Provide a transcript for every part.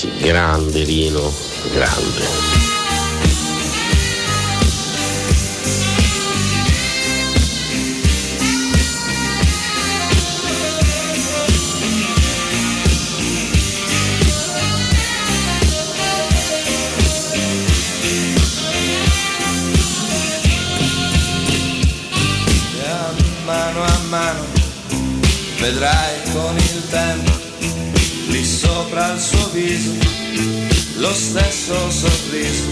Ragazzi, grande Rino, grande. vedrai con il tempo sopra il suo viso lo stesso sorriso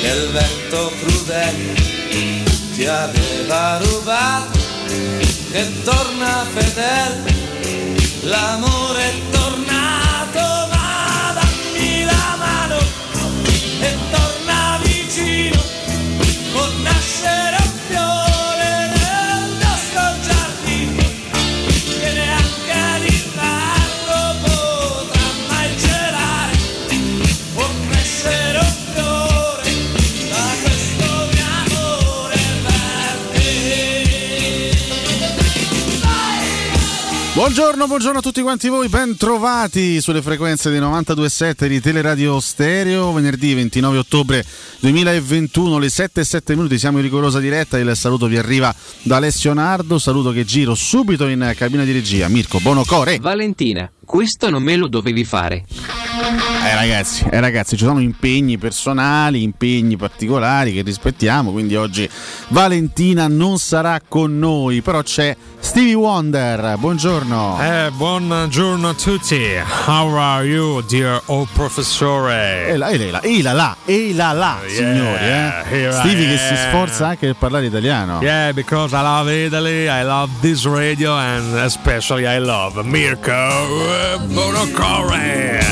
che il vento crudele ti aveva rubato che torna fedele l'amore Buongiorno, buongiorno a tutti quanti voi, ben trovati sulle frequenze di 92.7 di Teleradio Stereo, venerdì 29 ottobre 2021, le 7 e 7 minuti, siamo in rigorosa diretta, il saluto vi arriva da Alessio Nardo, saluto che giro subito in cabina di regia, Mirko Bonocore. Valentina, questo non me lo dovevi fare. Eh ragazzi, eh ragazzi, ci sono impegni personali, impegni particolari che rispettiamo, quindi oggi Valentina non sarà con noi, però c'è Stevie Wonder, buongiorno. Eh, buongiorno a tutti. How are you, dear old professore? E la, e la, e la, la, e la, la, Yeah, signori, eh. here I Stevie che si sforza anche per parlare italiano. Yeah, because I love Italy, I love this radio, and especially I love Mirko Bonocore.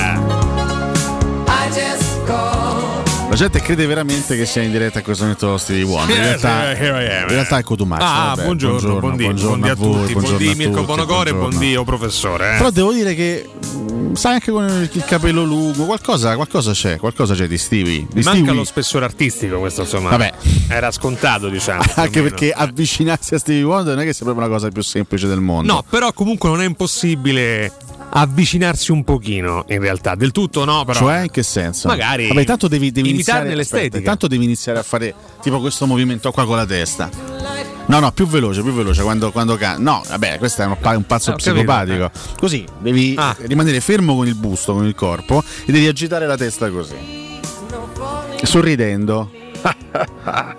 La gente crede veramente che sia in diretta a questo momento Stevie Wonder. In Yes, realtà, am. in realtà è Cotumaccio. Ah, vabbè, buongiorno, buondì, buongiorno buondì a, voi, tutti, buongiorno buondì a Mirko tutti, Bonocore, buongiorno. buondì o professore. Eh? Però devo dire che mh, sai anche con il, capello lungo, qualcosa, qualcosa c'è, qualcosa c'è di Stevie. Di Manca Stevie. lo spessore artistico questo insomma. Vabbè. Era scontato, diciamo. Anche perché avvicinarsi a Stevie Wonder non è che sia proprio la cosa più semplice del mondo. No, però comunque non è impossibile avvicinarsi un pochino, in realtà. Del tutto no, però. Cioè, in che senso? Magari Vabbè, tanto devi, devi iniziare, l'estetica. tanto devi iniziare a fare tipo questo movimento qua con la testa. No, no, più veloce, più veloce quando, quando can- No, vabbè, questo è un, pa- un pazzo Eh, ho capito. psicopatico. Così devi Ah. rimanere fermo con il busto, con il corpo e devi agitare la testa così. Sorridendo.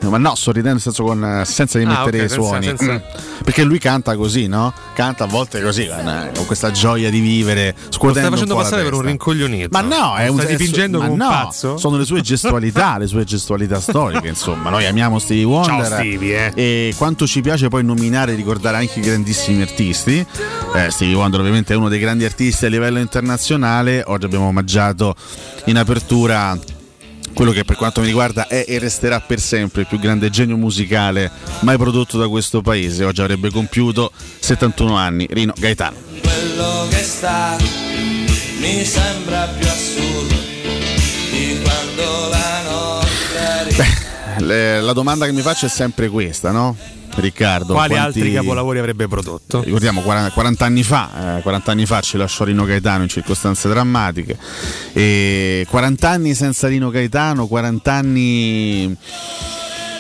Ma no, sorridendo nel senso con, eh, senza Ah, rimettere ok, i senza- suoni. senza- Mm. Perché lui canta così, no? Canta a volte così, con, eh, questa gioia di vivere, Lo stai facendo passare per un rincoglionito. Ma no, è un stai dipingendo come un no, pazzo? Sono le sue gestualità, le sue gestualità storiche, insomma. Noi amiamo Stevie Wonder. Ciao, Stevie, eh. E quanto ci piace poi nominare e ricordare anche i grandissimi artisti. Eh, Stevie Wonder ovviamente è uno dei grandi artisti a livello internazionale. Oggi abbiamo omaggiato in apertura quello che per quanto mi riguarda è e resterà per sempre il più grande genio musicale mai prodotto da questo paese. Oggi avrebbe compiuto 71 anni, Rino Gaetano. quello che sta mi sembra più assurdo di quando la eri Le- la domanda che mi faccio è sempre questa, no? Riccardo, Quali quanti- altri capolavori avrebbe prodotto? Ricordiamo 40, 40 anni fa, eh, 40 anni fa ci lasciò Rino Gaetano in circostanze drammatiche. E 40 anni senza Rino Gaetano, 40 anni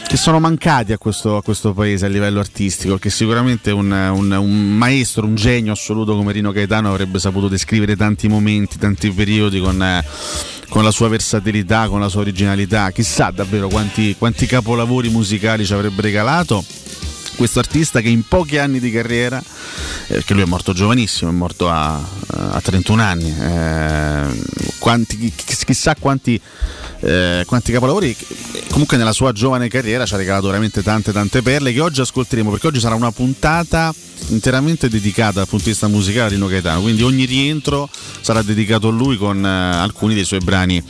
che sono mancati a questo, a questo paese a livello artistico, che sicuramente un, un- un maestro, un genio assoluto come Rino Gaetano avrebbe saputo descrivere tanti momenti, tanti periodi con, eh, con la sua versatilità, con la sua originalità. Chissà davvero quanti, quanti capolavori musicali ci avrebbe regalato questo artista che in pochi anni di carriera, eh, perché lui è morto giovanissimo, è morto a, a 31 anni, eh, quanti- chi- chissà quanti eh, quanti capolavori. Comunque nella sua giovane carriera ci ha regalato veramente tante tante perle che oggi ascolteremo perché oggi sarà una puntata interamente dedicata dal punto di vista musicale a Rino Gaetano, quindi ogni rientro sarà dedicato a lui con eh, alcuni dei suoi brani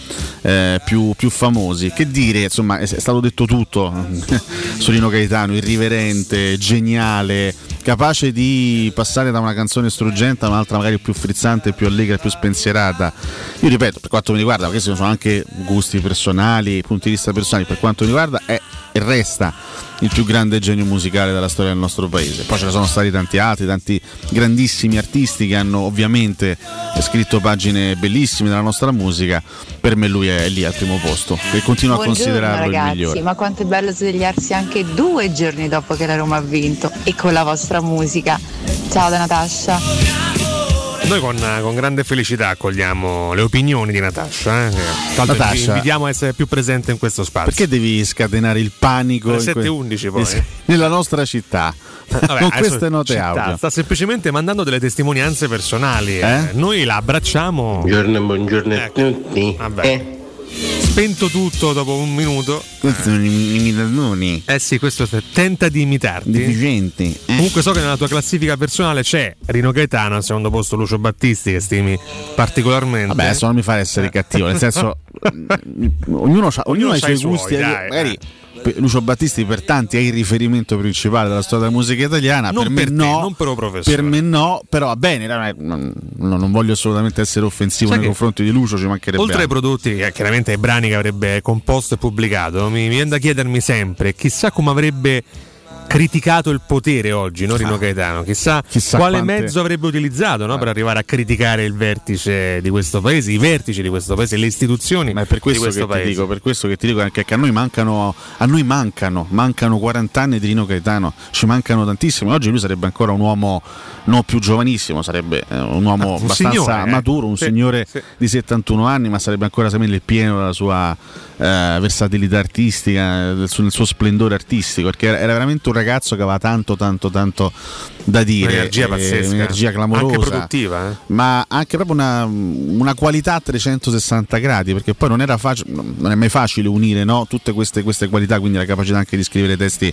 eh, più, più famosi. Che dire, insomma, è, è stato detto tutto su Rino Gaetano, irriverente, geniale, capace di passare da una canzone struggente a un'altra magari più frizzante, più allegra, più spensierata. Io ripeto, per quanto mi riguarda, questi sono anche gusti personali, punti di vista personali, per quanto mi riguarda è resta il più grande genio musicale della storia del nostro paese. Poi ce ne sono stati tanti altri, tanti grandissimi artisti che hanno ovviamente scritto pagine bellissime della nostra musica. Per me lui è lì al primo posto e continuo a Buongiorno, considerarlo ragazzi, il migliore. Ma quanto è bello svegliarsi anche due giorni dopo che la Roma ha vinto e con la vostra musica. Ciao da Natascia. Noi con, con grande felicità accogliamo le opinioni di Natascia. Eh, Natascia. ti invitiamo a essere più presente in questo spazio. Perché devi scatenare il panico Alle in que- 7:11 poi. nella nostra città Vabbè, con queste note città, audio? Sta semplicemente mandando delle testimonianze personali. Eh? eh. Noi la abbracciamo. Buongiorno, buongiorno a Ecco. tutti. Vabbè. Eh, Spento tutto dopo un minuto. Questi sono i imitazioni Eh sì, questo è- tenta di imitarti. deficienti. eh? Comunque so che nella tua classifica personale c'è Rino Gaetano, al secondo posto Lucio Battisti che stimi particolarmente. Vabbè, adesso non mi fare essere cattivo, nel senso, ognuno, ha i suoi gusti. dai, magari eh. Lucio Battisti per tanti è il riferimento principale della storia della musica italiana. Non per me per te, no, non per per me no, però va bene. Non, non- voglio assolutamente essere offensivo Sai nei confronti di Lucio, ci mancherebbe. Oltre ai altro. prodotti, che chiaramente ai brani che avrebbe composto e pubblicato, mi mi viene da chiedermi sempre, chissà come avrebbe criticato il potere oggi, no, Rino Gaetano? Chissà, Ah. Chissà quale quante- mezzo avrebbe utilizzato no, per arrivare a criticare il vertice di questo paese, i vertici di questo paese, le istituzioni Ma è per di questo, che questo ti paese. dico, per questo che ti dico anche che a noi mancano, a noi mancano, mancano 40 anni di Rino Gaetano, ci mancano tantissimo. Oggi lui sarebbe ancora un uomo non più giovanissimo, sarebbe eh, un uomo un abbastanza signore, eh. maturo, un Sì, signore sì. di 71 anni, ma sarebbe ancora il pieno della sua eh, versatilità artistica, del suo, del suo splendore artistico, perché era, era veramente un ragazzo che aveva tanto, tanto, tanto da dire, Un'energia eh, pazzesca, un'energia clamorosa, anche produttiva. eh. ma anche proprio una, una qualità a 360 gradi perché poi non, era facile, non è mai facile unire no, tutte queste, queste qualità quindi la capacità anche di scrivere testi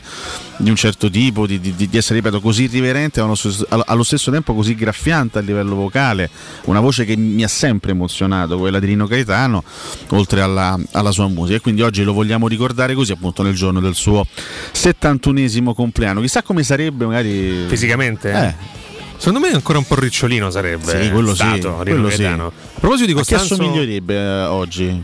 di un certo tipo di, di- di essere ripeto così irriverente ma allo stesso, allo stesso tempo così graffiante a livello vocale una voce che mi ha sempre emozionato quella di Rino Gaetano oltre alla, alla sua musica e quindi oggi lo vogliamo ricordare così appunto nel giorno del suo 71esimo compleanno chissà come sarebbe magari Fisicamente? eh? Secondo me ancora un po' ricciolino sarebbe Sì, quello sì, stato Rino quello sì. A proposito di a chi Costanzo assomiglierebbe eh, oggi?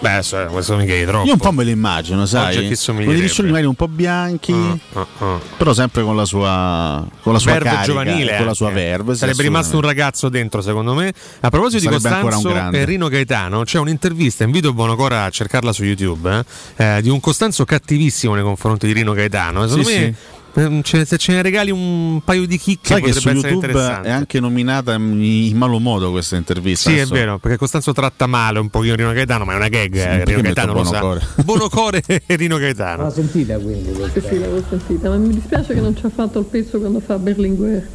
Beh, eh, questo mi chiedi troppo. Io un po' me lo immagino, sai? Con i riccioli magari un po' bianchi, Ah, ah. però sempre con la sua, con la sua verve carica, giovanile con la sua verve. sì, sarebbe rimasto un ragazzo dentro secondo me a proposito di Sarebbe un Costanzo e Rino Gaetano c'è un'intervista invito Bonocora a cercarla su YouTube eh, eh, di un Costanzo cattivissimo nei confronti di Rino Gaetano secondo Sì, me ce- se ce ne regali un paio di chicche Sai che potrebbe su essere YouTube interessante è anche nominata in malo modo questa intervista. sì, è Adesso- vero, perché Costanzo tratta male un pochino Rino Gaetano, ma è una gag. eh, perché Rino Gaetano lo sa. Bonocore? E Rino Gaetano. sentita quindi Sì, sì, l'avevo sentita, ma mi dispiace che non ci ha fatto il pezzo quando fa Berlinguer,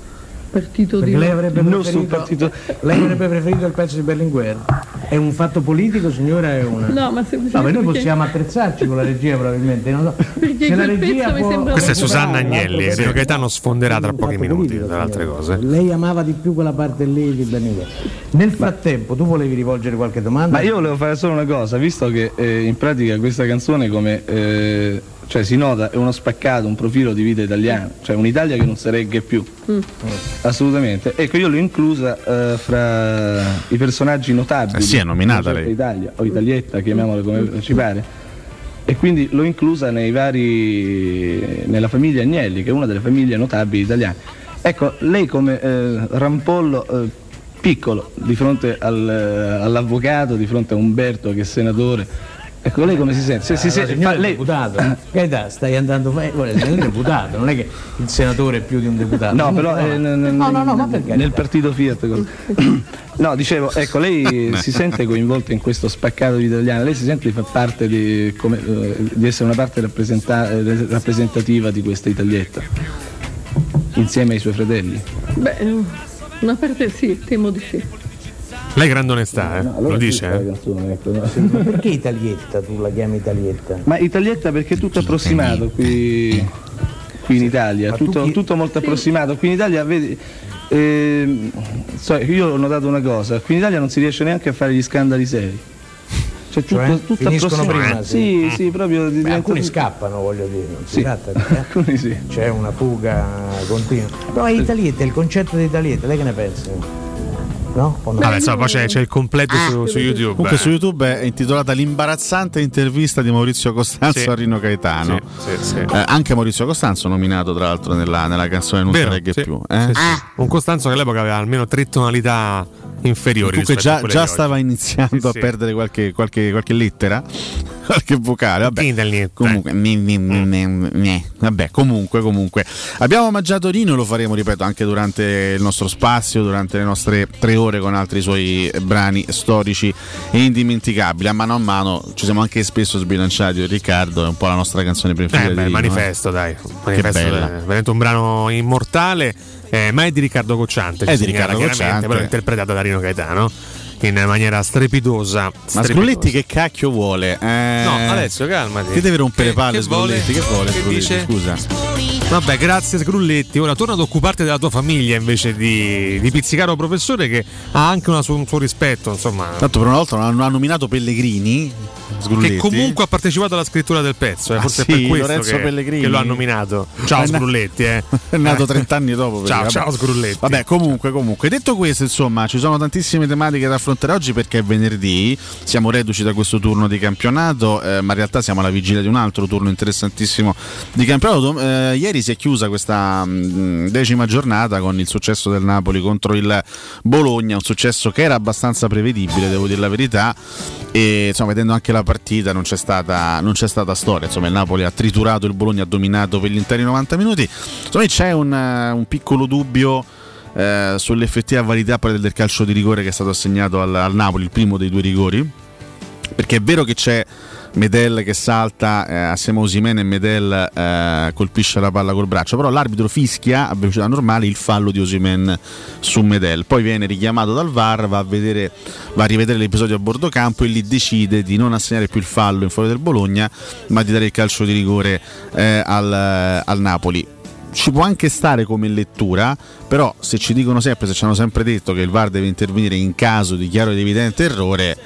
partito di... Lei avrebbe, Il nostro preferito, partito- lei avrebbe preferito il pezzo di Berlinguer? È un fatto politico, signora? È una... No, ma No, ma semplicemente noi perché- possiamo attrezzarci con la regia probabilmente. Non so. Perché Se la regia pezzo mi può- sembra- Questa è. Susanna Agnelli, Rino Gaetano sfonderà tra pochi minuti, politico, tra le altre cose. Lei amava di più quella parte lì di Berlinguer. Nel frattempo, tu volevi rivolgere qualche domanda? Ma io volevo fare solo una cosa, visto che eh, in pratica questa canzone come eh, cioè si nota è uno spaccato, un profilo di vita italiana, cioè un'Italia che non si regge più. Assolutamente. Ecco, io l'ho inclusa eh, fra i personaggi notabili Eh sì, è nominata lei. Italia, o Italietta, chiamiamola come ci pare. E quindi l'ho inclusa nei vari nella famiglia Agnelli, che è una delle famiglie notabili italiane. Ecco, lei come eh, rampollo eh, piccolo di fronte al, eh, all'avvocato, di fronte a Umberto che è senatore. Ecco, lei come si sente? Se, si Ah, sente- signor fa- lei- deputato, Gaetà, stai andando guarda, sei un deputato, non è che il senatore è più di un deputato. No, però eh, no, n- no, no, no, ma perché? nel partito Fiat. No, dicevo, ecco, lei si sente coinvolta in questo spaccato di italiana, lei si sente di far parte di, come, eh, di essere una parte rappresenta- eh, rappresentativa di questa Italietta, insieme ai suoi fratelli. Beh, una parte sì, temo di sì. Lei grande onestà, eh? lo dice? eh? Ma perché Italietta tu la chiami Italietta? Ma Italietta perché è tutto approssimato qui, qui in Italia, tutto, chi- tutto molto approssimato. Qui in Italia, vedi, ehm, so, io ho notato una cosa, qui in Italia non si riesce neanche a fare gli scandali seri. Cioè, tutto, Cioè? tutto Finiscono approssimato. prima, Sì, sì. sì, proprio Beh, alcuni tutto- scappano, voglio dire, non si Sì. tratta di- eh? Alcuni sì. C'è una fuga continua. Però Italietta, il concetto di Italietta, lei che ne pensa? No? Vabbè, insomma, poi c'è, c'è il completo su, su YouTube. Comunque eh. su YouTube è intitolata L'imbarazzante intervista di Maurizio Costanzo Sì. a Rino Gaetano. Sì, sì, sì. Eh, anche Maurizio Costanzo nominato tra l'altro nella, nella canzone Non Vero, reggae sì. più. eh? Sì, sì. Un Costanzo che all'epoca aveva almeno tre tonalità inferiori. Comunque già, già stava iniziando Sì, a sì. perdere qualche, qualche, qualche lettera, qualche vocale. Vabbè. Comunque, mi- mi- mi- mi- vabbè, comunque, comunque. Abbiamo omaggiato Rino lo faremo, ripeto, anche durante il nostro spazio, durante le nostre tre ore con altri suoi brani storici e indimenticabili. A mano a mano ci siamo anche spesso sbilanciati con Riccardo, è un po' la nostra canzone preferita. Eh, beh, Rino, manifesto, dai. Manifesto veramente un brano immortale, eh, ma è di Riccardo Cocciante. È di Riccardo Cocciante. però interpretato da Rino Gaetano in maniera strepidosa. Ma strepitosa. Sgrulletti che cacchio vuole? Eh, No, Alessio, calmati. Che deve rompere Che- palle che vuole? Sgrulletti? Che vuole Che Sgrulletti? dice? Scusa. Vabbè, grazie Sgrulletti. Ora torna ad occuparti della tua famiglia invece di, di pizzicare un professore che ha anche una un suo rispetto, insomma. Tanto per una volta non ha nominato Pellegrini, Sgrulletti. Che comunque ha partecipato alla scrittura del pezzo, eh, Ah, forse sì, è per questo Lorenzo che, Pellegrini? che lo ha nominato. Ciao È Sgrulletti, eh. è nato 30 anni dopo. Ciao, ciao. Sgrulletti. Vabbè, comunque, comunque. Detto questo, insomma, ci sono tantissime tematiche da affrontare oggi perché è venerdì, siamo reduci da questo turno di campionato, eh, ma in realtà siamo alla vigilia di un altro turno interessantissimo di campionato. Eh, ieri si è chiusa questa mh, decima giornata con il successo del Napoli contro il Bologna, un successo che era abbastanza prevedibile, devo dire la verità. E insomma, vedendo anche la partita, non c'è stata, non c'è stata storia. Insomma, il Napoli ha triturato il Bologna, ha dominato per gli interi 90 minuti. Me c'è un, un piccolo dubbio eh, sull'effettiva validità del calcio di rigore che è stato assegnato al, al Napoli, il primo dei due rigori. Perché è vero che c'è Medel che salta eh, assieme a Osimene e Medel eh, colpisce la palla col braccio, però l'arbitro fischia a velocità normale il fallo di Osimen su Medel. Poi viene richiamato dal VAR, va a, vedere, va a rivedere l'episodio a bordo campo e lì decide di non assegnare più il fallo in favore del Bologna, ma di dare il calcio di rigore eh, al, al Napoli ci può anche stare come lettura, però se ci dicono sempre, se ci hanno sempre detto che il VAR deve intervenire in caso di chiaro ed evidente errore,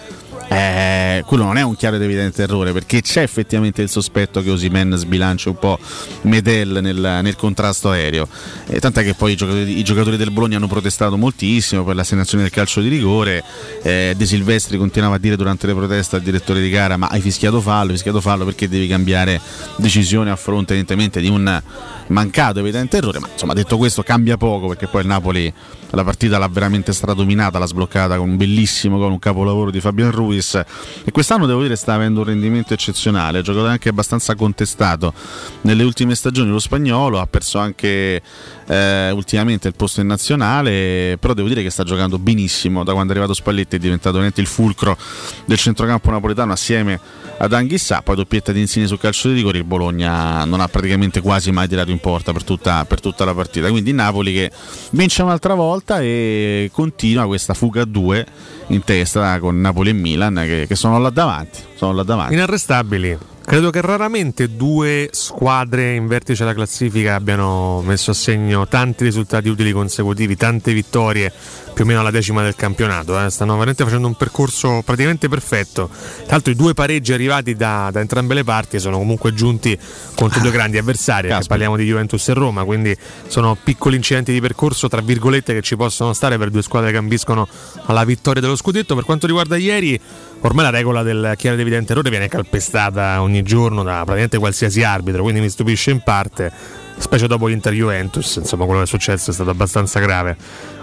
eh, quello non è un chiaro ed evidente errore perché c'è effettivamente il sospetto che Osimen sbilancia un po' Medel nel, nel contrasto aereo. Eh, tant'è che poi i giocatori, i giocatori del Bologna hanno protestato moltissimo per l'assegnazione del calcio di rigore. Eh, De Silvestri continuava a dire durante le proteste al direttore di gara: Ma hai fischiato fallo, hai fischiato fallo perché devi cambiare decisione a fronte evidentemente di un mancato evidente errore. Ma insomma, detto questo, cambia poco perché poi il Napoli la partita l'ha veramente stradominata, l'ha sbloccata con un bellissimo con un capolavoro di Fabian Ruiz. E quest'anno devo dire sta avendo un rendimento eccezionale, ha giocato anche abbastanza contestato. Nelle ultime stagioni lo spagnolo, ha perso anche eh, ultimamente il posto in nazionale, però devo dire che sta giocando benissimo. Da quando è arrivato Spalletti è diventato veramente il fulcro del centrocampo napoletano assieme ad Anghissà, poi doppietta di Insigne sul calcio di rigore, il Bologna non ha praticamente quasi mai tirato in porta per tutta, per tutta la partita, quindi Napoli che vince un'altra volta e continua questa fuga a due in testa con Napoli e Milan che, che sono là davanti, sono là davanti. Inarrestabili. Credo che raramente due squadre in vertice alla classifica abbiano messo a segno tanti risultati utili consecutivi, tante vittorie, più o meno alla decima del campionato. eh. Stanno veramente facendo un percorso praticamente perfetto. Tra l'altro i due pareggi arrivati da, da entrambe le parti sono comunque giunti contro due grandi avversari, parliamo di Juventus e Roma, quindi sono piccoli incidenti di percorso, tra virgolette, che ci possono stare per due squadre che ambiscono alla vittoria dello scudetto. Per quanto riguarda ieri, ormai la regola del chiaro ed evidente errore viene calpestata ogni giorno da praticamente qualsiasi arbitro, quindi mi stupisce in parte, specie dopo l'Inter Juventus, insomma quello che è successo è stato abbastanza grave.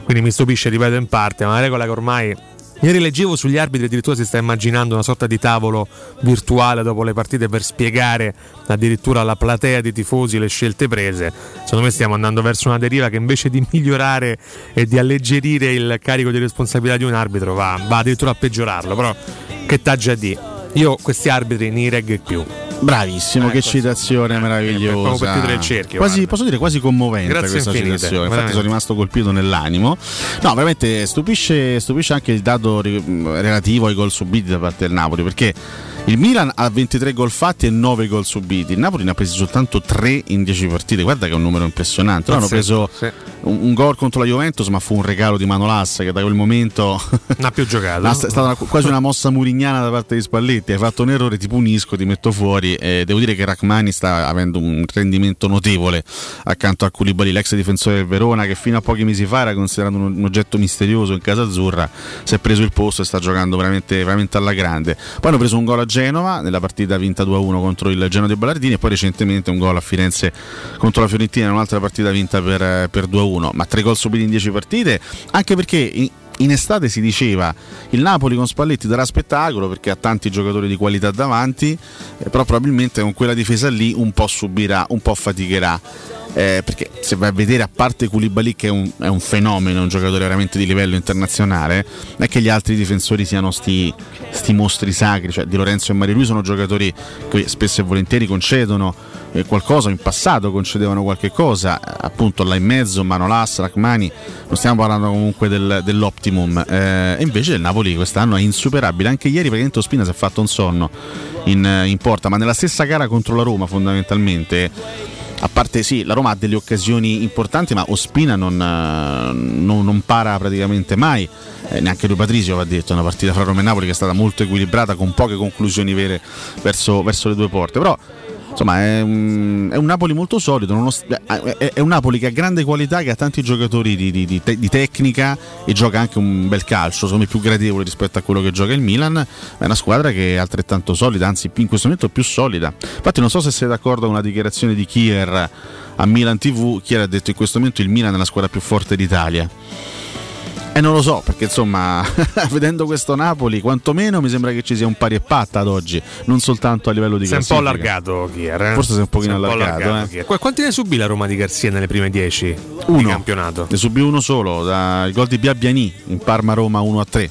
Quindi mi stupisce, ripeto in parte, ma una regola che ormai Ieri leggevo sugli arbitri addirittura si sta immaginando una sorta di tavolo virtuale dopo le partite per spiegare addirittura alla platea di tifosi le scelte prese. Secondo me stiamo andando verso una deriva che invece di migliorare e di alleggerire il carico di responsabilità di un arbitro va, va addirittura a peggiorarlo. Però che taggia di? Io questi arbitri ne reggo più. Bravissimo, che Ecco, citazione insomma, eh, meravigliosa. per cerchio, Quasi, posso dire quasi commovente Grazie questa infinite, citazione. Infatti veramente. sono rimasto colpito nell'animo. No, veramente stupisce, stupisce anche il dato relativo ai gol subiti da parte del Napoli, perché il Milan ha 23 gol fatti e 9 gol subiti. Il Napoli ne ha presi soltanto 3 in 10 partite. Guarda che è un numero impressionante. Loro hanno preso Pazzesco, sì. un, un gol contro la Juventus, ma fu un regalo di Manolassa che da quel momento Non ha più giocato. È stata una- quasi una mossa murignana da parte di Spalletti. Hai fatto un errore, ti punisco, ti metto fuori. E devo dire che Rachmani sta avendo un rendimento notevole accanto a Koulibaly, l'ex difensore del Verona, che fino a pochi mesi fa era considerato un, un oggetto misterioso in casa azzurra. Si è preso il posto e sta giocando veramente, veramente alla grande. Poi hanno preso un gol a Genova nella partita vinta 2-1 contro il Genoa dei Ballardini e poi recentemente un gol a Firenze contro la Fiorentina in un'altra partita vinta per, per 2-1. Ma tre gol subiti in 10 partite, anche perché in- in estate si diceva il Napoli con Spalletti darà spettacolo perché ha tanti giocatori di qualità davanti, eh, però probabilmente con quella difesa lì un po' subirà, un po' faticherà. Eh, perché se vai a vedere, a parte Koulibaly che è un, è un fenomeno, un giocatore veramente di livello internazionale, non è che gli altri difensori siano sti, sti mostri sacri, cioè Di Lorenzo e Mario Lui sono giocatori che spesso e volentieri concedono qualcosa, in passato concedevano qualche cosa, appunto là in mezzo, Manolas, Rachmani, non stiamo parlando comunque del- dell'optimum, eh, invece il Napoli quest'anno è insuperabile, anche ieri praticamente Ospina si è fatto un sonno in, in porta, ma nella stessa gara contro la Roma fondamentalmente a parte sì, la Roma ha delle occasioni importanti, ma Ospina non, non- non para praticamente mai. Eh, neanche lui Patrizio va detto, una partita fra Roma e Napoli che è stata molto equilibrata con poche conclusioni vere verso, verso le due porte. Però insomma è un, è un Napoli molto solido, è, un Napoli che ha grande qualità, che ha tanti giocatori di, di- di di tecnica e gioca anche un bel calcio, secondo me più gradevole rispetto a quello che gioca il Milan, è una squadra che è altrettanto solida, anzi in questo momento più solida. Infatti non so se siete d'accordo con una dichiarazione di Kier a Milan TV, Kier ha detto in questo momento il Milan è la squadra più forte d'Italia. E non lo so, perché insomma, vedendo questo Napoli, quantomeno mi sembra che ci sia un pari e patta ad oggi, non soltanto a livello di Si è un po' classifica. allargato Kier. eh? Forse si è un pochino Si è allargato, eh. Qu- Quanti ne subì la Roma di Garzia nelle prime 10 di Uno. campionato? Ne subì uno solo, da, il gol di Biabiani in Parma-Roma 1-3.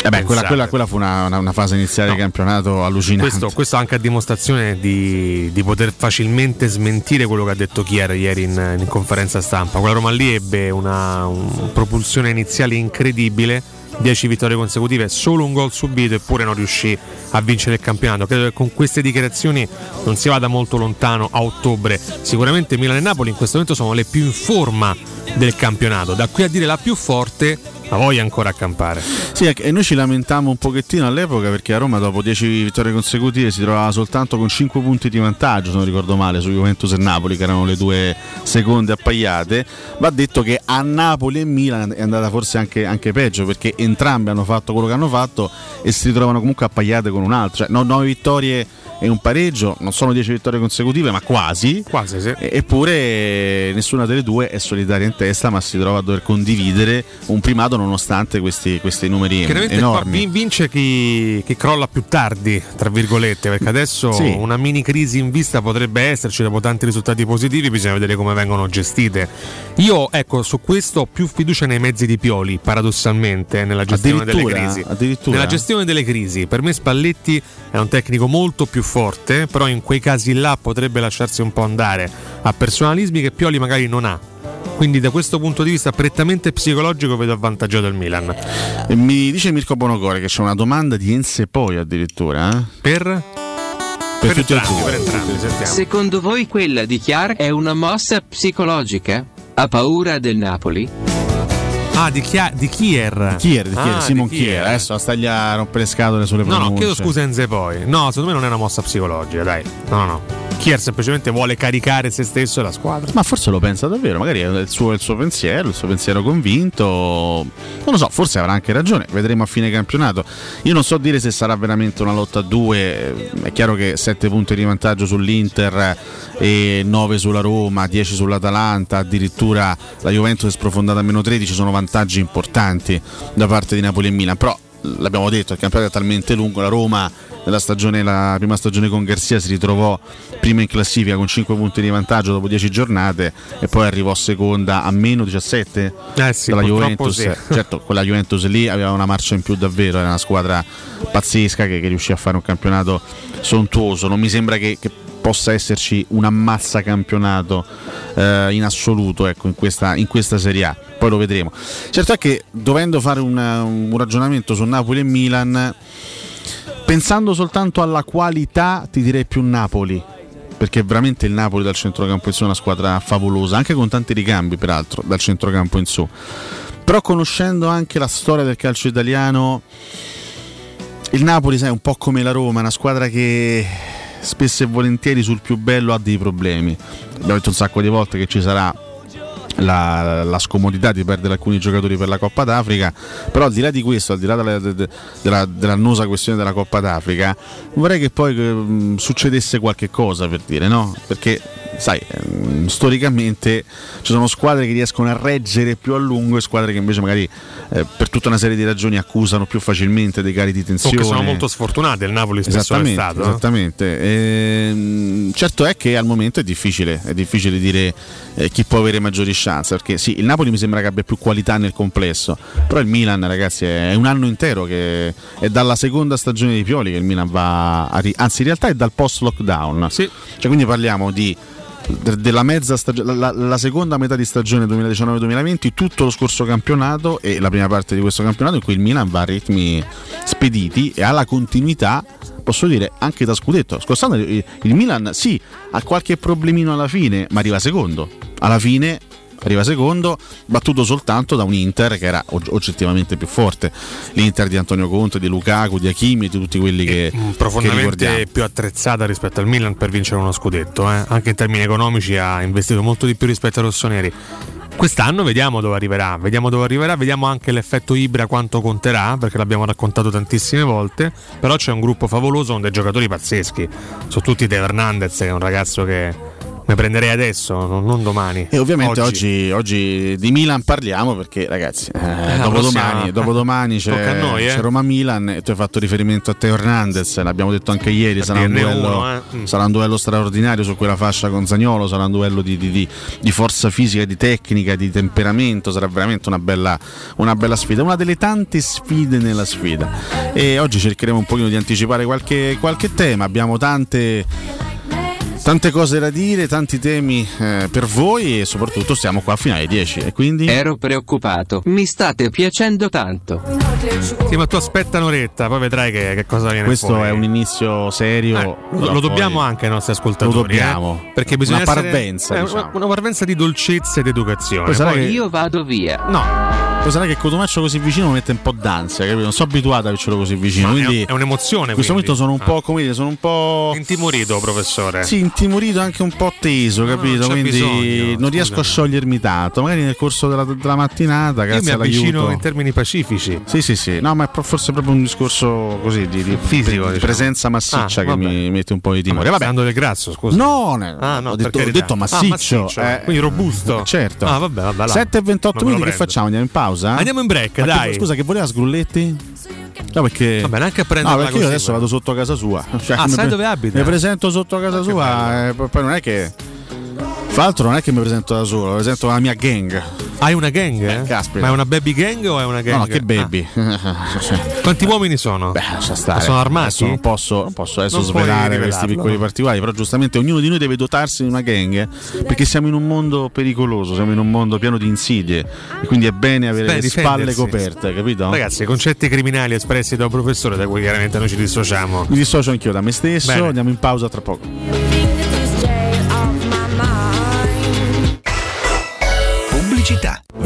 Eh beh, quella, quella- quella fu una, una- una fase iniziale di campionato allucinante. Questo, questo anche a dimostrazione di, di poter facilmente smentire quello che ha detto Chiara ieri in, in conferenza stampa. Quella Roma lì ebbe una, un- propulsione iniziale incredibile, 10 vittorie consecutive, solo un gol subito eppure non riuscì a vincere il campionato. Credo che con queste dichiarazioni non si vada molto lontano a ottobre. Sicuramente Milan e Napoli in questo momento sono le più in forma del campionato. Da qui a dire la più forte, la voglio ancora accampare. Sì, e noi ci lamentammo un pochettino all'epoca perché a Roma dopo 10 vittorie consecutive si trovava soltanto con 5 punti di vantaggio, se non ricordo male, su Juventus e Napoli, che erano le due seconde appaiate. Va detto che a Napoli e Milan è andata forse anche, anche peggio perché entrambi hanno fatto quello che hanno fatto e si ritrovano comunque appaiate con un altro. Cioè, 9 vittorie e un pareggio, non sono 10 vittorie consecutive, ma quasi. Quasi, sì. Eppure nessuna delle due è solitaria in testa, ma si trova a dover condividere un primato nonostante questi, questi numeri Chiaramente qua enormi. vin- vince chi, chi crolla più tardi, tra virgolette, perché adesso Sì. una mini crisi in vista potrebbe esserci dopo tanti risultati positivi, bisogna vedere come vengono gestite. Io, ecco, su questo ho più fiducia nei mezzi di Pioli, paradossalmente, nella gestione delle crisi. Addirittura? Nella gestione delle crisi, per me Spalletti è un tecnico molto più forte, però in quei casi là potrebbe lasciarsi un po' andare a personalismi che Pioli magari non ha. Quindi da questo punto di vista prettamente psicologico vedo avvantaggiato il Milan. E mi dice Mirko Bonocore che c'è una domanda di Ense poi addirittura. eh? Per? Per tutti e entrambi, per entrambi, sentiamo. Secondo voi quella di Chiar è una mossa psicologica? Ha paura del Napoli? Ah, di, Chia- di Kier. Kier, di Kier, Ah, Simon di Kier. Adesso stagli a rompere le scatole sulle No, pronunce. no, chiedo scusa Enze poi. No, secondo me non è una mossa psicologica, dai. No, no, no. Kier semplicemente vuole caricare se stesso e la squadra. Ma forse lo pensa davvero, magari è il suo, il suo pensiero, il suo pensiero convinto. Non lo so, forse avrà anche ragione, vedremo a fine campionato. Io non so dire se sarà veramente una lotta a due, è chiaro che 7 punti di vantaggio sull'Inter e 9 sulla Roma, 10 sull'Atalanta, addirittura la Juventus è sprofondata a meno 13, sono vantaggi importanti da parte di Napoli e Milan, però l'abbiamo detto, il campionato è talmente lungo, la Roma nella stagione, la prima stagione con Garzia si ritrovò prima in classifica con 5 punti di vantaggio dopo 10 giornate e poi arrivò seconda a meno 17 Eh sì, dalla Juventus. sì. Certo, quella Juventus lì aveva una marcia in più davvero, era una squadra pazzesca che, che riuscì a fare un campionato sontuoso. Non mi sembra che, che possa esserci un ammazza campionato eh, in assoluto ecco, in, questa, in questa Serie A. Poi lo vedremo. Certo è che dovendo fare una- un ragionamento su Napoli e Milan, pensando soltanto alla qualità, ti direi più Napoli. Perché veramente il Napoli dal centrocampo in su è una squadra favolosa, anche con tanti ricambi peraltro dal centrocampo in su. Però conoscendo anche la storia del calcio italiano, il Napoli sai, è un po' come la Roma, una squadra che spesso e volentieri sul più bello ha dei problemi. Abbiamo detto un sacco di volte che ci sarà la, la scomodità di perdere alcuni giocatori per la Coppa d'Africa, però al di là di questo, al di là della, de- della- dell'annosa questione della Coppa d'Africa, vorrei che poi eh, succedesse qualche cosa per dire, no? Perché sai, ehm, storicamente ci sono squadre che riescono a reggere più a lungo e squadre che invece magari eh, per tutta una serie di ragioni accusano più facilmente dei cari di O tensione. che sono molto sfortunate, il Napoli spesso è Esattamente, stato. eh. esattamente. Ehm, certo è che al momento è difficile, è difficile dire eh, chi può avere maggiori chance, perché sì, il Napoli mi sembra che abbia più qualità nel complesso, però il Milan ragazzi è un anno intero che è dalla seconda stagione di Pioli che il Milan va a ri- anzi in realtà è dal post lockdown. Cioè, quindi parliamo di della mezza stagione, la, la seconda metà di stagione 2019-2020, tutto lo scorso campionato e la prima parte di questo campionato in cui il Milan va a ritmi spediti e ha la continuità, posso dire, anche da scudetto. Scorso anno il, il Milan sì, ha qualche problemino alla fine, ma arriva secondo. Alla fine arriva secondo, battuto soltanto da un Inter che era og- oggettivamente più forte. L'Inter di Antonio Conte, di Lukaku, di Hakimi di tutti quelli che, che ricordiamo. profondamente più attrezzata rispetto al Milan per vincere uno scudetto, eh. anche in termini economici ha investito molto di più rispetto ai rossoneri. Quest'anno vediamo dove arriverà, vediamo dove arriverà, vediamo anche l'effetto Ibra quanto conterà, perché l'abbiamo raccontato tantissime volte, però c'è un gruppo favoloso con dei giocatori pazzeschi, su tutti Teo Hernandez che è un ragazzo che mi prenderei adesso, non, non domani. E ovviamente oggi. oggi di Milan parliamo perché ragazzi, eh, la dopodomani, prossima- dopodomani c'è, noi, eh. c'è Roma-Milan e tu hai fatto riferimento a Teo Hernandez, l'abbiamo detto anche ieri, sarà un, duello, uno, eh. Mm. sarà un duello straordinario su quella fascia con Zagnolo, sarà un duello di, di- di- di forza fisica, di tecnica, di temperamento, sarà veramente una bella, una bella sfida, una delle tante sfide nella sfida. E oggi cercheremo un pochino di anticipare qualche, qualche tema, abbiamo tante... Tante cose da dire, tanti temi eh, per voi e soprattutto stiamo qua a finale 10 e quindi... Ero preoccupato. Mi state piacendo tanto. Sì, ma tu aspetta un'oretta, poi vedrai che, che cosa viene Questo fuori. è un inizio serio. Eh, lo, lo dobbiamo anche ai nostri ascoltatori. Lo dobbiamo. eh, perché bisogna Una essere- parvenza, eh, diciamo. una, una parvenza di dolcezza ed educazione. Poi Poi- che- Io vado via. No. Poi sarà che Cotumaccio così vicino mi mette un po' d'ansia, capito? Non sono abituato a avercelo così vicino. Quindi è un'emozione, In questo quindi. momento sono un Ah. po' come dire, sono un po'. Intimorito, professore. Sì, intimorito, anche un po' teso, capito? c'è Quindi bisogno, non riesco a sciogliermi tanto. Magari nel corso della, della mattinata, Io mi grazie avvicino in termini pacifici. Sì, sì, sì. No, ma è forse proprio un discorso così di, di- Fisico, di diciamo. presenza massiccia Ah, che mi mette un po' di timore. Vabbè. Sando del Grasso, scusa. No, ne- Ah, no, ho, detto, ho detto Ah, massiccio. massiccio, eh. quindi robusto. Certo. Ah, vabbè, vabbè, là. 7 e 28 Non me lo minuti, che facciamo? Andiamo in pausa? Andiamo in break, Ma che- dai. scusa, che voleva Sgrulletti? No, perché. Vabbè, neanche a No, prenderla perché io così, adesso vado sotto casa sua. Cioè, Ah, sai pre- dove abita? Mi presento sotto casa sua, e poi poi non è che. Fra l'altro non è che mi presento da solo, presento la mia gang. Hai una gang? Eh? caspita. Ma è una baby gang o è una gang? No, no, che baby. Ah. Quanti uomini sono? Beh, lascia stare. Sono armati? Adesso non posso, non posso adesso Non svelare questi piccoli no. particolari, però giustamente ognuno di noi deve dotarsi di una gang perché siamo in un mondo pericoloso, siamo in un mondo pieno di insidie e quindi è bene avere Beh, le spalle coperte, capito? Ragazzi, concetti criminali espressi da un professore da cui chiaramente noi ci dissociamo. Mi dissocio anch'io da me stesso, Bene. andiamo in pausa tra poco.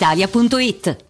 brispalitalia.it.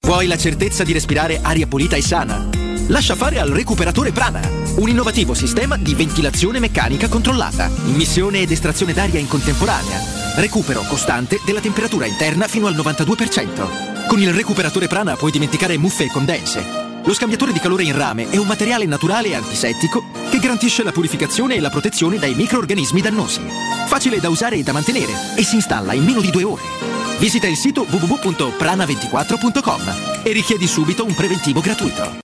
Vuoi la certezza di respirare aria pulita e sana? Lascia fare al recuperatore Prana, un innovativo sistema di ventilazione meccanica controllata, immissione ed estrazione d'aria in contemporanea, recupero costante della temperatura interna fino al 92%. Con il recuperatore Prana puoi dimenticare muffe e condense. Lo scambiatore di calore in rame è un materiale naturale e antisettico che garantisce la purificazione e la protezione dai microorganismi dannosi. Facile da usare e da mantenere e si installa in meno di due ore. Visita il sito www.prana24.com e richiedi subito un preventivo gratuito.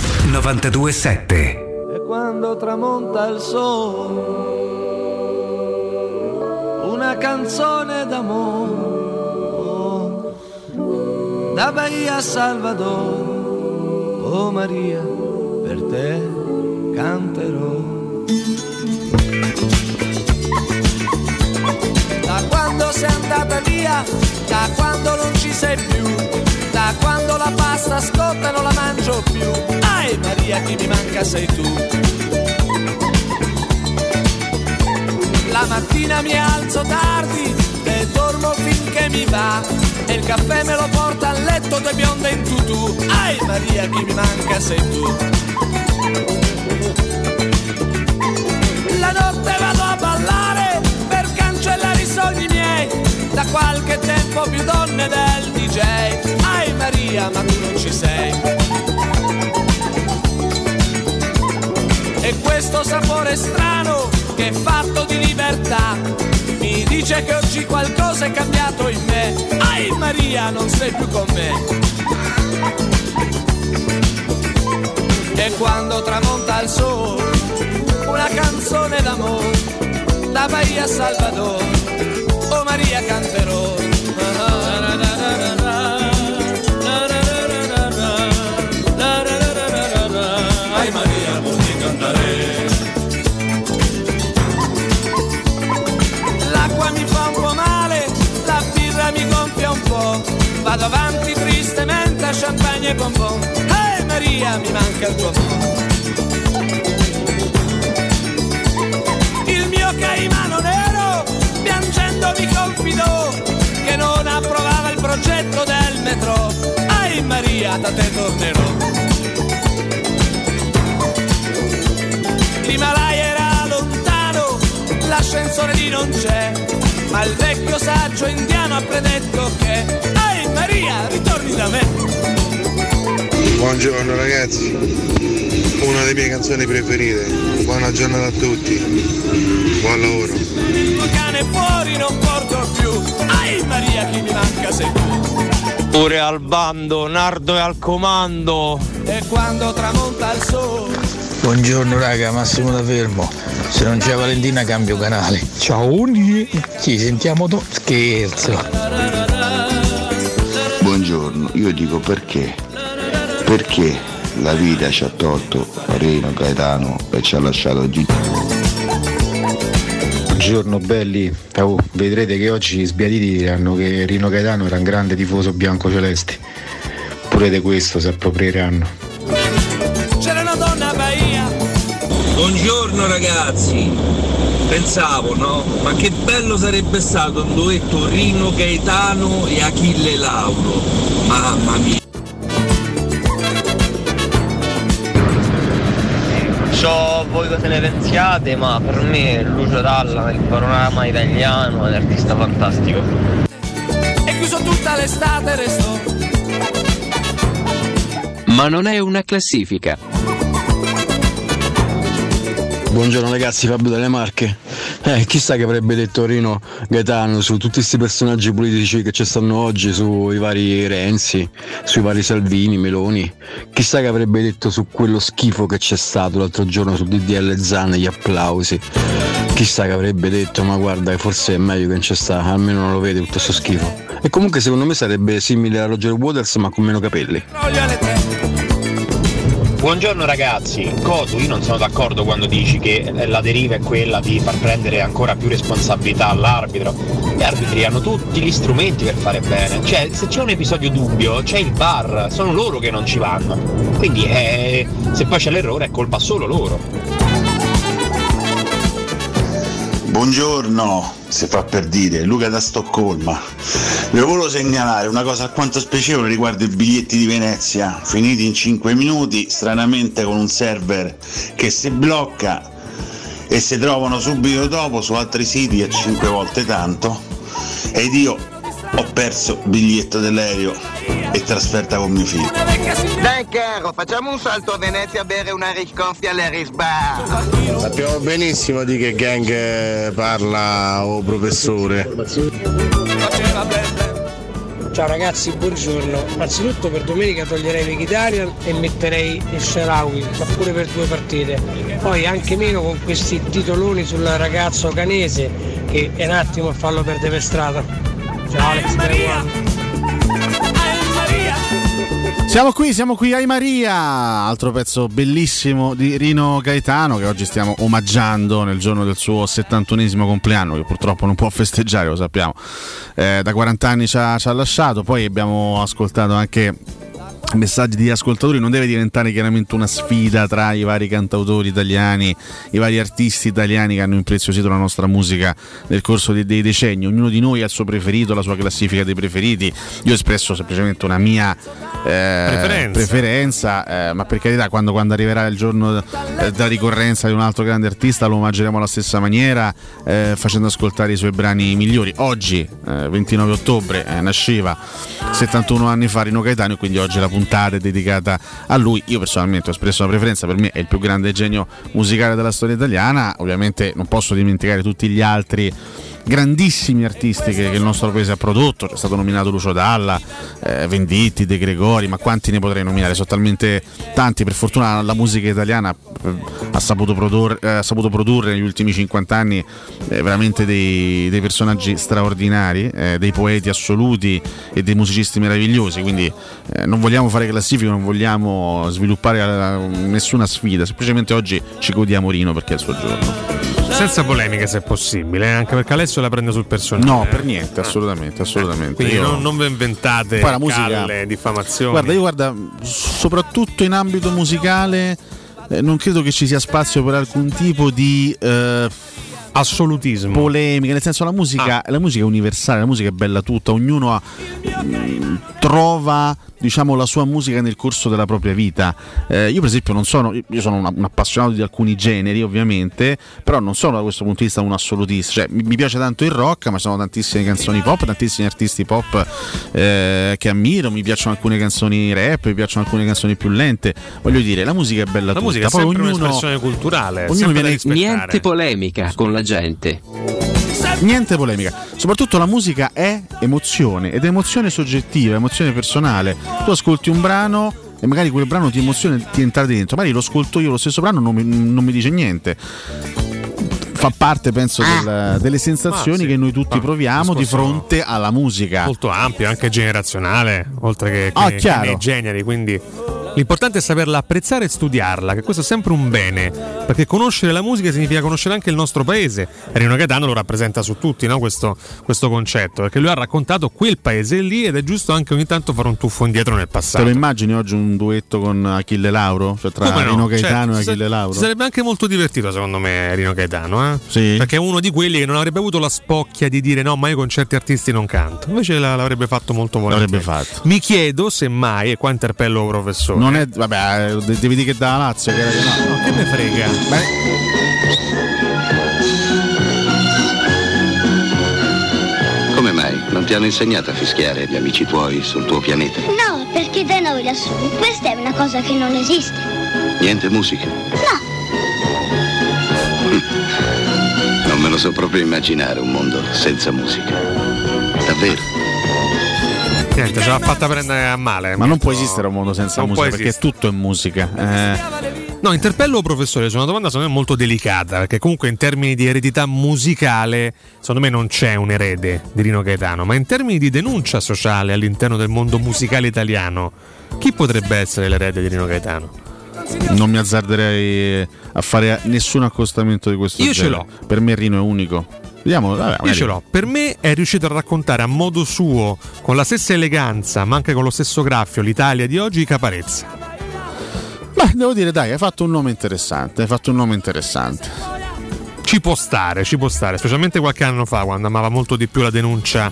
92.7 E quando tramonta il sole, una canzone d'amore, da Bahia a Salvador, oh Maria, per te canterò. Da quando sei andata via, da quando non ci sei più, da quando la pasta scotta non la mangio più. Ai Maria, chi mi manca sei tu. La mattina mi alzo tardi e dormo finché mi va. E il caffè me lo porta a letto due bionde in tutù. Ai Maria, chi mi manca sei tu. La notte vado a ballare per cancellare i sogni miei. Da qualche tempo più donne del DJ. Ai Maria, ma tu non ci sei. Questo sapore strano che è fatto di libertà mi dice che oggi qualcosa è cambiato in me. Ai Maria, non sei più con me. E quando tramonta il sole, una canzone d'amore, da Bahia a Salvador, oh Maria canterò. Vado avanti tristemente a champagne e bonbon. Ehi Maria, mi manca il tuo amore. Il mio caimano nero, piangendo mi confidò che non approvava il progetto del metro. Ehi Maria, da te tornerò. L'Himalaya era lontano, l'ascensore lì non c'è, ma il vecchio saggio indiano ha predetto che, Maria, ritorni da me. Buongiorno ragazzi, una delle mie canzoni preferite. Buona giornata a tutti. Buon lavoro. Il tuo cane fuori non porto più, ehi Maria, chi mi manca sei tu. Pure al bando, Nardo è al comando. E quando tramonta il sole, Buongiorno raga, Massimo da Fermo. Se non c'è Valentina cambio canale. Ciao Ci sentiamo dopo. Scherzo. Buongiorno, io dico perché? Perché la vita ci ha tolto Reno Gaetano e ci ha lasciato Gigi. Buongiorno belli, Oh, vedrete che oggi gli sbiaditi diranno che Rino Gaetano era un grande tifoso bianco-celeste. Pure di questo si approprieranno. c'era una donna a Bahia. Buongiorno ragazzi. Pensavo, no? Ma che bello sarebbe stato un duetto Rino Gaetano e Achille Lauro. Mamma mia. So voi cosa ne pensiate, ma per me Lucio Dalla nel panorama italiano è un artista fantastico. E chiuso tutta l'estate restò. Ma non è una classifica. Buongiorno ragazzi, Fabio dalle Marche. Eh, chissà che avrebbe detto Rino Gaetano su tutti questi personaggi politici che ci stanno oggi, sui vari Renzi, sui vari Salvini, Meloni. Chissà che avrebbe detto su quello schifo che c'è stato l'altro giorno su DDL Zan, gli applausi. Chissà che avrebbe detto, ma guarda, forse è meglio che non c'è sta, almeno non lo vede tutto questo schifo. E comunque secondo me sarebbe simile a Roger Waters ma con meno capelli. Buongiorno ragazzi, Cotu, io non sono d'accordo quando dici che la deriva è quella di far prendere ancora più responsabilità all'arbitro. Gli arbitri hanno tutti gli strumenti per fare bene, cioè se c'è un episodio dubbio c'è il bar, sono loro che non ci vanno. Quindi eh, se poi c'è l'errore è colpa solo loro. Buongiorno, si fa per dire, Luca da Stoccolma. Vi volevo segnalare una cosa alquanto spiacevole riguardo i biglietti di Venezia, finiti in 5 minuti, stranamente con un server che si blocca e si trovano subito dopo su altri siti a 5 volte tanto. Ed io ho perso il biglietto dell'aereo e trasferta con mio figlio. Dai caro, facciamo un salto a Venezia a bere una risconfia all'Eris Bar. Sappiamo benissimo di che gang parla o professore. Ciao ragazzi, buongiorno. Anzitutto per domenica toglierei Vegetarian e metterei il Sharawi, ma pure per due partite. Poi anche meno con questi titoloni sul ragazzo canese che è un attimo a farlo perdere per strada. Ciao Alex Maria. Siamo qui, siamo qui ai Maria, altro pezzo bellissimo di Rino Gaetano che oggi stiamo omaggiando nel giorno del suo 71esimo compleanno, che purtroppo non può festeggiare, lo sappiamo. Eh, da 40 anni ci ha, ci ha lasciato, poi abbiamo ascoltato anche messaggi di ascoltatori non deve diventare chiaramente una sfida tra i vari cantautori italiani, i vari artisti italiani che hanno impreziosito la nostra musica nel corso dei, dei decenni. Ognuno di noi ha il suo preferito, la sua classifica dei preferiti. Io ho espresso semplicemente una mia eh, Preferenza. preferenza, eh, ma per carità, quando, quando arriverà il giorno eh, della ricorrenza di un altro grande artista lo omaggeremo alla stessa maniera, eh, facendo ascoltare i suoi brani migliori. Oggi, eh, 29 ottobre, eh, nasceva 71 anni fa Rino Gaetano e quindi oggi la puntata è dedicata a lui. Io personalmente ho espresso una preferenza, per me è il più grande genio musicale della storia italiana. Ovviamente non posso dimenticare tutti gli altri grandissimi artisti che, che il nostro paese ha prodotto, c'è stato nominato Lucio Dalla, eh, Venditti, De Gregori, ma quanti ne potrei nominare? Sono talmente tanti, per fortuna la musica italiana eh, ha saputo, produrre, eh, ha saputo produrre negli ultimi 50 anni eh, veramente dei, dei personaggi straordinari, eh, dei poeti assoluti e dei musicisti meravigliosi, quindi eh, non vogliamo fare classifiche, non vogliamo sviluppare nessuna sfida, semplicemente oggi ci godiamo Rino perché è il suo giorno. Senza polemiche se possibile, eh, anche perché Alessio la prende sul personale. No, per niente, assolutamente, assolutamente. Quindi Io- non, non vi inventate la musica- calle, diffamazioni. Guarda, io guarda, soprattutto in ambito musicale eh, non credo che ci sia spazio per alcun tipo di eh, assolutismo, polemica, nel senso la musica, la musica è universale, la musica è bella tutta, ognuno ha- mm, trova diciamo la sua musica nel corso della propria vita. Eh, io per esempio non sono io sono un appassionato di alcuni generi, ovviamente, però non sono da questo punto di vista un assolutista, cioè mi, piace tanto il rock, ma ci sono tantissime canzoni pop, tantissimi artisti pop eh, che ammiro, mi piacciono alcune canzoni rap, mi piacciono alcune canzoni più lente. Voglio dire, la musica è bella La tutta, musica è poi sempre ognuno un'espressione culturale, ognuno viene-. Niente polemica con la gente. Niente polemica, soprattutto la musica è emozione ed è emozione soggettiva, emozione personale. Tu ascolti un brano e magari quel brano ti emoziona e ti entra dentro, magari lo ascolto io lo stesso brano non mi, non mi dice niente. Fa parte, penso, del- delle sensazioni sì, che noi tutti ma proviamo di fronte alla musica. molto ampio, anche generazionale, oltre che, Ah, che- nei generi. Quindi l'importante è saperla apprezzare e studiarla, che questo è sempre un bene, perché conoscere la musica significa conoscere anche il nostro paese. Rino Gaetano lo rappresenta su tutti, no? questo, questo concetto, perché lui ha raccontato quel paese lì ed è giusto anche ogni tanto fare un tuffo indietro nel Te passato. lo immagini oggi un duetto con Achille Lauro? Cioè tra Come no? Rino Certo, Gaetano si e Achille Lauro? Sarebbe anche molto divertito, secondo me, Rino Gaetano, eh? Sì. Perché è uno di quelli che non avrebbe avuto la spocchia di dire no, ma io con certi artisti non canto. Invece la- l'avrebbe fatto molto volentieri. L'avrebbe fatto. Mi chiedo se mai, e qua interpello professore. Non è, vabbè, eh, devi dire che da Lazio, che era che no. No, che me frega? Come mai? Non ti hanno insegnato a fischiare gli amici tuoi sul tuo pianeta? No, perché da noi lassù questa è una cosa che non esiste. Niente musica? No, Non me lo so proprio immaginare un mondo senza musica. Davvero? Niente, ce l'ha fatta prendere a male. Ma non può esistere un mondo senza Non musica, perché esistere. tutto è musica. Eh, No, interpello professore su una domanda secondo me molto delicata, perché comunque in termini di eredità musicale, secondo me non c'è un erede di Rino Gaetano, ma in termini di denuncia sociale all'interno del mondo musicale italiano, chi potrebbe essere l'erede di Rino Gaetano? non mi azzarderei a fare nessun accostamento di questo Io ce genere. Per me Rino è unico. Vediamo, vabbè, Io ce l'ho. Per me è riuscito a raccontare a modo suo, con la stessa eleganza, ma anche con lo stesso graffio, l'Italia di oggi, Caparezza. Beh, devo dire, dai, hai fatto un nome interessante. Hai fatto un nome interessante. Ci può stare, ci può stare, specialmente qualche anno fa, quando amava molto di più la denuncia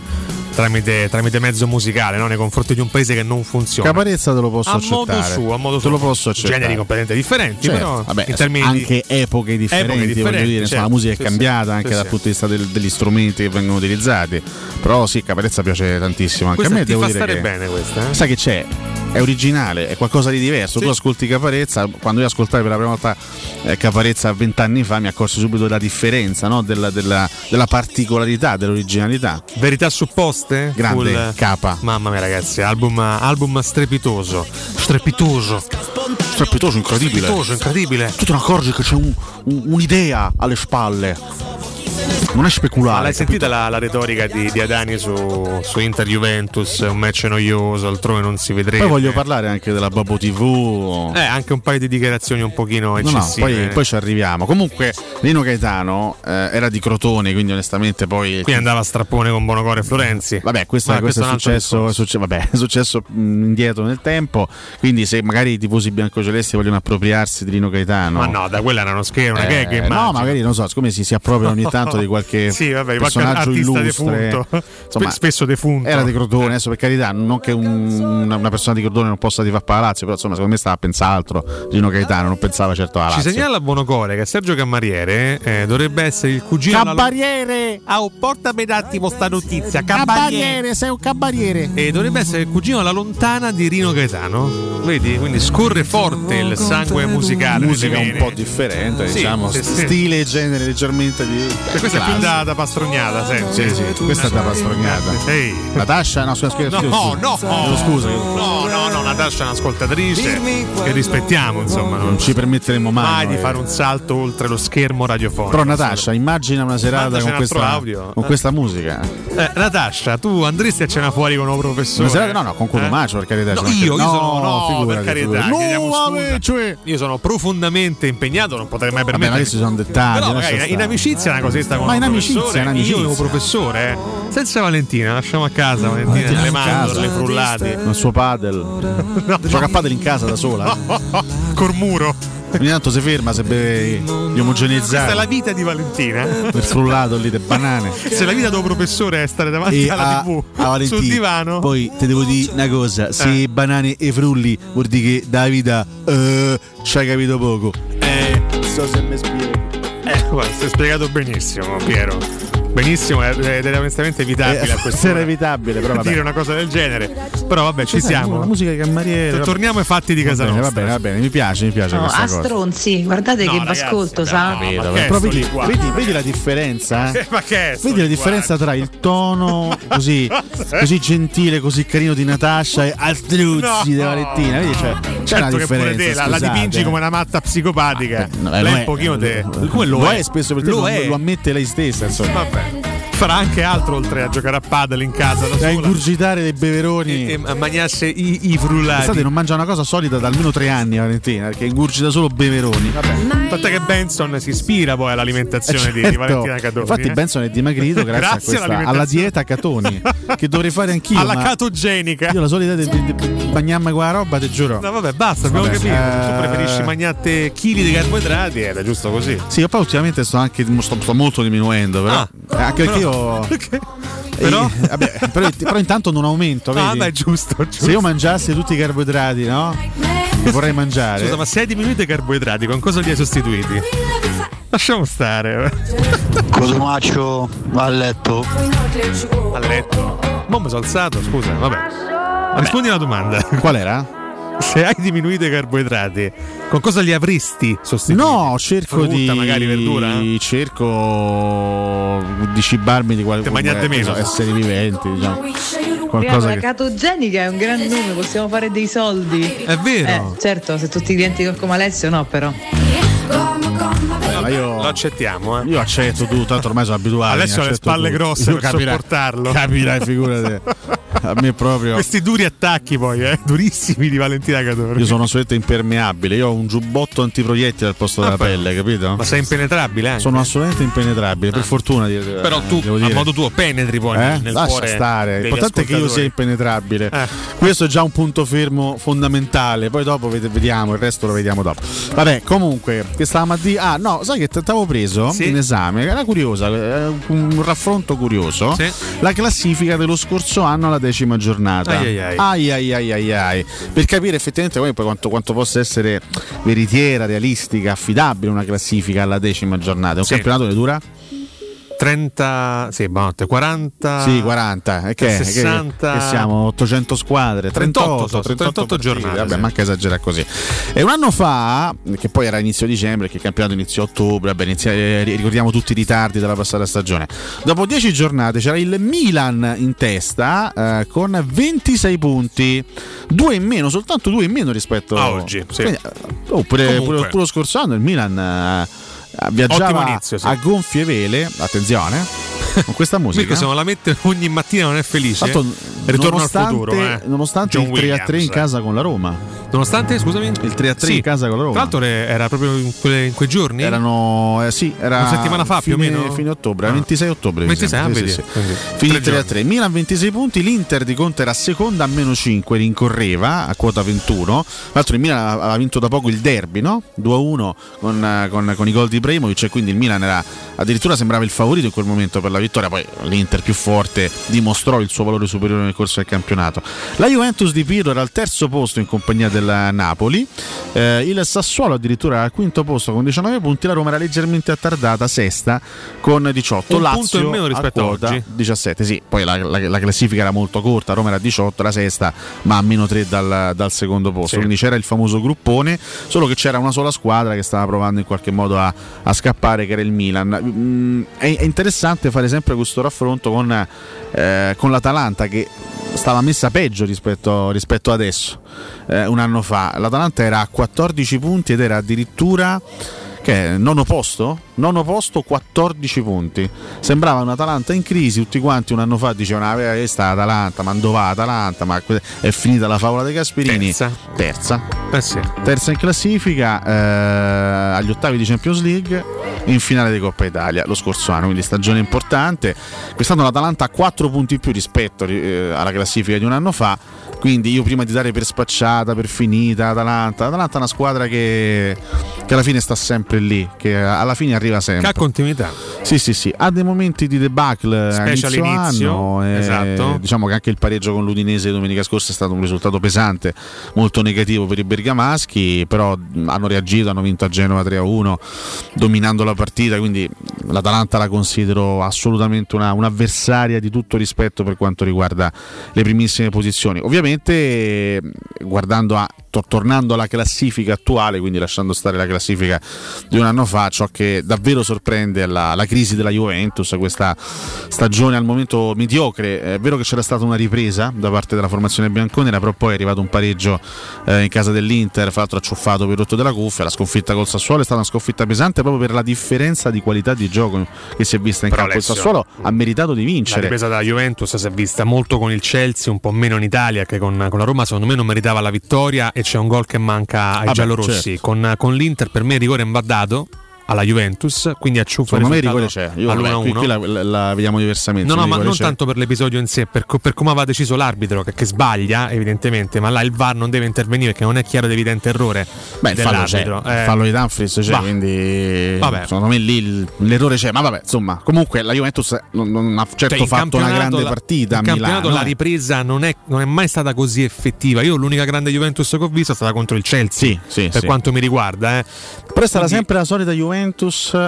tramite, tramite mezzo musicale, no? nei confronti di un paese che non funziona. Caparezza te lo posso a accettare. modo suo, a modo Te suo. lo posso accettare. Generi completamente differenti, Certo, però vabbè, termini di- anche epoche differenti, voglio differenti, dire, insomma, la certo. musica è Sì, cambiata sì, anche sì, dal punto di vista del- degli strumenti che vengono utilizzati. Però sì, Caparezza piace tantissimo. Anche Questa a me ti devo fa dire stare che bene questa, eh? sai che c'è. È originale, è qualcosa di diverso. Sì. Tu ascolti Caparezza, quando io ascoltai per la prima volta eh, Caparezza vent'anni fa mi accorsi subito della differenza, no? della, della- della particolarità, dell'originalità. Verità supposte? Grande Full- capa. Mamma mia ragazzi, album, album strepitoso. Strepitoso. Strepitoso, incredibile. Strepitoso, incredibile. Tu te ne accorgi che c'è un- un- un'idea alle spalle. Non è speculare. Ma l'hai capito? sentita la, la retorica di, di Adani su, su Inter Juventus? Un match noioso, altrove non si vedrebbe. Poi voglio parlare anche della Babbo TV. Eh, anche un paio di dichiarazioni un pochino No, no, eccessive. poi, poi ci arriviamo. Comunque, Rino Gaetano eh, era di Crotone, quindi onestamente poi. Qui andava a strappone con Bonocore e Florenzi. Vabbè, questo, Ma questo è, questo è successo, è succe- vabbè, è successo mh, indietro nel tempo. Quindi, se magari i tifosi biancocelesti vogliono appropriarsi di Rino Gaetano. Ma no, da quella era uno scherzo, una Eh, gag. no, magari non so, siccome si, si appropriano ogni tanto di qualche Sì, vabbè, di qualche personaggio artista illustre, defunto. insomma, Spe- spesso defunto. Era di Crotone, adesso per carità, non che un- una, persona di Crotone non possa tifare per la Lazio, però insomma, secondo me stava a pensare altro. Rino Gaetano non pensava certo alla Ci Lazio. segnala Bonocore che Sergio Cammariere eh, dovrebbe essere il cugino. alla- Cabariere! Ah, oh, portami un attimo sta notizia. Cabariere, sei un cabariere! E dovrebbe essere il cugino alla lontana di Rino Gaetano. Vedi? Quindi scorre forte il sangue musicale. musica un po' differente, Sì, diciamo, sì, stile e genere leggermente di Per questo è più da, da pastrognata, senti. Sì, sì, questa è da pastrognata. Ehi. Natascia, no, scusa, scusa, No, scusa. no, Chiedo scusa. No, no, no, Natascia è un'ascoltatrice che rispettiamo, insomma. Non Non ci permetteremo mai. mai di fare un salto oltre lo schermo radiofonico. Però Natascia, immagina una serata con questa, audio. con questa musica. Eh, Natascia, tu andresti a cena fuori con un professore? Una serata, no, no, con quello Eh? macio, per carità. No, io, io no, sono no, figurati, per carità, No, cioè- Io sono profondamente impegnato, non potrei mai Vabbè, ma permettermi. questi sono dettagli. Però magari in amicizia è una cosetta con Ma in amicizia, professore, in amicizia. Io come professore, eh. senza Valentina, lasciamo a casa Valentina Valentina nelle in casa. mandorle frullati. Nel suo padel. Gioca a padel in casa da sola. Col muro. Ogni tanto si ferma se beve gli Questa è omogenizzati. la vita di Valentina. Il frullato lì de banane. Se la vita del professore è stare davanti E alla a, TV a Valentina, sul divano, Poi ti devo dire una cosa: se banane e frulli vuol dire che da vita eh, ci hai capito poco. Eh, so se mi spiego. Guarda, stai spiegato benissimo, Piero. Benissimo, ed era onestamente evitabile Eh, a questo era evitabile, però vabbè. dire una cosa del genere. Però vabbè, ci Sai, siamo. La musica di cameriere. vabbè. Torniamo ai fatti di Va casa bene, va bene, va bene, mi piace, mi piace No, questa a cosa. stronzi, guardate No, che ragazzi, ascolto, no, sa? che però vedi, vedi- vedi la differenza? Eh, ma che è Vedi la differenza tra il tono così, così gentile, così carino di Natascia e Altruzzi No. di Valentina. Vedi, c'è, c'è Certo una che pure differenza. te la, la dipingi come una matta psicopatica. No, eh, lei un pochino te. Come lo, è spesso per te, lo ammette lei stessa. Insomma. Vabbè. Farà anche altro oltre a giocare a paddle in casa da A sola. ingurgitare dei beveroni. e a mangiarsi i, i frullati. Pensate, non mangia una cosa solida da almeno tre anni Valentina, perché ingurgita solo beveroni. Vabbè. Tant'è che Benson si ispira poi all'alimentazione Eh, di, di certo. Valentina Catoni. Infatti eh. Benson è dimagrito grazie, Grazie a questa, alla dieta Catoni, che dovrei fare anch'io. Alla catogenica. Io la solita di, di, di bagnarmi con la roba, ti giuro. No, vabbè, basta, abbiamo Vabbè, capito. Tu eh, preferisci mangiate chili di carboidrati, era giusto così. Sì, io poi ultimamente sto anche sto, sto molto diminuendo, però. Ah, anche perché io. Però? Eh, vabbè, però, però intanto non aumento, vedi? Ah, beh, giusto, giusto. Se io mangiassi tutti i carboidrati, no? Che vorrei mangiare. Scusa, ma se hai diminuito i carboidrati, con cosa li hai sostituiti? Lasciamo stare. Cosumaccio va a letto. A letto. Mo mi sono alzato, scusa, vabbè. Rispondi alla domanda. Qual era? Se hai diminuito i carboidrati, con cosa li avresti sostituiti? No, cerco Frutta, di. magari verdura? Cerco di cibarmi di qualcosa. mangiate meno. Esseri viventi, diciamo. Qualcosa la che. catogenica è un gran nome, possiamo fare dei soldi. È vero. Eh, certo, se tutti i clienti come Alessio no, però. Io, Lo accettiamo, eh. io accetto tutto, tanto ormai sono abituato. Adesso ha le spalle tutto. grosse Io per capirai- sopportarlo. Capirai, figurati. A me proprio. Questi duri attacchi poi, eh, durissimi di Valentina Cadore. Io sono assolutamente impermeabile. Io ho un giubbotto antiproiettile al posto della Vabbè. pelle, capito? Ma sei impenetrabile anche. Sono assolutamente impenetrabile, per fortuna. di- Però tu, devo a dire. modo tuo, penetri poi Eh? nel, Lascia stare. L'importante è che io sia impenetrabile. Eh. Questo è già un punto fermo fondamentale. Poi dopo ved- vediamo, il resto lo vediamo dopo. Vabbè, comunque, che stavamo a dire. Ah, no, sai che ti avevo preso Sì. in esame? Era curiosa, eh, un raffronto curioso. Sì. La classifica dello scorso anno alla decima giornata. Ai ai ai. Ai ai ai ai. Per capire effettivamente poi quanto, quanto possa essere veritiera, realistica, affidabile una classifica alla decima giornata. È un Sì. campionato che dura? 30, sì, buonanotte, 40. Sì, 40. E che, che- 60. Che, siamo 800 squadre, 38, 38, 38 partite, giornate, Vabbè, sì. manca esagerare così. E un anno fa, che poi era inizio dicembre, che il campionato iniziò a ottobre, vabbè, inizia- eh, ricordiamo tutti i ritardi della passata stagione. Dopo 10 giornate c'era il Milan in testa eh, con 26 punti, due in meno, soltanto due in meno rispetto A oggi, sì. Quindi, eh, oh, pure, Comunque. pure- pure lo scorso anno il Milan eh, viaggiava Ottimo inizio, sì. a gonfie vele, attenzione, con questa musica. Mica se non la mette ogni mattina non è felice. Tanto, Ritorno al futuro. Eh. nonostante John il 3 a 3 in casa con la Roma. Nonostante, scusami? Il 3 a 3 Sì. in casa con la Roma. Tra l'altro era proprio in, quelle- in quei giorni? Erano, eh, sì, era Una settimana fa, più o fine- meno? Fine ottobre, Ah. 26 ottobre. mi 26, sembra, ah, sì, sì, Finì tre 3 a giorni. 3. Milan 26 punti, l'Inter di Conte era seconda a meno 5, rincorreva a quota 21. Tra l'altro il Milan aveva vinto da poco il derby, no? 2 a 1 con, con- con i gol di Ibrahimovic e quindi il Milan era addirittura sembrava il favorito in quel momento per la vittoria. Poi l'Inter più forte dimostrò il suo valore superiore nel corso del campionato. La Juventus di Pirlo era al terzo posto in compagnia del Napoli. Eh, il Sassuolo addirittura era al quinto posto con 19 punti. La Roma era leggermente attardata, sesta con 18. Un Lazio punto in meno rispetto a quota oggi. 17. Sì, poi la, la- la classifica era molto corta. Roma era a 18, la sesta, ma a meno 3 dal, dal secondo posto. Sì. Quindi c'era il famoso gruppone, solo che c'era una sola squadra che stava provando in qualche modo a, a scappare, che era il Milan. Mh, è, è interessante fare sempre questo raffronto con, eh, con l'Atalanta che stava messa peggio rispetto, rispetto adesso, eh, un anno fa. L'Atalanta era a 14 punti ed era addirittura che è nono posto? Nono posto, 14 punti. Sembrava un'Atalanta in crisi, tutti quanti un anno fa dicevano: ah, questa Atalanta, ma dove va Atalanta? Ma è finita la favola dei Gasperini. Terza. Terza. Eh sì. Terza in classifica, eh, agli ottavi di Champions League, in finale di Coppa Italia lo scorso anno, quindi stagione importante. Quest'anno l'Atalanta ha 4 punti in più rispetto eh, alla classifica di un anno fa. Quindi io prima di dare per spacciata, per finita, Atalanta, Atalanta è una squadra che, che alla fine sta sempre lì, che alla fine arriva sempre. Che ha continuità. Sì, sì, sì, ha dei momenti di debacle Specie inizio all'inizio, anno, e esatto. Diciamo che anche il pareggio con l'Udinese domenica scorsa è stato un risultato pesante, molto negativo per i bergamaschi, però hanno reagito, hanno vinto a Genova 3-1, dominando la partita, quindi l'Atalanta la considero assolutamente una, un'avversaria di tutto rispetto per quanto riguarda le primissime posizioni. Ovviamente guardando a to- tornando alla classifica attuale, quindi lasciando stare la classifica di un anno fa, ciò che davvero sorprende è la, la crisi della Juventus, questa stagione al momento mediocre. È vero che c'era stata una ripresa da parte della formazione bianconera, però poi è arrivato un pareggio eh, in casa dell'Inter, fra l'altro acciuffato per rotto della cuffia. La sconfitta col Sassuolo è stata una sconfitta pesante proprio per la differenza di qualità di gioco che si è vista in Però, campo. Il Sassuolo ha meritato di La vincere. ripresa della Juventus si è vista molto con il Chelsea, un po' meno in Italia che con, con la Roma. Secondo me non meritava la vittoria e c'è un gol che manca ai Vabbè, giallorossi. certo. Con, con l'Inter per me il rigore va dato alla Juventus, quindi acciuffa Secondo me rigore c'è. Io, qui, all'1-1. qui la, la- la vediamo diversamente. No, no, ma non c'è. tanto per l'episodio in sé, per, per come aveva deciso l'arbitro, che, che sbaglia evidentemente, ma là il VAR non deve intervenire perché non è chiaro ed evidente errore Beh, il fallo Eh, fallo di Dumfries c'è, bah. quindi Vabbè. secondo me lì il- l'errore c'è. Ma vabbè, insomma, comunque la Juventus non, non ha certo Cioè, fatto una grande la- partita a Milano. la eh. ripresa non è, non è mai stata così effettiva. Io l'unica grande Juventus che ho visto è stata contro il Chelsea, sì, per sì. quanto mi riguarda. Eh. Però è stata sempre la solita Juventus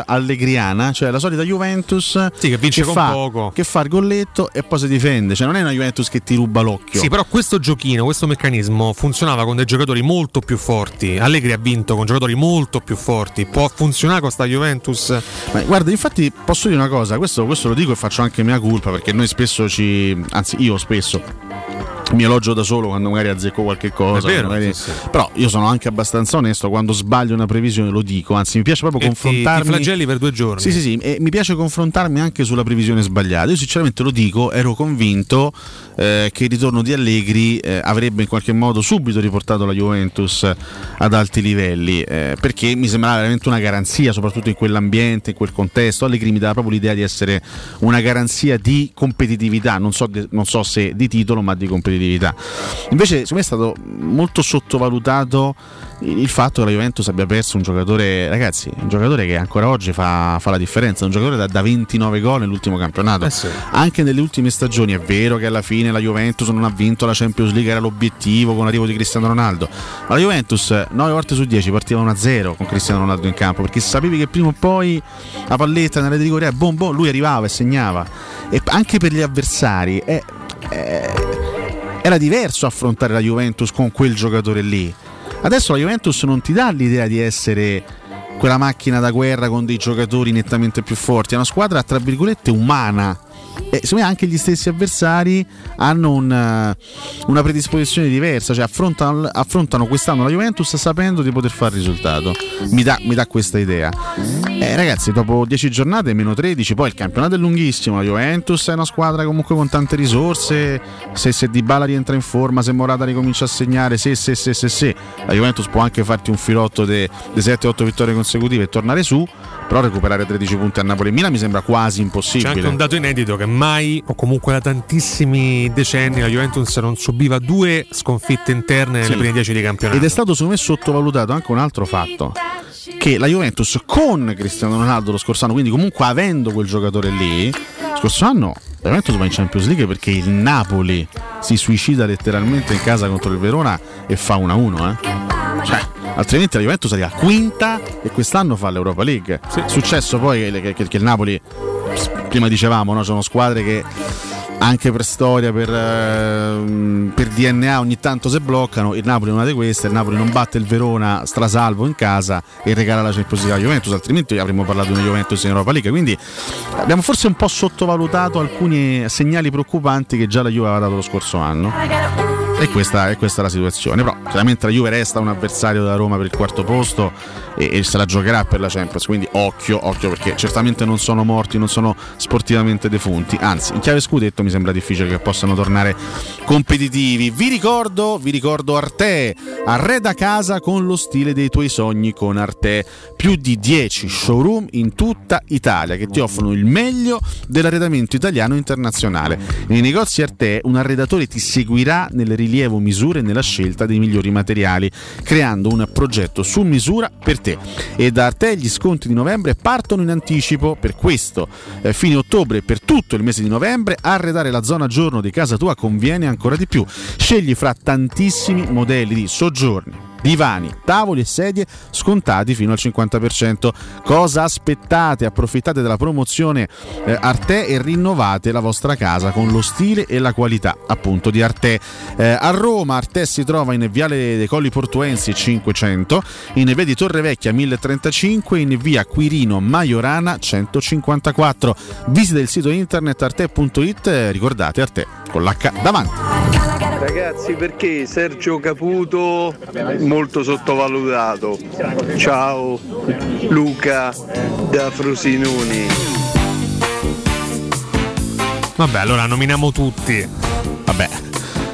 allegriana, cioè la solita Juventus che vince con fa, poco. che fa il golletto e poi si difende. Cioè non è una Juventus che ti ruba l'occhio. Sì, però questo giochino, questo meccanismo funzionava con dei giocatori molto più forti. Allegri ha vinto con giocatori molto più forti. Può funzionare con sta Juventus? Ma guarda, infatti posso dire una cosa, questo, questo lo dico e faccio anche mia colpa perché noi spesso ci. anzi, io spesso. Mi elogio da solo quando magari azzecco qualche cosa. È vero, magari- sì, sì. Però io sono anche abbastanza onesto quando sbaglio una previsione, lo dico. Anzi, mi piace proprio E confrontarmi. ti flagelli per due giorni. Sì, sì, sì. E mi piace confrontarmi anche sulla previsione sbagliata. Io, sinceramente, lo dico, ero convinto eh, che il ritorno di Allegri eh, avrebbe in qualche modo subito riportato la Juventus ad alti livelli. eh, perché mi sembrava veramente una garanzia, soprattutto in quell'ambiente, in quel contesto. Allegri mi dava proprio l'idea di essere una garanzia di competitività, non so, non so se di titolo, ma di competitività. Invece, secondo me è stato molto sottovalutato il fatto che la Juventus abbia perso un giocatore, ragazzi, un giocatore che ancora oggi fa, fa la differenza, un giocatore da, da 29 gol nell'ultimo campionato. Anche nelle ultime stagioni è vero che alla fine la Juventus non ha vinto la Champions League, era l'obiettivo con l'arrivo di Cristiano Ronaldo. Ma la Juventus 9 volte su 10 partiva 1-0 con Cristiano Ronaldo in campo, perché sapevi che prima o poi la palletta nella di rigore, eh, boom, boom, lui arrivava e segnava. E anche per gli avversari è- è- era diverso affrontare la Juventus con quel giocatore lì. Adesso la Juventus non ti dà l'idea di essere quella macchina da guerra con dei giocatori nettamente più forti, è una squadra tra virgolette umana. E secondo me anche gli stessi avversari hanno un, eh, una predisposizione diversa, cioè affrontano, affrontano quest'anno la Juventus sapendo di poter fare risultato. Mi dà, mi dà questa idea. Eh, ragazzi, dopo 10 giornate, meno 13, poi il campionato è lunghissimo. La Juventus è una squadra comunque con tante risorse. Se, se Dybala rientra in forma, se Morata ricomincia a segnare, se, se, se, se, se. La Juventus può anche farti un filotto di 7-8 vittorie consecutive e tornare su. Però recuperare 13 punti a Napoli e Milan mi sembra quasi C'è impossibile. anche un dato inedito che mai, o comunque da tantissimi decenni, la Juventus non subiva due sconfitte interne nelle Sì. prime 10 di campionato. Ed è stato secondo me sottovalutato anche un altro fatto. Che la Juventus con Cristiano Ronaldo lo scorso anno, quindi comunque avendo quel giocatore lì, lo scorso anno la Juventus va in Champions League perché il Napoli si suicida letteralmente in casa contro il Verona e fa 1-1. Eh? Cioè, altrimenti la Juventus arriva quinta e quest'anno fa l'Europa League. È successo poi che, che- che il Napoli, prima dicevamo, no? sono squadre che anche per storia, per, ehm, per DNA ogni tanto si bloccano, il Napoli è una di queste, il Napoli non batte il Verona strasalvo in casa e regala la Champions League alla Juventus, altrimenti avremmo parlato di una Juventus in Europa League, quindi abbiamo forse un po' sottovalutato alcuni segnali preoccupanti che già la Juve aveva dato lo scorso anno. E questa, è questa la situazione. Però chiaramente la Juve resta un avversario della Roma per il quarto posto e, e se la giocherà per la Champions. Quindi occhio, occhio perché certamente non sono morti, non sono sportivamente defunti. Anzi, in chiave scudetto mi sembra difficile che possano tornare competitivi. Vi ricordo, vi ricordo Arte, arreda casa con lo stile dei tuoi sogni con Arte. Più di 10 showroom in tutta Italia che ti offrono il meglio dell'arredamento italiano e internazionale. Nei negozi Arte un arredatore ti seguirà nel rilievo misure nella scelta dei migliori materiali, creando un progetto su misura per te. E da Arte gli sconti di novembre partono in anticipo, per questo eh, fine ottobre per tutto il mese di novembre arredare la zona giorno di casa tua conviene ancora di più. Scegli fra tantissimi modelli di soggiorni divani, tavoli e sedie scontati fino al 50%. Cosa aspettate? Approfittate della promozione eh, Arte e rinnovate la vostra casa con lo stile e la qualità appunto di Arte. Eh, a Roma Arte si trova in Viale dei Colli Portuensi 500, in via di Torrevecchia 1035 in via Quirino Maiorana 154. Visita il sito internet arte.it, eh, ricordate Arte con l'H davanti. Ragazzi, perché Sergio Caputo molto sottovalutato? Ciao Luca da Frosinoni. Vabbè, allora nominiamo tutti. Vabbè.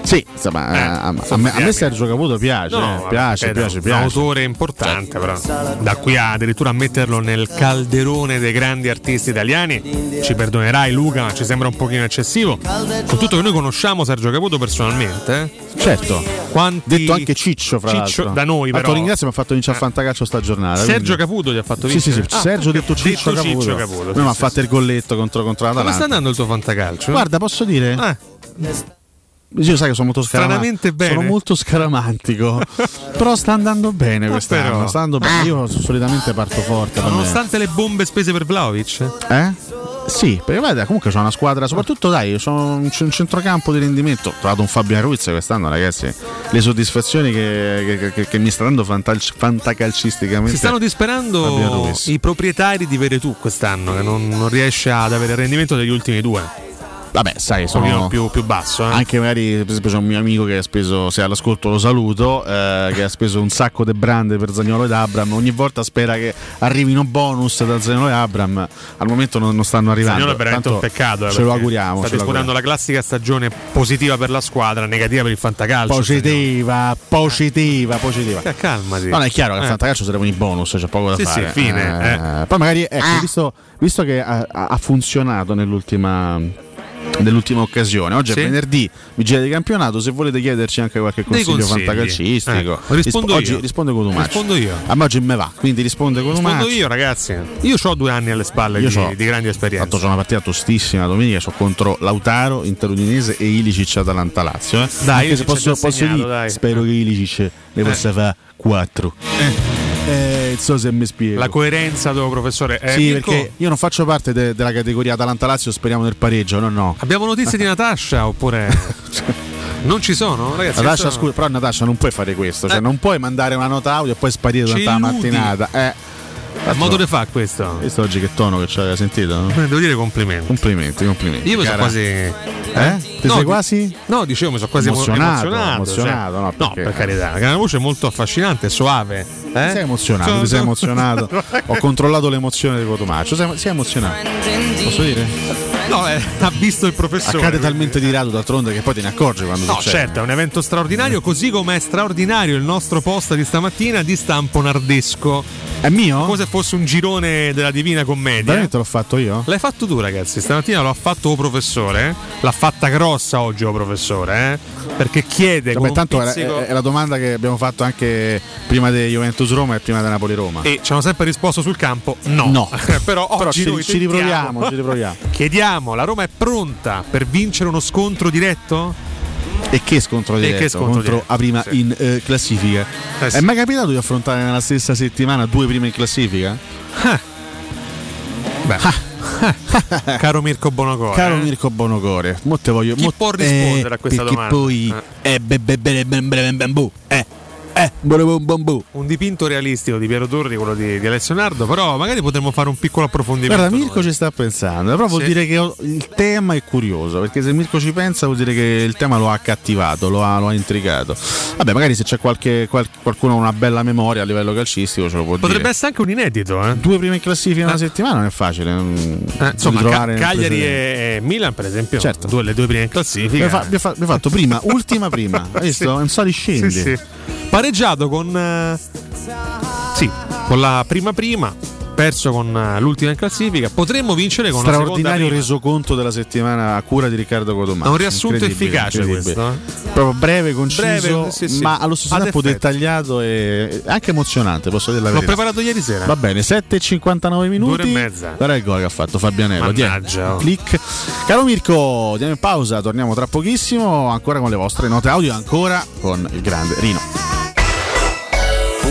Sì, insomma, eh, a, a me, a me Sergio Caputo piace, No, eh, piace, vabbè, piace, un piace. autore importante, però. Da qui a addirittura a metterlo nel calderone dei grandi artisti italiani, ci perdonerai Luca, ma ci sembra un pochino eccessivo. Con tutto che noi conosciamo Sergio Caputo personalmente, eh? Certo. Quanti... Detto anche Ciccio, fra Ciccio l'altro. da noi, però. ringrazio, mi ha fatto vincere a Fantacalcio sta giornata. Sergio quindi- Caputo gli ha fatto Sì, sì, vincere. sì. Ah, Sergio detto Ciccio Detto Caputo. Ciccio Caputo, Lui sì, mi ha sì. fatto il golletto contro, contro Come l'Atalanta. sta andando il tuo fantacalcio? Guarda, posso dire? Eh. Io sai che sono molto scaramantico. Sono molto scaramantico. però sta andando bene quest'anno. Sta andando bene. Io solitamente parto forte. Nonostante le bombe spese per Vlaovic? Eh? Sì, perché guarda, comunque c'è una squadra, soprattutto dai, c'è un, centrocampo di rendimento. Ho trovato un Fabian Ruiz quest'anno, ragazzi. Le soddisfazioni che, che- che- che mi sta dando fantal- fantacalcisticamente. Si stanno disperando i proprietari di Veretù quest'anno, che non, non riesce ad avere il rendimento degli ultimi due. Vabbè, sai, Un pochino sono più, più basso. eh. Anche magari, per esempio, c'è un mio amico che ha speso, se all'ascolto lo saluto, eh, che ha speso un sacco di brand per Zagnolo ed Abram. Ogni volta spera che arrivino bonus da Zagnolo e Abram. Al momento non, non stanno arrivando. Zagnolo è veramente Tanto un peccato. eh, Ce lo auguriamo. Sta disputando la classica stagione positiva per la squadra, negativa per il fantacalcio. Positiva, positiva, positiva. Eh, calmati. No, no, è chiaro che Eh. al fantacalcio servono i bonus, c'è poco da Sì, fare. sì, fine, Eh, Poi magari, ecco, visto, visto che ha- ha funzionato nell'ultima. Nell'ultima occasione, oggi Sì. è venerdì, vigilia di campionato. Se volete chiederci anche qualche consiglio consigli. fantacalcistico, Ecco, rispondo oggi io. risponde con Umaccio. Rispondo io. A oggi me va, quindi risponde con Rispondo Umaccio. io, ragazzi. Io ho due anni alle spalle Io di, c'ho- di grandi Ho esperienze. fatto c'è una partita tostissima domenica, so contro Lautaro, Inter Udinese e Ilicic Atalanta Lazio. Eh. Dai, Anche se posso, posso segnato, dire, dai. spero che Ilicic ne possa fare 4. Eh, non so se mi spiego. La coerenza tuo professore. Eh, sì, Mirko, perché io non faccio parte de- della categoria Atalanta-Lazio, speriamo nel pareggio, no no. Abbiamo notizie di Natascia oppure. non ci sono, ragazzi? Natascia, questo- scusa, però Natascia non puoi fare questo, cioè non puoi mandare una nota audio e poi sparire durante la mattinata. Eh. Modo di fa questo? Visto oggi che tono che c'hai sentito? no? Eh, Devo dire complimenti. Complimenti, complimenti. Io mi sono quasi. Eh? Ti No, sei quasi? No, dicevo, mi sono quasi emo- Emozionato, emozionato. emozionato, cioè- no, no, perché- per carità. È una voce molto affascinante, soave. Eh? Sei emozionato, Sono- ti sei emozionato. Ho controllato l'emozione di Cotomaccio. Sei, sei emozionato. Posso dire? No, eh, ha visto il professore. Accade talmente di rado d'altronde che poi te ne accorgi quando No, succede. certo, è un evento straordinario, così come è straordinario il nostro post di stamattina di stampo nardesco. È mio? Come se fosse un girone della Divina Commedia. Veramente l'ho fatto io? L'hai fatto tu, ragazzi. Stamattina l'ha fatto o professore. L'ha fatta grossa oggi, o professore. eh? Perché chiede. Vabbè, tanto era- pizzico- è, è la domanda che abbiamo fatto anche prima di Juventus Roma e prima di Napoli Roma. E ci hanno sempre risposto sul campo: no. No. Però oggi Però ci- ci riproviamo, ci riproviamo. Chiediamo: la Roma è pronta per vincere uno scontro diretto? E che scontro E che scontro contro diretto, prima sì. in eh, classifica. Eh, sì. È mai capitato di affrontare nella stessa settimana due prime in classifica? Beh, Caro Mirko Bonocore. Caro eh? Mirko Bonocore, mo te voglio, Chi mo- può rispondere a questa domanda? poi eh, be- be- be- be- be- be- eh, eh, bole- bambu. Un dipinto realistico di Piero Torri, quello di, di Alessio Nardo, però magari potremmo fare un piccolo approfondimento. Guarda, Mirko ci sta pensando, però vuol Sì. dire che il tema è curioso, perché se Mirko ci pensa vuol dire che il tema lo ha accattivato, lo ha, lo ha intrigato. Vabbè, magari se c'è qualche, qual- qualcuno con una bella memoria a livello calcistico ce lo può Potrebbe dire. essere anche un inedito, eh? Due prime in classifica in una settimana non è facile. mm, Eh, insomma, Ca- Cagliari e Milan, per esempio, Certo. due, le due prime in classifica. Abbiamo, fa- fatto prima, ultima prima. Hai visto? Non sali scendi. Sì, sì. Pareggiato con. eh, sì, con la prima prima, perso con eh, l'ultima in classifica. Potremmo vincere con Straordinario resoconto della settimana a cura di Riccardo Codomaccio. Un riassunto efficace questo, eh? Proprio breve, conciso, Breve, sì, sì. ma allo stesso Ad tempo effetto. dettagliato e anche emozionante, posso dire la L'ho verità. preparato ieri sera. Va bene, 7,59 minuti. Due e mezza. Guarda il gol che ha fatto Fabianello. Mannaggia, oh. Click. Caro Mirko, diamo in pausa, torniamo tra pochissimo, ancora con le vostre note audio, ancora con il grande Rino.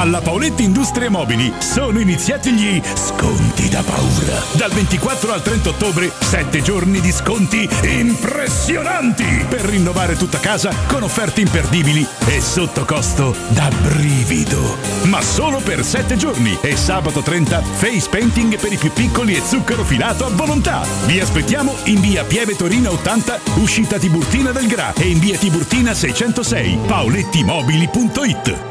Alla Paoletti Industrie Mobili sono iniziati gli sconti da paura. Dal 24 al 30 ottobre, 7 giorni di sconti impressionanti per rinnovare tutta casa con offerte imperdibili e sotto costo da brivido. Ma solo per 7 giorni e sabato 30 face painting per i più piccoli e zucchero filato a volontà. Vi aspettiamo in via Pieve Torino 80, uscita Tiburtina del Gra e in via Tiburtina 606, paolettimobili.it.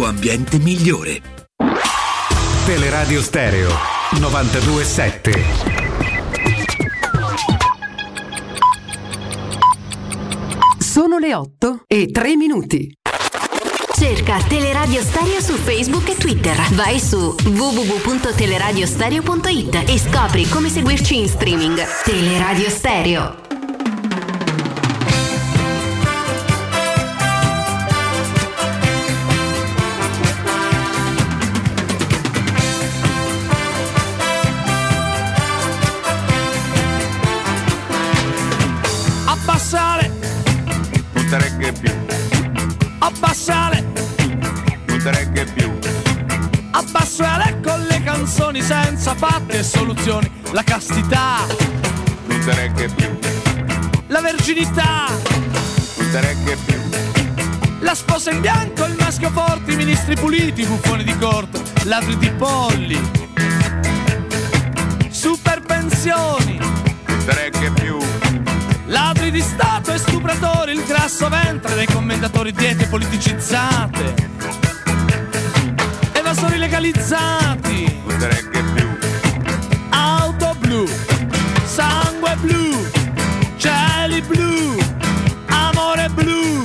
ambiente migliore. Teleradio Stereo 927. Sono le 8 e 3 minuti. Cerca Teleradio Stereo su Facebook e Twitter. Vai su www.teleradiostereo.it e scopri come seguirci in streaming. Teleradio Stereo. Abbassare, non te regge più. abbassare con le canzoni senza fatti e soluzioni. La castità, Non te regge più, la verginità, non te regge più. la sposa in bianco, il maschio forte, i ministri puliti, i buffoni di corte, ladri di polli, super pensioni, Non te regge ladri di Stato e stupratori, il grasso ventre dei commentatori diete politicizzate, evasori legalizzati. più. Auto blu, sangue blu, cieli blu, amore blu,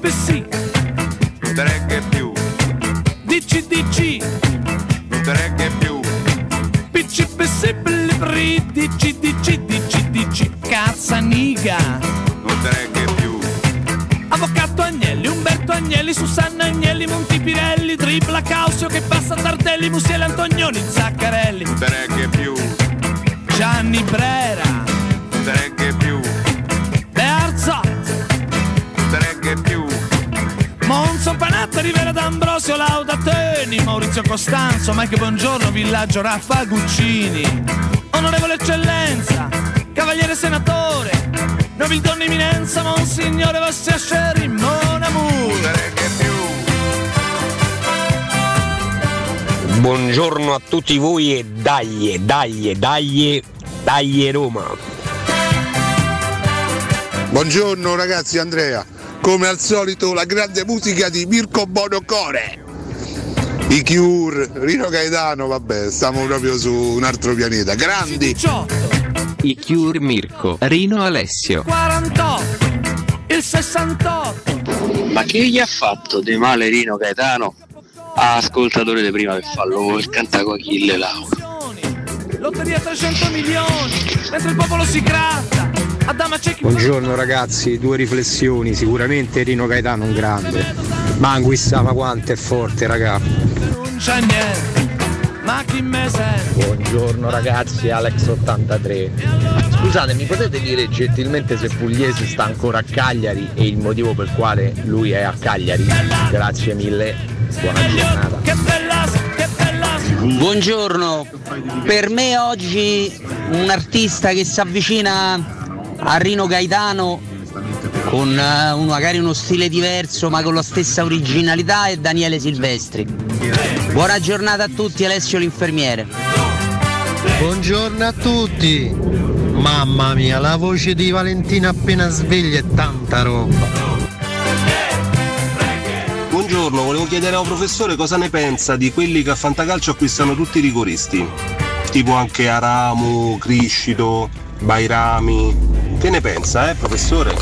PCPC, non te regge più, DCDC, non te regge più. PCPC, blibri, DCDC, DCDC, cazzaniga. Non te regge più, Avvocato Agnelli, Umberto Agnelli, Susanna Agnelli, Montipirelli, Tripla Causio che passa Tardelli, Musiele Antonioni, Zaccarelli, non te regge più, Gianni Brera, Rivera D'Ambrosio, Lauda Teni, Maurizio Costanzo, Mike Buongiorno, Villaggio Raffa Guccini, Onorevole Eccellenza, Cavaliere Senatore, Nobildonna Eminenza, Monsignore Vassia Sherry, Mon Amour. Buongiorno a tutti voi e dai, dai, dai, dai Roma. Buongiorno ragazzi, Andrea. Come al solito la grande musica di Mirko Bonocore. I Cure, Rino Gaetano, vabbè, stiamo proprio su un altro pianeta. Grandi! I Cure Mirko, Rino Alessio. 48, il 68. Ma che gli ha fatto di male Rino Gaetano a ascoltatore di prima per farlo il cantacoachille Lauro? Lotteria 300 milioni, mentre il popolo si gratta. Buongiorno ragazzi, due riflessioni, sicuramente Rino Gaetano un grande, ma Anguissa ma quanto è forte raga. non c'è niente. Ma chi me sente? Buongiorno ragazzi, Alex83. Scusate, mi potete dire gentilmente se Pugliese sta ancora a Cagliari e il motivo per quale lui è a Cagliari? Grazie mille, buona giornata. Che bella, che bella. Buongiorno, per me oggi un artista che si avvicina a Rino Gaetano con un- magari uno stile diverso ma con la stessa originalità è Daniele Silvestri. Buona giornata a tutti, Alessio l'infermiere. Buongiorno a tutti! Mamma mia, la voce di Valentina appena sveglia è tanta roba. Buongiorno, volevo chiedere a un professore cosa ne pensa di quelli che a Fantacalcio acquistano tutti i rigoristi. Tipo anche Aramu, Criscito, Bairami. Che ne pensa, eh, professore?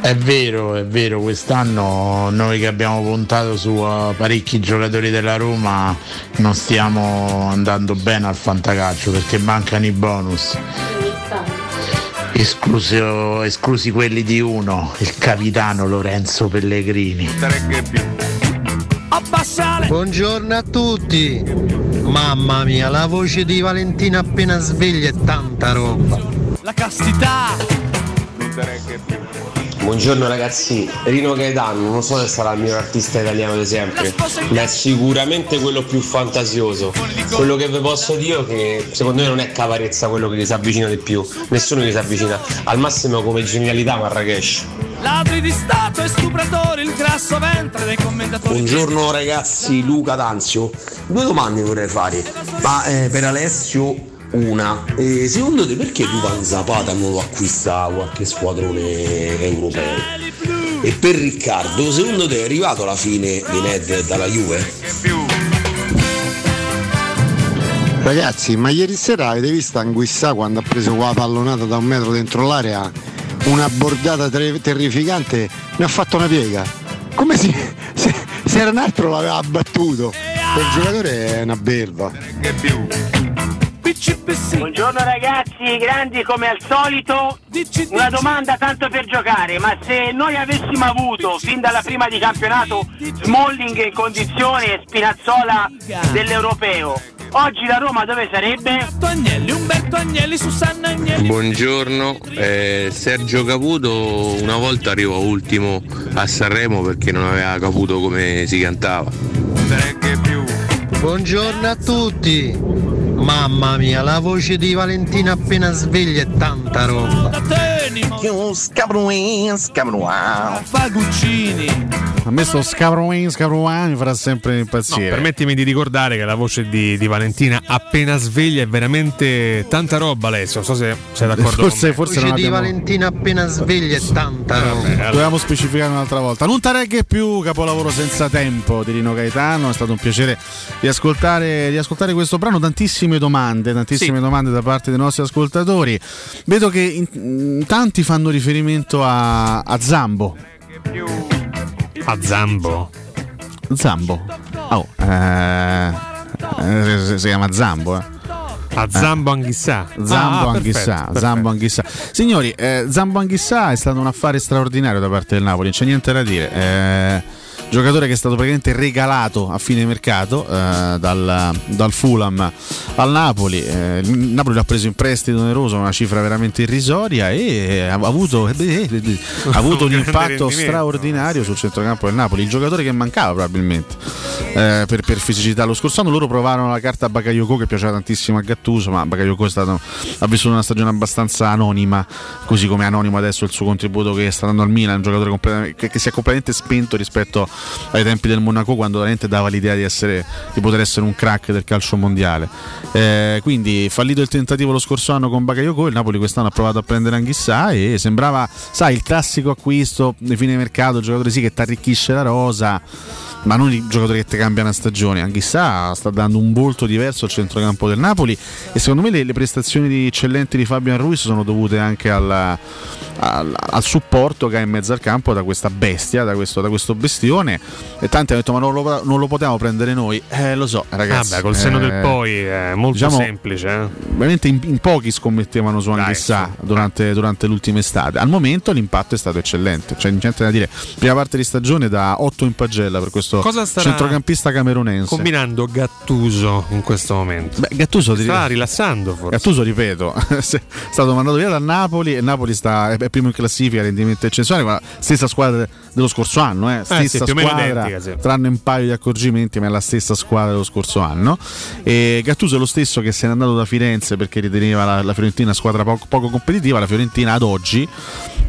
È vero, è vero, quest'anno noi che abbiamo puntato su uh, parecchi giocatori della Roma non stiamo andando bene al fantacalcio perché mancano i bonus. Escluso- esclusi quelli di uno, il capitano Lorenzo Pellegrini. Abbassare! Buongiorno a tutti! Mamma mia, la voce di Valentina appena sveglia è tanta roba. La castità. Buongiorno ragazzi, Rino Gaetano non so se sarà il miglior artista italiano di sempre, ma è sicuramente quello più fantasioso. Quello che vi posso dire è che secondo me non è Cavarezza quello che gli si avvicina di più, nessuno gli si avvicina, al massimo come genialità Marrakesh. Ladri di Stato e stupratori, il grasso ventre dei commentatori. Buongiorno ragazzi, Luca D'Anzio. Due domande vorrei fare. Ma eh, per Alessio una. E secondo te perché Duvan Zapata non lo acquista qualche squadrone europeo? E per Riccardo, secondo te è arrivato alla fine di Nedved dalla Juve? Ragazzi, ma ieri sera avete visto Anguissà quando ha preso quella pallonata da un metro dentro l'area? Una bordata ter- terrificante, ne ha fatto una piega. Come si, se, se era un altro l'aveva battuto. Quel giocatore è una belva. Buongiorno ragazzi, grandi come al solito. Una domanda tanto per giocare, ma se noi avessimo avuto fin dalla prima di campionato Smalling in condizione e Spinazzola dell'Europeo, oggi la Roma dove sarebbe? Agnelli, Umberto Agnelli, Susanna Agnelli. Buongiorno, eh, Sergio Caputo una volta arrivò ultimo a Sanremo perché non aveva caputo come si cantava. Buongiorno a tutti. Mamma mia, la voce di Valentina appena sveglia è tanta roba. Faguccini. A me sto Scavroin, Scavroin mi farà sempre No, impazzire. permettimi di ricordare che la voce di, di Valentina appena sveglia è veramente tanta roba Alessio, non so se sei d'accordo Forse- con me. forse La voce di abbiamo- Valentina appena sveglia è tanta roba. Dovevamo specificare un'altra volta. Non tareghe più, capolavoro senza tempo di Rino Gaetano. È stato un piacere di ascoltare, di ascoltare questo brano. Tantissime domande, tantissime domande da parte dei nostri ascoltatori. Vedo che in- in tanti fanno riferimento a, a Zambo. A Zambo? Zambo. Oh, eh, eh, si- chiama Zambo, eh. A Zambo Anghissà. Zambo Ah, Anghissà, perfetto, Zambo Anghissà. Signori, eh, Zambo Anghissà è stato un affare straordinario da parte del Napoli, non c'è niente da dire. Eh, giocatore che è stato praticamente regalato a fine mercato eh, dal, dal Fulham al Napoli. Eh, il Napoli l'ha preso in prestito oneroso, una cifra veramente irrisoria e ha avuto, eh, eh, eh, ha avuto un impatto straordinario sul centrocampo del Napoli. Il giocatore che mancava probabilmente eh, per, per fisicità. Lo scorso anno loro provarono la carta Bakayoko che piaceva tantissimo a Gattuso, ma Bakayoko è stato, ha vissuto una stagione abbastanza anonima, così come è anonimo adesso il suo contributo che sta dando al Milan, un giocatore che, che si è completamente spento rispetto ai tempi del Monaco quando veramente dava l'idea di, essere, di poter essere un crack del calcio mondiale. Eh, quindi fallito il tentativo lo scorso anno con Bakayoko, il Napoli quest'anno ha provato a prendere Anghissà e sembrava, sai, il classico acquisto di fine mercato, giocatore sì che ti arricchisce la rosa, ma non il giocatore che ti cambia una stagione. Anghissà sta dando un volto diverso al centrocampo del Napoli e secondo me le, le prestazioni di- eccellenti di Fabian Ruiz sono dovute anche al, al- al supporto che ha in mezzo al campo da questa bestia, da questo, da questo bestione. E tanti hanno detto: Ma non lo, non lo potevamo prendere noi. Eh, lo so, ragazzi. Vabbè, col senno eh, del poi è molto diciamo, semplice. eh. Veramente in, in pochi scommettevano su Anghissà durante, durante l'ultima estate. Al momento l'impatto è stato eccellente, c'è niente da dire. Prima parte di stagione da 8 in pagella per questo Cosa starà centrocampista camerunense. Combinando Gattuso in questo momento. Beh, Gattuso ti- sta rilassando forse. Gattuso, ripeto, è stato mandato via dal Napoli e Napoli sta, è primo in classifica, rendimento eccezionale, ma stessa squadra dello scorso anno, eh, sì, stessa o meno squadra, identica, sì. tranne un paio di accorgimenti, ma è la stessa squadra dello scorso anno. E Gattuso è lo stesso che se n'è andato da Firenze perché riteneva la, la Fiorentina squadra poco, poco competitiva, la Fiorentina ad oggi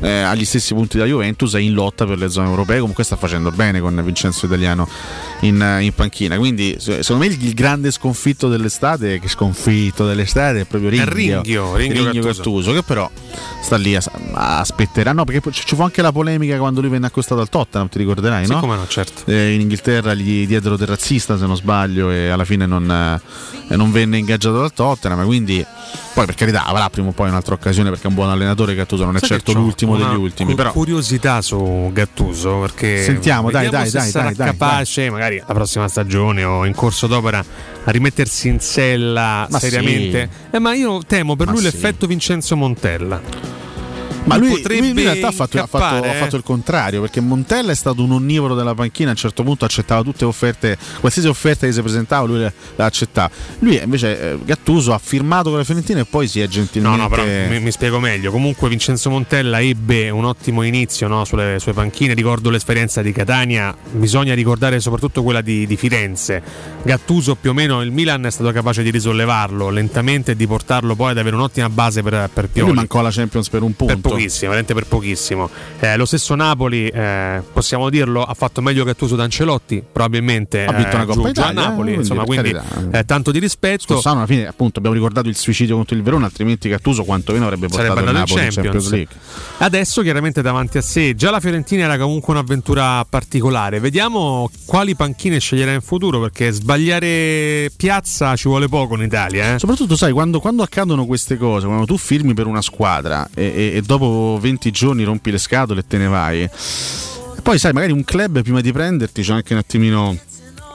eh, agli stessi punti della Juventus è in lotta per le zone europee, comunque sta facendo bene con Vincenzo Italiano in, in panchina. Quindi se- secondo me il, il grande sconfitto dell'estate, che sconfitto dell'estate è proprio È Ringhio, Ringhio, Ringhio Gattuso. Gattuso, che però sta lì, a- aspetterà. No, perché ci fu anche la polemica quando lui venne accostato al Tottenham, ti ricorderai, Sì, no? come no, certo. Eh, in Inghilterra gli diedero del razzista se non sbaglio e alla fine non, eh, non venne ingaggiato dal Tottenham quindi poi per carità avrà prima o poi un'altra occasione perché è un buon allenatore Gattuso non è Sai certo l'ultimo una degli ultimi. però curiosità su Gattuso perché Sentiamo, dai, dai, se dai, sarà dai, dai, capace magari la prossima stagione o in corso d'opera a rimettersi in sella Ma seriamente. eh, ma io temo per Ma lui sì. l'effetto Vincenzo Montella ma lui, lui in realtà ha fatto, ha fatto- ha fatto il contrario perché Montella è stato un onnivoro della panchina a un certo punto accettava tutte le offerte qualsiasi offerta che si presentava lui la accettava lui invece eh, Gattuso ha firmato con la Fiorentina e poi si è No, gentilmente no, però mi, mi spiego meglio. Comunque Vincenzo Montella ebbe un ottimo inizio no, sulle sue panchine. Ricordo l'esperienza di Catania, bisogna ricordare soprattutto quella di, di Firenze. Gattuso più o meno il Milan è stato capace di risollevarlo lentamente e di portarlo poi ad avere un'ottima base per, per lui Pioli. mancò alla Champions per un punto Per pochissimo, veramente per pochissimo. Eh, lo stesso Napoli, eh, possiamo dirlo, ha fatto meglio Gattuso d'Ancelotti, probabilmente Ha vinto una eh, Coppa giù- giù a Italia, Napoli, quindi, insomma, quindi eh, tanto di rispetto. Quest'anno alla fine appunto abbiamo ricordato il suicidio contro il Verona, altrimenti Gattuso quantomeno avrebbe portato Sarebbe il Napoli in in Champions Champions. League. Adesso chiaramente davanti a sé, già la Fiorentina era comunque un'avventura particolare. Vediamo quali panchine sceglierà in futuro perché sbagliare piazza ci vuole poco in Italia. Eh? Soprattutto, sai, quando, quando accadono queste cose, quando tu firmi per una squadra e, e- e dopo 20 giorni rompi le scatole e te ne vai, e poi sai, magari un club prima di prenderti c'è anche un attimino.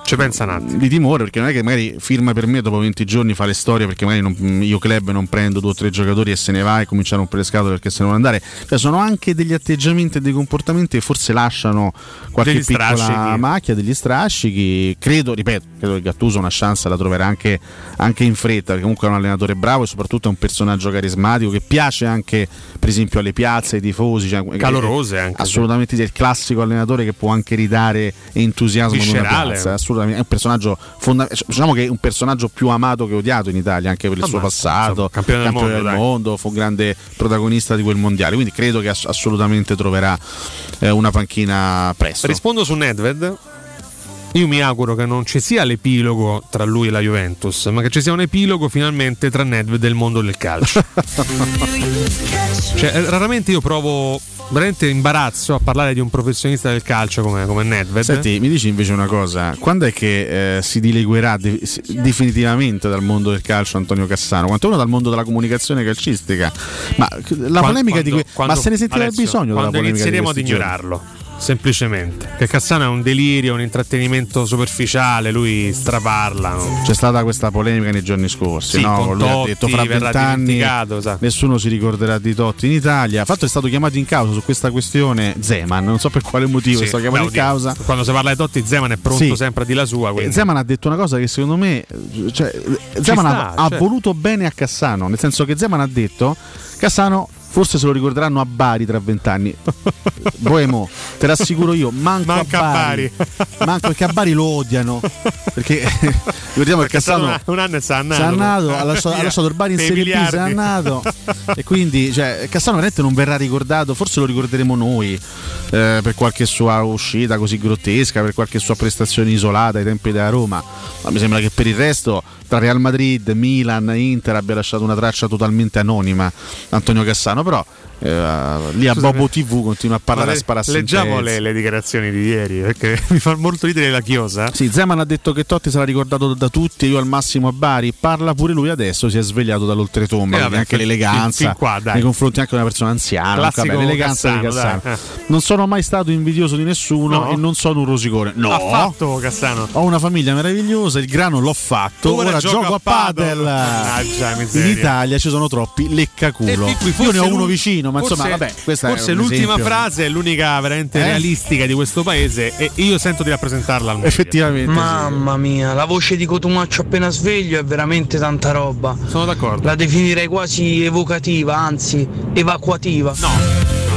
Ci pensa un attimo. Di timore, perché non è che magari firma per me dopo 20 giorni fa le storie perché magari non- io club non prendo due o tre giocatori e se ne va e comincia a rompere le scatole perché se ne vuole andare. Cioè, sono anche degli atteggiamenti e dei comportamenti che forse lasciano qualche Degli piccola strascichi. macchia, degli strascichi. Credo, ripeto, credo che Gattuso una chance la troverà anche, anche in fretta, perché comunque è un allenatore bravo e soprattutto è un personaggio carismatico che piace anche, per esempio, alle piazze, ai tifosi. Cioè, Calorose anche, Assolutamente sì, il classico allenatore che può anche ridare entusiasmo in una piazza. Assolutamente. È un personaggio fondamentale. Diciamo che è un personaggio più amato che odiato in Italia, anche per il suo Ammazza, passato. insomma, campione del mondo, dai. mondo, fu un grande protagonista di quel mondiale. Quindi credo che ass- assolutamente troverà eh, una panchina presto. Rispondo su Nedved. Io mi auguro che non ci sia l'epilogo tra lui e la Juventus, ma che ci sia un epilogo finalmente tra Nedved e il mondo del calcio. cioè, raramente io provo veramente imbarazzo a parlare di un professionista del calcio come, come Nedved. Senti, mi dici invece una cosa, quando è che eh, si dileguerà de- definitivamente dal mondo del calcio Antonio Cassano? Quanto uno dal mondo della comunicazione calcistica? Ma la Quan- polemica di quando- que- quando- Ma se ne sentirà il Alessio, bisogno della quando polemica di inizieremo ad questi giorni? ignorarlo semplicemente che Cassano è un delirio un intrattenimento superficiale lui straparla no? C'è stata questa polemica nei giorni scorsi, Sì, no? con Lui ha Totti, detto fra vent'anni sa. nessuno si ricorderà di Totti in Italia. Fatto è stato chiamato in causa su questa questione Zeman, non so per quale motivo Sì, è stato chiamato beh, in causa. quando si parla di Totti Zeman è pronto Sì. sempre dire la sua quindi. Zeman ha detto una cosa che secondo me cioè, Zeman ha, sta, ha cioè. voluto bene a Cassano, nel senso che Zeman ha detto Cassano forse se lo ricorderanno a Bari tra vent'anni. Boemo, te l'assicuro io, manco Manca a a Bari. manco perché a Bari lo odiano. Perché ricordiamo che Cassano un, un anno è annato, ha lasciato, ha lasciato il Bari in Serie B, miliardi. annato e quindi cioè, Cassano veramente non verrà ricordato, forse lo ricorderemo noi eh, per qualche sua uscita così grottesca, per qualche sua prestazione isolata ai tempi della Roma, ma mi sembra che per il resto Real Madrid, Milan, Inter abbia lasciato una traccia totalmente anonima Antonio Cassano, però eh, lì a Scusami. Bobo TV continua a parlare Ma a le- spararsi in leggiamo le, le dichiarazioni di ieri perché mi fa molto ridere la chiosa Sì, Zeman ha detto che Totti sarà ricordato da tutti, io al massimo a Bari. Parla pure lui adesso, si è svegliato dall'oltretomba. Eh, vabbè, anche fin- l'eleganza fin qua, dai. nei confronti anche di una persona anziana. Classico vabbè, l'eleganza di Cassano, Cassano. dai, Non sono mai stato invidioso di nessuno No? e non sono un rosicone. No, ha fatto Cassano ho una famiglia meravigliosa, il grano l'ho fatto. Ora Ora, gioco gioco a a padel. Mannaggia, In miseria. Italia ci sono troppi leccaculo. Fin Io ne ho uno l'ul- vicino, ma insomma, forse- vabbè, questa forse l'ultima esempio. frase è l'unica veramente Eh? realistica di questo paese e io sento di rappresentarla al. Effettivamente. Mamma mia, la voce di Cotumaccio appena sveglio è veramente tanta roba. Sono d'accordo. La definirei quasi evocativa, anzi evacuativa. No,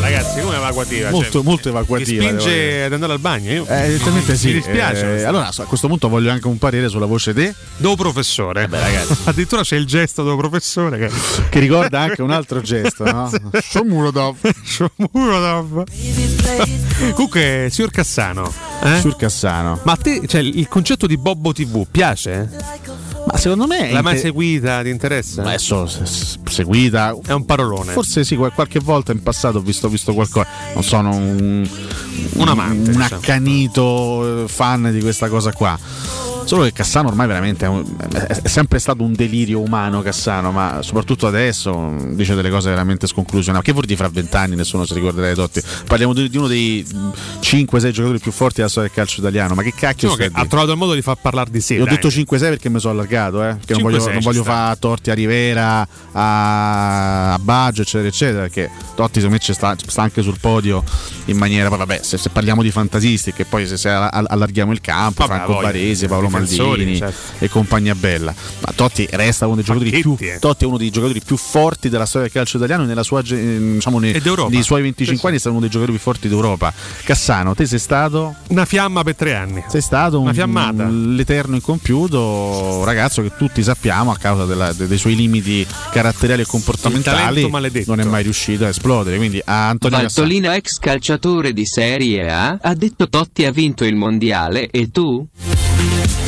ragazzi, come evacuativa? Molto, Cioè, molto evacuativa. Mi spinge ad andare al bagno. Io. Eh, evidentemente sì. Mi dispiace. Eh, allora, a questo punto voglio anche un parere sulla voce te, Do professore. Beh, ragazzi. Addirittura c'è il gesto do professore che, che ricorda anche un altro gesto, no? Shomurodov. Shomurodov. Comunque, signor Cassano, eh? Sul Cassano. ma a te, cioè, il concetto di Bobbo TV piace? Ma secondo me. L'hai mai inte- seguita? Ti interessa? Adesso se- se- seguita. È un parolone. Forse sì, qual- qualche volta in passato ho visto, ho visto qualcosa. Non sono un, Un amante, un diciamo. accanito eh, fan di questa cosa qua. Solo che Cassano ormai veramente è, un- è- sempre stato un delirio umano Cassano, ma soprattutto adesso mh, dice delle cose veramente sconclusionate. Che vuol dire fra vent'anni nessuno si ricorderà di Totti? Parliamo di, uno dei 5-6 giocatori più forti della storia del calcio italiano, ma che cacchio Diciamo stai che ha trovato il modo di far parlare di sé. Io ho detto 5-6 perché mi sono allargato, eh? Che non 5-6 voglio, non voglio fare torti a Rivera, a, a Baggio, eccetera, eccetera. Perché Totti secondo me sta, sta anche sul podio in maniera. Poi vabbè, se, se parliamo di fantasisti, che poi se, se allarghiamo il campo, Vabbè, Franco. Baresi, Paolo Maldini certo. e compagnia bella. Ma Totti resta uno dei giocatori più eh. Totti è uno dei giocatori più forti della storia del calcio italiano e nella sua eh, diciamo nei, nei suoi 25 Sì, sì. anni è stato uno dei giocatori più forti d'Europa. Cassano, te sei stato Una fiamma per tre anni. sei stato un, Una fiammata. l'eterno incompiuto un ragazzo che tutti sappiamo a causa della- de- dei suoi limiti caratteriali e comportamentali non è mai riuscito a esplodere. Quindi a Antonio Cassano. Valtolina ex calciatore di Serie A ha detto Totti ha vinto il mondiale e tu?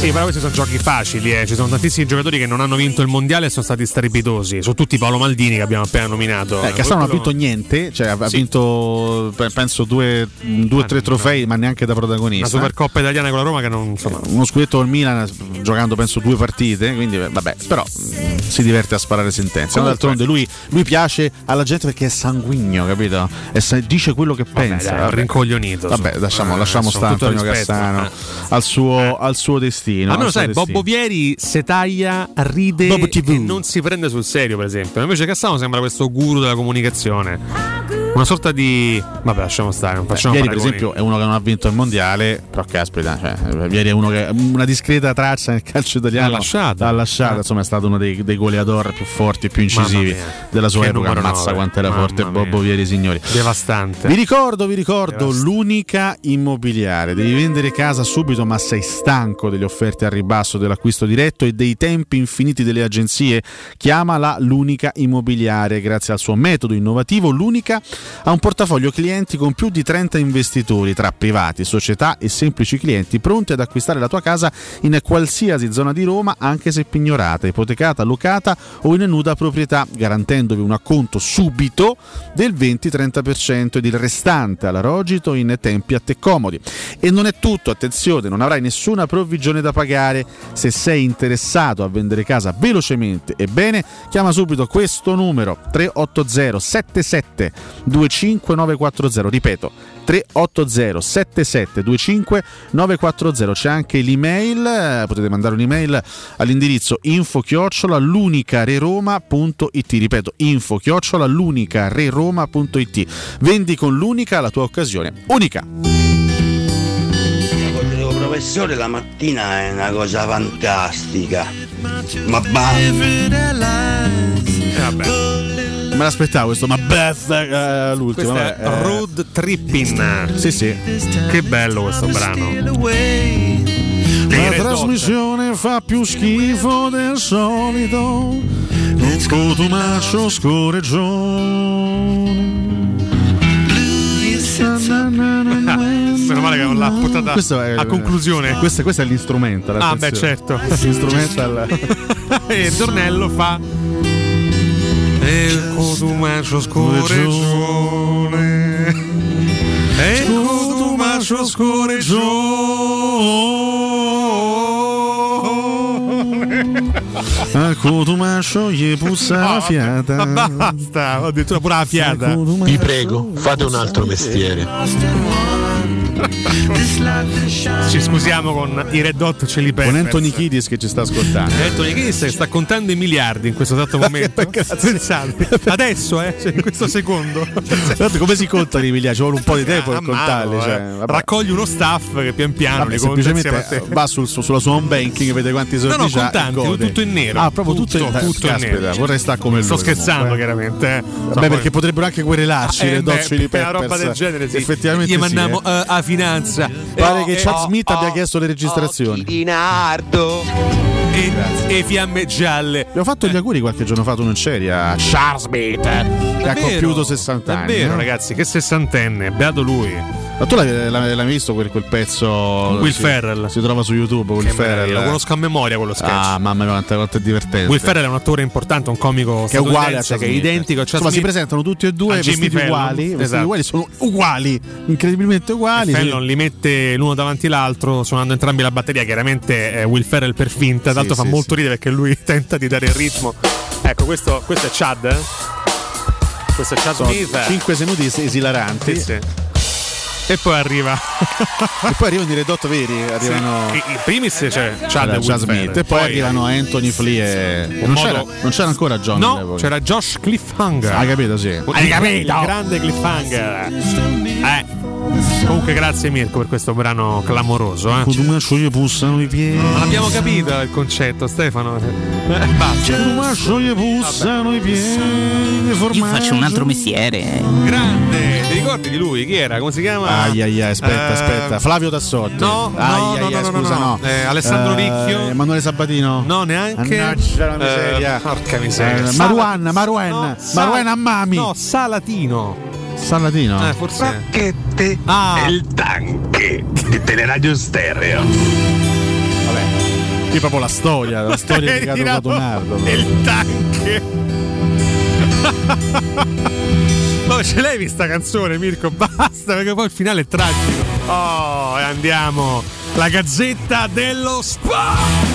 Sì, però questi sono giochi facili, eh. ci sono tantissimi giocatori che non hanno vinto il mondiale e sono stati strepitosi, sono tutti Paolo Maldini che abbiamo appena nominato. Eh, Cassano non ha vinto niente, cioè ha Sì. vinto pe- penso due o tre trofei, ma neanche da protagonista. Supercoppa italiana con la Roma che non insomma. Uno scudetto al Milan giocando penso due partite, quindi eh, vabbè, però mh, si diverte a sparare sentenze. No, D'altronde lui, lui piace alla gente perché è sanguigno, capito? E sa- dice quello che pensa. dai, è vabbè. rincoglionito, Vabbè, lasciamo, Eh, lasciamo stare Antonio rispetto, Cassano eh. al, suo, al suo destino. Almeno al suo sai, destino. Bobbo Vieri se taglia, ride e non si prende sul serio, per esempio. Invece Cassano sembra questo guru della comunicazione. Una sorta di. Vabbè, lasciamo stare, non Beh, facciamo Vieri, per paragoni. esempio, è uno che non ha vinto il mondiale, però caspita, cioè, Vieri è uno che una discreta traccia nel calcio italiano L'ha lasciata. l'ha lasciata, Ah. insomma, è stato uno dei, dei goleador più forti e più incisivi della sua Che epoca. Ammazza nove. quanto era Mamma forte mia. Bobbo Vieri, signori. Devastante. Vi ricordo, vi ricordo, l'unica immobiliare. Devi vendere casa subito, ma sei stanco delle offerte al ribasso dell'acquisto diretto e dei tempi infiniti delle agenzie? Chiamala l'unica immobiliare. Grazie al suo metodo innovativo, l'unica ha un portafoglio clienti con più di 30 investitori tra privati, società e semplici clienti pronti ad acquistare la tua casa in qualsiasi zona di Roma, anche se pignorata, ipotecata, locata o in nuda proprietà, garantendovi un acconto subito del 20-30% ed il restante alla rogito in tempi a te comodi. E non è tutto, attenzione, non avrai nessuna provvigione da pagare. Se sei interessato a vendere casa velocemente e bene, chiama subito questo numero 380 77 25 940, ripeto 380 77 25 940 c'è anche l'email eh, potete mandare un'email all'indirizzo info chiocciola l'unicareroma.it ripeto info chiocciola l'unicareroma.it vendi con l'unica la tua occasione unica. Professore, la mattina è una cosa fantastica. Ma basta. Me l'aspettavo questo ma Beth eh, l'ultimo Questo è vabbè, eh. Road Tripping. Sì, sì. Che bello questo brano. La trasmissione fa più schifo del solito Un cotumaccio scorreggione Meno male che non l'ha portata è- a conclusione. Questo, questo è l'instrumental Ah, beh, certo. L'instrumental e il tornello fa. E il cotumaccio scorreggione. E il cotumaccio scorreggione. A cotumaccio gli puzza la fiata Ma basta, ho detto pure la fiata. Vi prego, fate un altro mestiere. Ci scusiamo con i Red Hot Chili Peppers. Con Anthony Kiddis che ci sta ascoltando Anthony Kiddis che sta contando i miliardi in questo esatto momento. Pensate, adesso, eh, cioè, in questo secondo. Tanto come si contano i miliardi? Ci vuole un po' di tempo per mano, contarli. eh. Cioè. Raccogli uno staff che pian piano Vabbè, li semplicemente te. va sul- su- sulla sua home banking, vede quanti soldi No, no, c'ha e contanti, tutto in nero. Ah, proprio tutto, Tutto, in tutto in nero. Vorrei stare come lui. Sto scherzando, comunque. chiaramente. eh. Vabbè, perché potrebbero anche querelarci Eh, le per una Peppers. roba del genere, sì. Effettivamente Gli mandiamo eh. eh, a finanza. Pare che eh, Chad Smith abbia chiesto le registrazioni. Di nardo. E, e fiamme gialle. Abbiamo fatto gli auguri qualche giorno fa tu non c'eri a Charles Smith che ha È vero, compiuto 60 È anni. vero, no? ragazzi, che sessantenne, beato lui. Ma tu l'hai, l'hai- l'hai visto quel, quel pezzo? Will si, Ferrell. Si trova su YouTube. Will Che Ferrell. Lo conosco a memoria quello sketch. Ah, mamma mia, quanto, quanto è divertente. Will Ferrell è un attore importante, un comico che è uguale a Chad che è identico a Chad Insomma, si presentano tutti e due vestiti Fallon. uguali. Vestiti Esatto. uguali, sono uguali, incredibilmente uguali. E sì. Fallon li mette l'uno davanti l'altro, suonando entrambi la batteria. Chiaramente eh, Will Ferrell per finta, tanto Sì, fa sì, molto ridere perché lui tenta di dare il ritmo. Ecco, questo, questo è Chad. eh? Questo è Chad Sono Smith. 5 senuti es- esilaranti. Sì, sì. E poi arriva. E poi arrivano i redotto veri. Arrivano. I, i primis c'è e Will Chad Smith. E poi, arrivano Anthony Flea e. Non, modo- c'era, non c'era ancora John. No, all'epoca. c'era Josh Cliffhanger. Hai capito, sì. Il- Il grande Cliffhanger. Eh. Comunque grazie Mirko per questo brano clamoroso. Eh. Non abbiamo capito il concetto, Stefano. Eh, Basta. Io faccio un altro mestiere. Grande, ti ricordi di lui? Chi era? Come si chiama? Ai ai ai, aspetta, Eh, aspetta. Flavio Tassotti. No, no, ai, no, ai, no, ai, no, no, scusa, no. no. Eh, Alessandro Ricchio. Emanuele Sabatino. No, neanche. Mannaggia la miseria. Eh, porca miseria. Eh, Maruan, Maruen. No, Sal- Maruen Ammami. No, Salatino. Salatino. Eh, forse. Racchette Ah. e il tanche di Teleradio Stereo. Vabbè. Qui proprio la storia, la storia di Carlo Cotonardo. Il tanche. Ma ce l'hai vista canzone, Mirko? Basta, perché poi il finale è tragico. Oh, e andiamo. La gazzetta dello sport.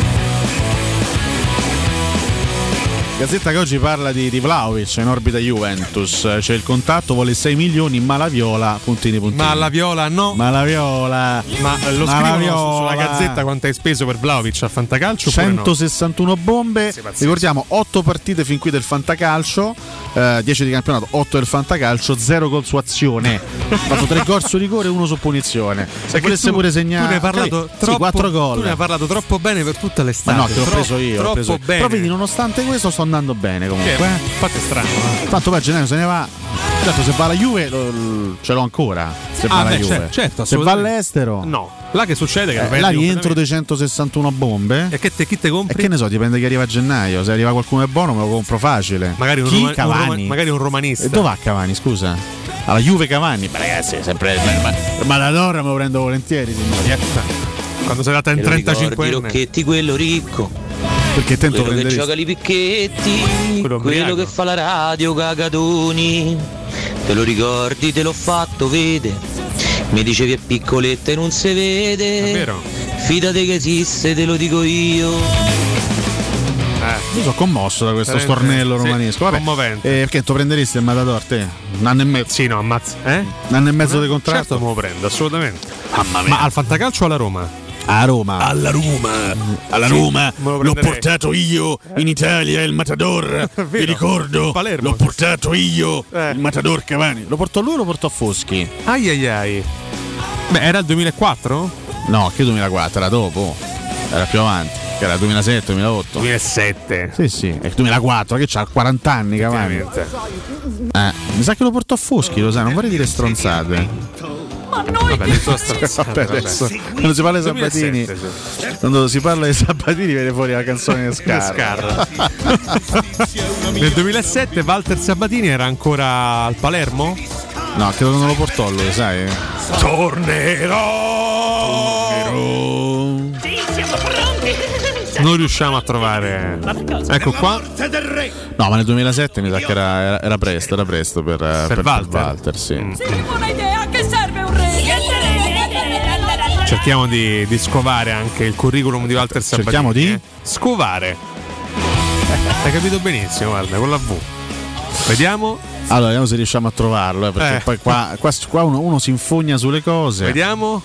Gazzetta che oggi parla di, di Vlaovic in orbita Juventus. C'è il contatto, vuole 6 milioni, ma la viola, puntini puntini. Ma la viola no. Ma la viola. Ma lo Ma scrivono viola. sulla gazzetta quanto hai speso per Vlaovic a Fantacalcio? oppure no? 161 bombe, ricordiamo 8 partite fin qui del Fantacalcio, eh, 10 di campionato, 8 del Fantacalcio, 0 gol su azione. Ha fatto 3 gol su rigore e 1 su punizione. Se volesse pure segnare, tu ne hai parlato sì, troppo, 4 Tu ne hai parlato troppo bene per tutta Ma l'estate. no, te l'ho Troppo- preso io. Troppo preso io. bene. Però vedi, nonostante questo, sto andando bene comunque. Che- eh. Infatti è strano. eh. Tanto poi a gennaio se ne va. Certo, se va alla Juve lo- lo- ce l'ho ancora. Se va Ah, alla beh, Juve. cer- certo, se va all'estero. No, là che succede? Che Eh, là rientro dei 161 bombe. E che te, chi te E compri? che ne so, dipende chi arriva a gennaio. Se arriva qualcuno è buono, me lo compro facile. Magari un, Chi? roma- un Cavani. roma- magari un romanista. E dove va Cavani, scusa? Alla Juve Cavani. Ma ragazzi, è sempre. Ma, ma la Torre me lo prendo volentieri, signori. eh. Quando sei andata in 35 anni. Rocchetti, quello ricco. Perché tento Quello che prenderesti. gioca li picchetti, Quello quello, che fa la radio, cagatoni. Te lo ricordi, te l'ho fatto, vede. Mi dicevi è piccoletta e non si vede. È vero. Fidate che esiste, te lo dico io. Io sono commosso da questo Veramente, stornello sì, romanesco. Vabbè, commovente. eh, perché tu prenderesti il Matador te? Un anno e mezzo. Sì, no, ammazza. Eh? Un anno e mezzo di contratto. Certo, me lo prendo, assolutamente. Mamma mia. Ma al Fantacalcio o alla Roma? A Roma. Alla Roma, alla Sì, Roma, lo l'ho portato io in Italia il Matador. Vi ricordo, Palermo. l'ho portato io Eh. il Matador Cavani. Lo portò lui o lo portò Foschi? Ai ai ai. Beh, era il 2004? No, che 2004, era dopo. Era più avanti. Che era 2007, 2008. 2007. Sì, sì, è il 2004, che c'ha 40 anni, Cavani. Eh, mi sa che lo portò Foschi, lo sai, non vorrei dire stronzate. Vabbè, adesso Vabbè, vabbè. adesso, quando si parla di Sabatini, 2007, quando si parla di Sabatini viene fuori la canzone di. Scarra. Nel 2007 Walter Sabatini era ancora al Palermo? No, credo che non lo portò lui, sai? Tornerò. Non riusciamo a trovare. Ecco qua. No, ma nel 2007 mi sa che era, era- era presto, era presto per, per, per Walter? sì. buona idea, che Cerchiamo di, di scovare anche il curriculum di Walter Sabatini. Cerchiamo di? eh. Scovare. Hai capito benissimo, guarda, con la V. Vediamo, Allora, vediamo se riusciamo a trovarlo, eh, perché Eh. poi qua, qua- qua uno, uno si infogna sulle cose. vediamo.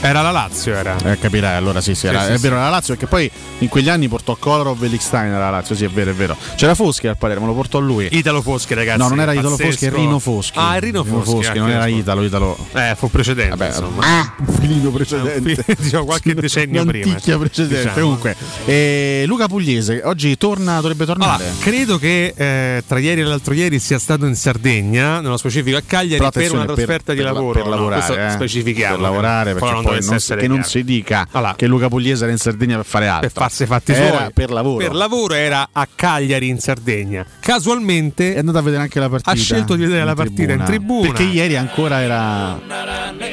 Era la Lazio, era. Eh, capirai, allora sì, sì, era- sì, è sì. vero, la Lazio, perché poi in quegli anni portò Kolarov e Lickstein alla Lazio, sì, è vero, è vero. C'era Foschi al Palermo, lo portò lui. Italo Foschi, ragazzi. no, non era Italo pazzesco. Foschi, è Rino Foschi. Ah, è Rino Foschi. non anche era. Italo, Italo. Eh, fu precedente. Vabbè, insomma. un filino precedente. Diciamo, qualche decennio prima. Un'anticchia precedente. diciamo. Comunque, eh, Luca Pugliese oggi torna, dovrebbe tornare. Allora, credo che eh, tra ieri e l'altro ieri sia stato in Sardegna, nello specifico a Cagliari, per una trasferta di per- lavoro. per no, lavorare, questo eh. specifichiamo. per lavorare perché non poi non, essere che non chiaro. si dica Allora. che Luca Pugliese era in Sardegna per fare altro per farsi fatti era suoi. per lavoro Per lavoro era a Cagliari in Sardegna. Casualmente è andato a vedere anche la partita ha scelto di vedere la partita in tribuna. perché ieri ancora era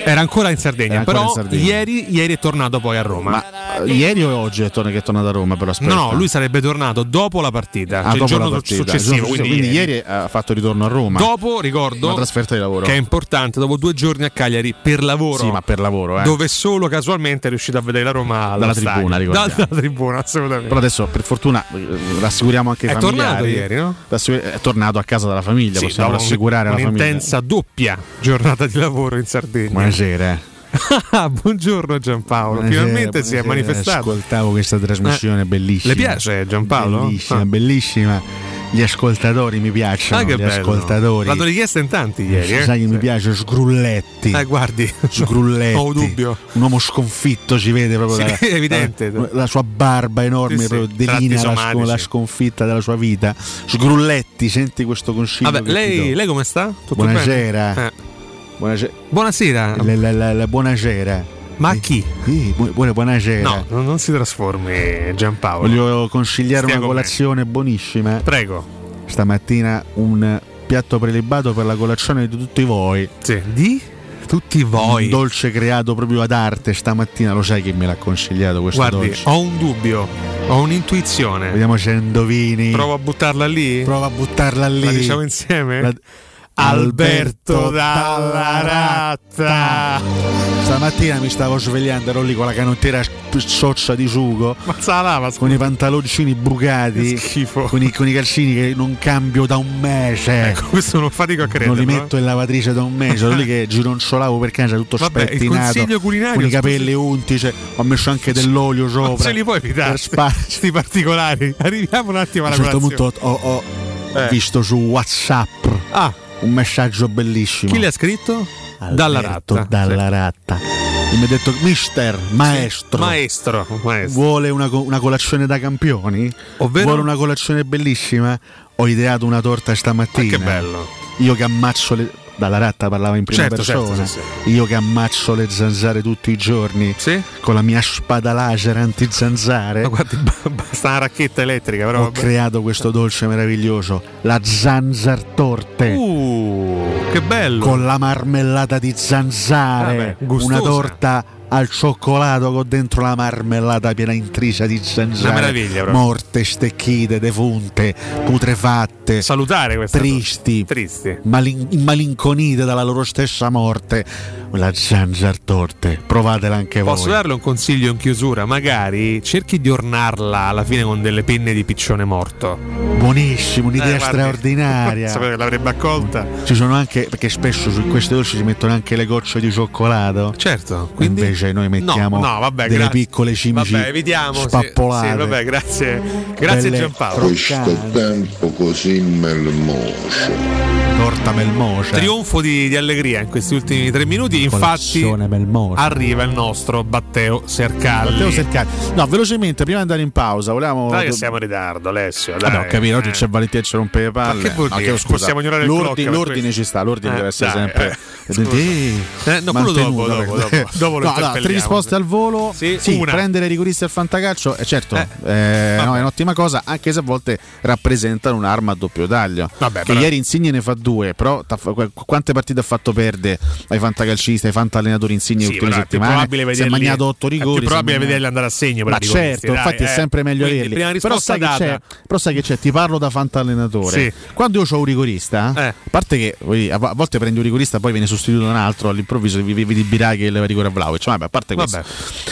era ancora in Sardegna, ancora però in Sardegna. Ieri, ieri è tornato poi a Roma. ma eh, ieri o oggi è tornato, che è tornato a Roma però aspetta. no, no, lui sarebbe tornato dopo la partita, Ah, cioè il dopo giorno la partita, successivo, il giorno quindi, quindi ieri. ieri ha fatto ritorno a Roma Dopo, ricordo, una trasferta di lavoro che è importante, dopo due giorni a Cagliari per lavoro. sì ma per lavoro eh. Dove solo casualmente è riuscito a vedere la Roma Dalla tribuna. Da- Dalla tribuna, assolutamente. però adesso per fortuna eh, rassicuriamo anche i È familiari tornato ieri, no? È tornato a casa dalla famiglia Sì, possiamo rassicurare la famiglia un'intensa doppia giornata di lavoro in Sardegna. buonasera Ah, buongiorno Giampaolo, Buonasera, finalmente si è buonasera. manifestato. Ascoltavo questa trasmissione Eh, bellissima. le piace Giampaolo? Bellissima, Ah. bellissima. Gli ascoltatori mi piacciono. Ah, che gli bello. ascoltatori. L'hanno richiesto in tanti ieri. Eh? Sai che mi piace Sgrulletti. Eh, guardi, Sgrulletti. ho dubbio. Un uomo sconfitto ci vede proprio Sì, è evidente. dalla- la sua barba enorme Sì, sì, proprio delinea la, la sconfitta della sua vita. Sgrulletti, senti questo consiglio. Vabbè, lei, lei come sta? Tutto Buonasera. bene? Eh. Buonasera. Buonasera. La, la- la- la buonasera. Ma chi? Bu- buona- buonasera. No, non, non si trasformi Giampaolo. Voglio consigliare Stia una con me. colazione buonissima. Prego. Stamattina un piatto prelibato per la colazione di tutti voi. Sì. Di tutti voi. Un dolce creato proprio ad arte stamattina, lo sai chi me l'ha consigliato questo Guardi, dolce? ho un dubbio, ho un'intuizione. Vediamo se indovini. Provo a buttarla lì? Prova a buttarla lì. La diciamo insieme? La- Alberto Dalla Ratta. Stamattina mi stavo svegliando, ero lì con la canottiera sozza di sugo. Ma sa lava, con i pantaloncini bucati. Con i, con i calzini che non cambio da un mese. Ecco, questo non fatico a non credere. li metto in lavatrice da un mese, ero lì che gironzolavo per casa tutto Vabbè, spettinato. Con i capelli unti, cioè, ho messo anche dell'olio sopra. Non ce li puoi evitare questi particolari. Arriviamo un attimo A alla un certo colazione. punto ho, ho- ho Eh. visto su WhatsApp Ah. Un messaggio bellissimo. Chi le ha scritto? Alberto Dalla ratta. Dalla ratta. E mi ha detto, mister, maestro, Maestro, maestro. vuole una, una colazione da campioni? Ovvero? Vuole una colazione bellissima? Ho ideato una torta stamattina. Ah, che bello. Io che ammazzo le... Dalla ratta parlava in prima Certo, certo, persona. sì, Io che ammazzo le zanzare tutti i giorni con la mia spada laser anti-zanzare. Ma guardi, basta una racchetta elettrica, però. Ho vabbè. creato questo dolce meraviglioso, la zanzar torte. Uh, che bello. Con la marmellata di zanzare, Vabbè, una torta al cioccolato con dentro la marmellata piena intrisa di zanzare. Morte, stecchite, defunte, putrefatte. Salutare Tristi. Tristi. malin- immalinconite dalla loro stessa morte. La zanzar torte, provatela anche voi. Posso darle un consiglio in chiusura? Magari cerchi di ornarla alla fine con delle penne di piccione morto. Buonissimo, un'idea Eh, straordinaria. Sapevo che l'avrebbe accolta. Ci sono anche, perché spesso su questi dolci si mettono anche le gocce di cioccolato. Certo, quindi Invece noi mettiamo no, no, vabbè, delle gra- piccole cimici Vabbè, evitiamo. sì, spappolate. Sì, vabbè, grazie. Grazie Giampaolo. Questo tempo così melmoso. Torta melmosa. Trionfo di, di allegria in questi ultimi tre minuti. Infatti, melmosa. arriva il nostro Matteo Sercalli. Matteo Sercali. No, velocemente, prima di andare in pausa, volevamo. Dai che siamo in ritardo, Alessio. Dai. Vabbè, ho capito, oggi Eh. c'è Valentina che ci rompe le palle. Ma che vuol No, dire? chiedo scusa. Possiamo ignorare il l'ordine, clock per l'ordine ci sta, l'ordine Eh, deve essere dai, sempre. eh. Eh, no, quello dopo, dopo, dopo. Dopo No, allora, tre risposte al volo. Sì, Sì, prendere rigoristi al fantacalcio, eh, certo, Eh, eh, no, è un'ottima cosa, anche se a volte rappresentano un'arma a doppio taglio. Vabbè, che però- ieri Insigne ne fa due, però quante partite ha fatto perdere ai fantacalcisti, ai fantallenatori Insigne Sì, le ultime è più settimane? probabile Si è vederli- magnato otto è più rigori. è probabile magnato- vederli andare a segno Ma certo, dai, infatti è eh. sempre meglio averli. Però sai, però sai che c'è, ti parlo da fantallenatore. Quando io ho un rigorista, Eh. a parte che a volte prendi un rigorista poi viene sostituito da un altro, all'improvviso vi vedi Biraghi e leva rigore a Vlaovic. Vabbè, a parte questo. Vabbè.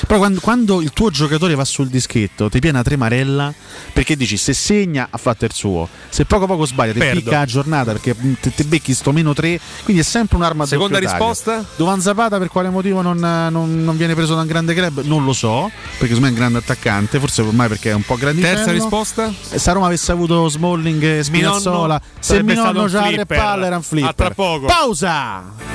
Però quando, quando il tuo giocatore va sul dischetto, ti piena tremarella perché dici se segna ha fatto il suo, se poco poco sbaglia ti Perdo. picca la giornata perché mh, ti, becchi sto meno tre, quindi è sempre un'arma a Seconda risposta? Duvan Zapata per quale motivo non, non- non viene preso da un grande club? Non lo so, perché secondo me è un grande attaccante, forse ormai perché è un po' grandicello. Terza risposta? Se a Roma avesse avuto Smalling e Spinazzola, se Minonno c'ha le palle era un flipper. A tra poco. Pausa!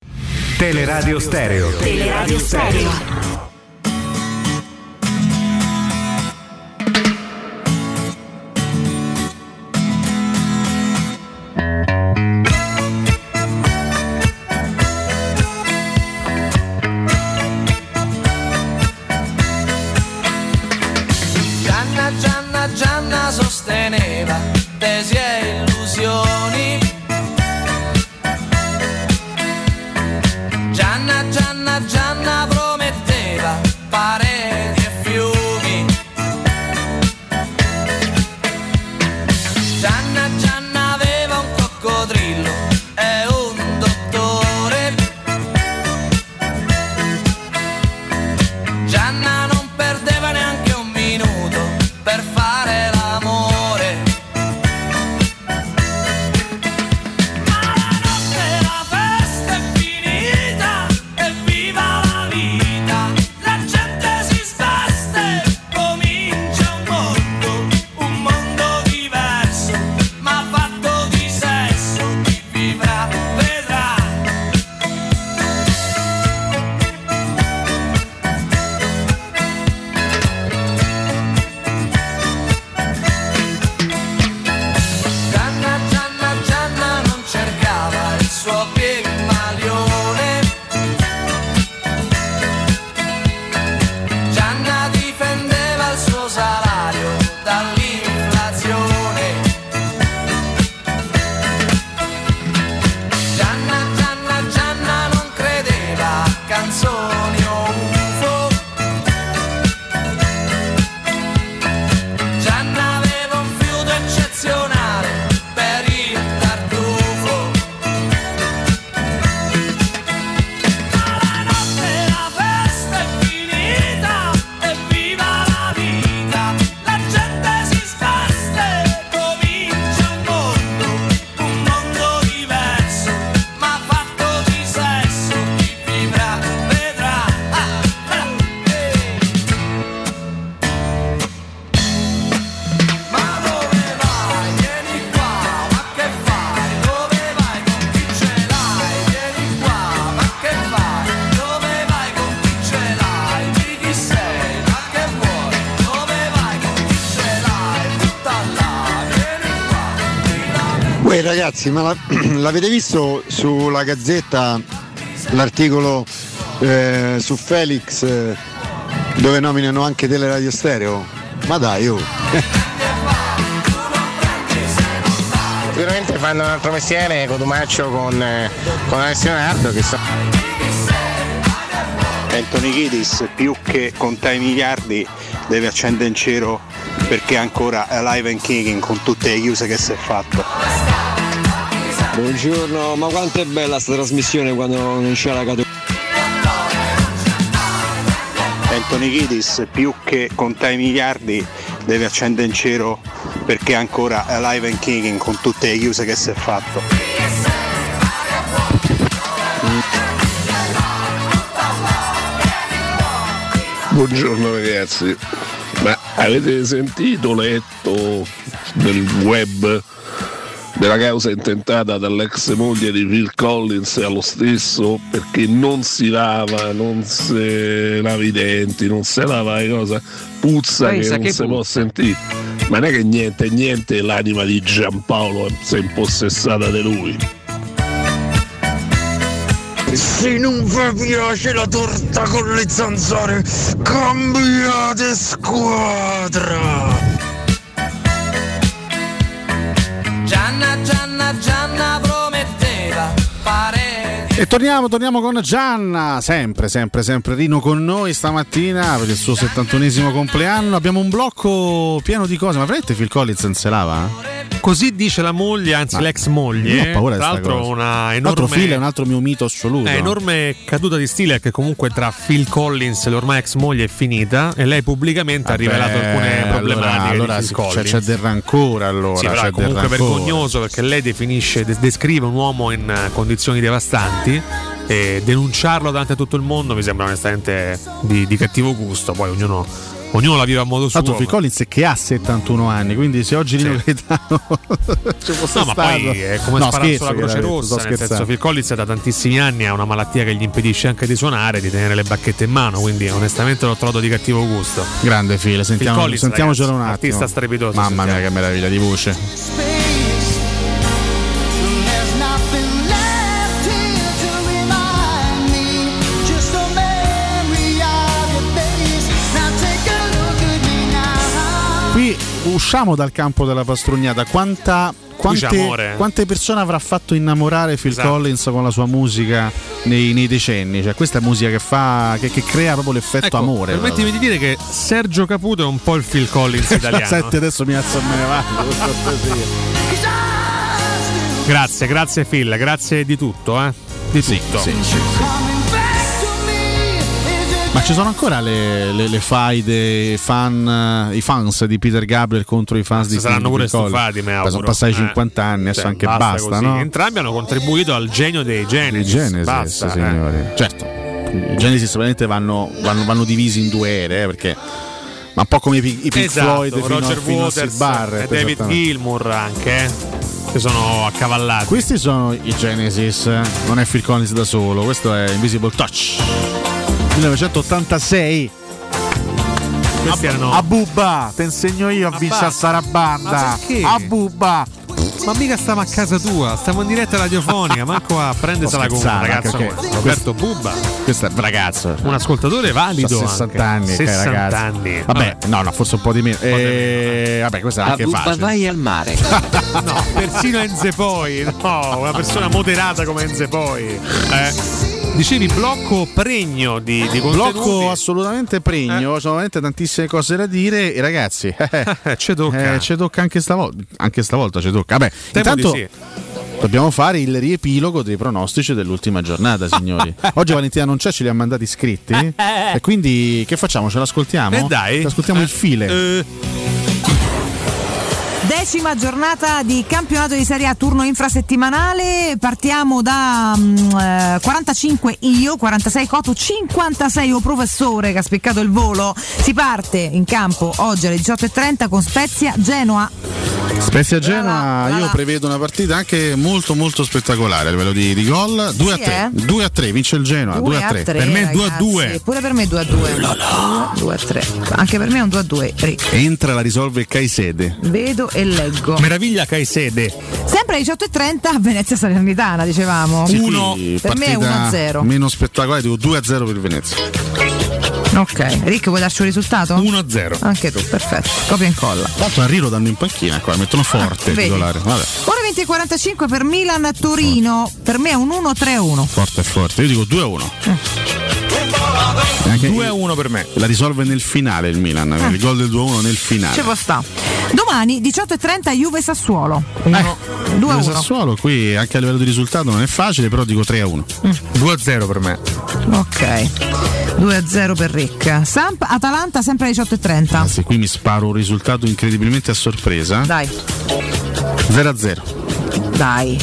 Teleradio Stereo. Teleradio Stereo. Gianna, Gianna, Gianna sosteneva tesi e illusioni. Ragazzi, ma la- l'avete visto sulla gazzetta l'articolo eh, su Felix eh, dove nominano anche Teleradio Stereo? Ma dai, oh. Sicuramente fanno un altro mestiere Cotumaccio con, eh, con Alessio Nardo che so. Anthony Kiedis più che contare i miliardi deve accendere in cielo perché è ancora alive and kicking con tutte le chiuse che si è fatto. Buongiorno, ma quanto è bella sta trasmissione quando non c'è la categoria? Anthony Kiedis più che contare i miliardi deve accendere in cielo perché è ancora alive and kicking con tutte le chiuse che si è fatto. Buongiorno ragazzi, ma avete sentito, letto nel web della causa intentata dall'ex moglie di Phil Collins allo stesso perché non si lava, non si lava i denti, non si lava le cose, puzza che Pensa non che si può sentire. Ma non è che niente, niente l'anima di Giampaolo si è impossessata di lui. Se non vi piace la torta con le zanzare, cambiate squadra! E torniamo, torniamo con Gianna, sempre, sempre, sempre Rino con noi stamattina per il suo 71esimo compleanno. Abbiamo un blocco pieno di cose, ma veramente Phil Collins se lava? Così dice la moglie, anzi Ma- l'ex moglie. Ho paura Tra l'altro cosa. una L'altro enorme Phil è un altro mio mito assoluto. È enorme caduta di stile che comunque tra Phil Collins e l'ormai ex moglie è finita e lei pubblicamente ha rivelato Vabbè, alcune problematiche allora, allora Phil c'è, del rancore allora. Sì, però è comunque vergognoso perché lei definisce, de- descrive un uomo in eh, condizioni devastanti e denunciarlo davanti a tutto il mondo mi sembra onestamente di, di cattivo gusto. Poi ognuno, ognuno la vive a modo suo. Tanto Phil Collins che ha 71 anni, quindi se oggi Rino Gaetano ci fosse No, ma poi è come No, sparare sulla Croce Rossa. Nel senso, scherzando. Phil Collins da tantissimi anni ha una malattia che gli impedisce anche di suonare, di tenere le bacchette in mano. Quindi, onestamente, l'ho trovato di cattivo gusto. Grande Phil, sentiamo, Collins, sentiamocelo ragazzi, un attimo. artista strepitoso, Mamma mia, sentiamo. che meraviglia di voce. Usciamo dal campo della pastrugnata. Quanta, quante, quante persone avrà fatto innamorare Phil Esatto. Collins con la sua musica nei, nei decenni? Cioè, questa è musica che fa. che, che crea proprio l'effetto Ecco, amore. Permettimi di dire che Sergio Caputo è un po' il Phil Collins italiano. Senti, adesso mi alzo e me ne vado. Grazie, grazie Phil, grazie di tutto, eh. Di tutto. Ma ci sono ancora le, le, le faide, fan, eh, i fans di Peter Gabriel contro i fans Si di saranno di pure Phil Collins? stufati, mi auguro. Sono passati Eh. 50 anni, adesso Cioè, anche basta, così. no? Entrambi hanno contribuito al genio dei Genesis. I Genesis, Basta, eh. signori. Certo, i Genesis probabilmente vanno, vanno- vanno divisi in due ere, eh, perché ma un po' come i, i Pink Esatto, Floyd fino, Roger fino Waters Barrett, e David. Gilmour anche, eh, che sono accavallati. Questi sono i Genesis, eh, non è Phil Collins da solo, questo è Invisible Touch. 1986. Questi erano A Bubba, te insegno io a vincere a. Sarabanda. A Bubba. Ma mica stiamo a casa tua, stiamo in diretta radiofonica, manco a prendersela con un ragazzo perché- Roberto Bubba, Questo è un ragazzo. un ascoltatore valido. Ha 60 anche. anni, che 60 ragazzo. anni. Vabbè, no, no, forse un po' di meno. Eh, vabbè, questo è A anche Bubba facile. vai al mare. No, persino Enze poi, no, una persona moderata come Enze poi. Eh. Dicevi blocco pregno di, di contenuti. Blocco assolutamente pregno, sono veramente tantissime cose da dire. E ragazzi, eh, ci tocca. eh, ci tocca anche stavolta. Anche stavolta ci tocca. Vabbè, Temo intanto sì. dobbiamo fare il riepilogo dei pronostici dell'ultima giornata, signori. Oggi Valentina non c'è, ce li ha mandati scritti. e quindi che facciamo? Ce l'ascoltiamo? Eh dai. Ascoltiamo il file. Eh, Decima giornata di campionato di Serie A turno infrasettimanale. Partiamo da mm, eh, 45 io, 46 Coto, 56 o professore che ha spiccato il volo. Si parte in campo oggi alle 18.30 con Spezia Genoa. Spezia Genoa, io prevedo una partita anche molto molto spettacolare a livello di, di gol. 2 a Sì, 3. eh? 2 a 3, vince il Genoa. 2 a 3. Per me 2 a 2. Pure per me 2 a 2. 2 a 3. Anche per me è un 2 a 2. Rick. Entra, la risolve Caisede. Vedo e leggo. Meraviglia Caisede. Sempre alle 18.30 Venezia Salernitana, dicevamo. Sì, Uno. qui Per me è 1 partita a 0. Meno spettacolare, dico 2 a 0 per Venezia. Ok. Rick, vuoi darci un risultato? 1 a 0. Anche tu, perfetto. Copia e incolla. Tanto a Riro danno in panchina qua, mettono forte il vedi. titolare. Vabbè, Ora 20 e 45 per Milan Torino. Per me è un 1 3 a 1. forte forte. Io dico 2 a 1. Eh. 2 a 1 per me. La risolve nel finale il Milan, Eh. il gol del 2 a 1 nel finale. Ci può sta. Domani 18.30 Juve Sassuolo. 2 a Due 1. Sassuolo qui anche a livello di risultato non è facile, però dico 3 a 1. 2 a 0 per me. Ok. 2 a 0 per Rick. Samp Atalanta sempre alle 18.30. Anzi, qui mi sparo un risultato incredibilmente a sorpresa. Dai, 0 a 0. dai.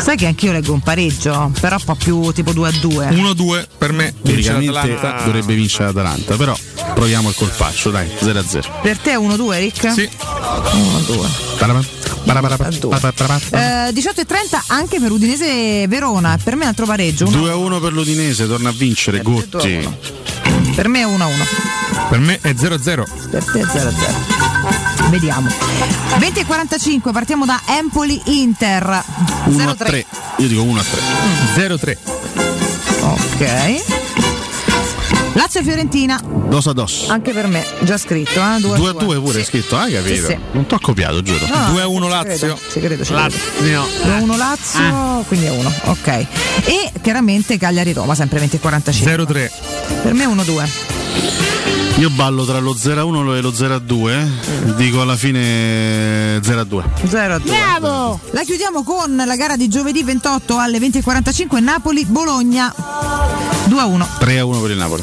Sai che anch'io leggo un pareggio, però un po' più tipo 2 a 2. 1 a 2 per me. Teoricamente dovrebbe vincere l'Atalanta, però proviamo il colpaccio, dai, 0 a 0. Per te è 1 2 Rick? Sì. 1 2. Eh, 18.30 anche per Udinese Verona. Per me è un altro pareggio. Uno- 2 a 1 per l'Udinese, torna a vincere Gotti. Per me è 1 a 1. Per me è 0 a 0. Per te è 0 a 0. Vediamo. 20 e 45, partiamo da Empoli Inter. 1 a 0-3. 3. Io dico 1 a 3. 0 a 3. Ok. Lazio Fiorentina, Dos a dos. anche per me, già scritto, eh? 2 2 a 2 pure è scritto, hai capito? Sì, sì. Non t'ho copiato, giuro. No, 2 a 1 ci Lazio. credo, Ci credo, ci credo. Lazio. 2 a 1 Lazio, quindi è 1, ok. E chiaramente Cagliari Roma, sempre 20 e 45. 0 a 3. Per me 1 2. Io ballo tra lo 0 a 1 e lo 0 a 2. Dico alla fine 0 a 2. 0 a 2. Bravo! La chiudiamo con la gara di giovedì 28 alle 20.45 Napoli-Bologna 2 a 1. 3 a 1 per il Napoli.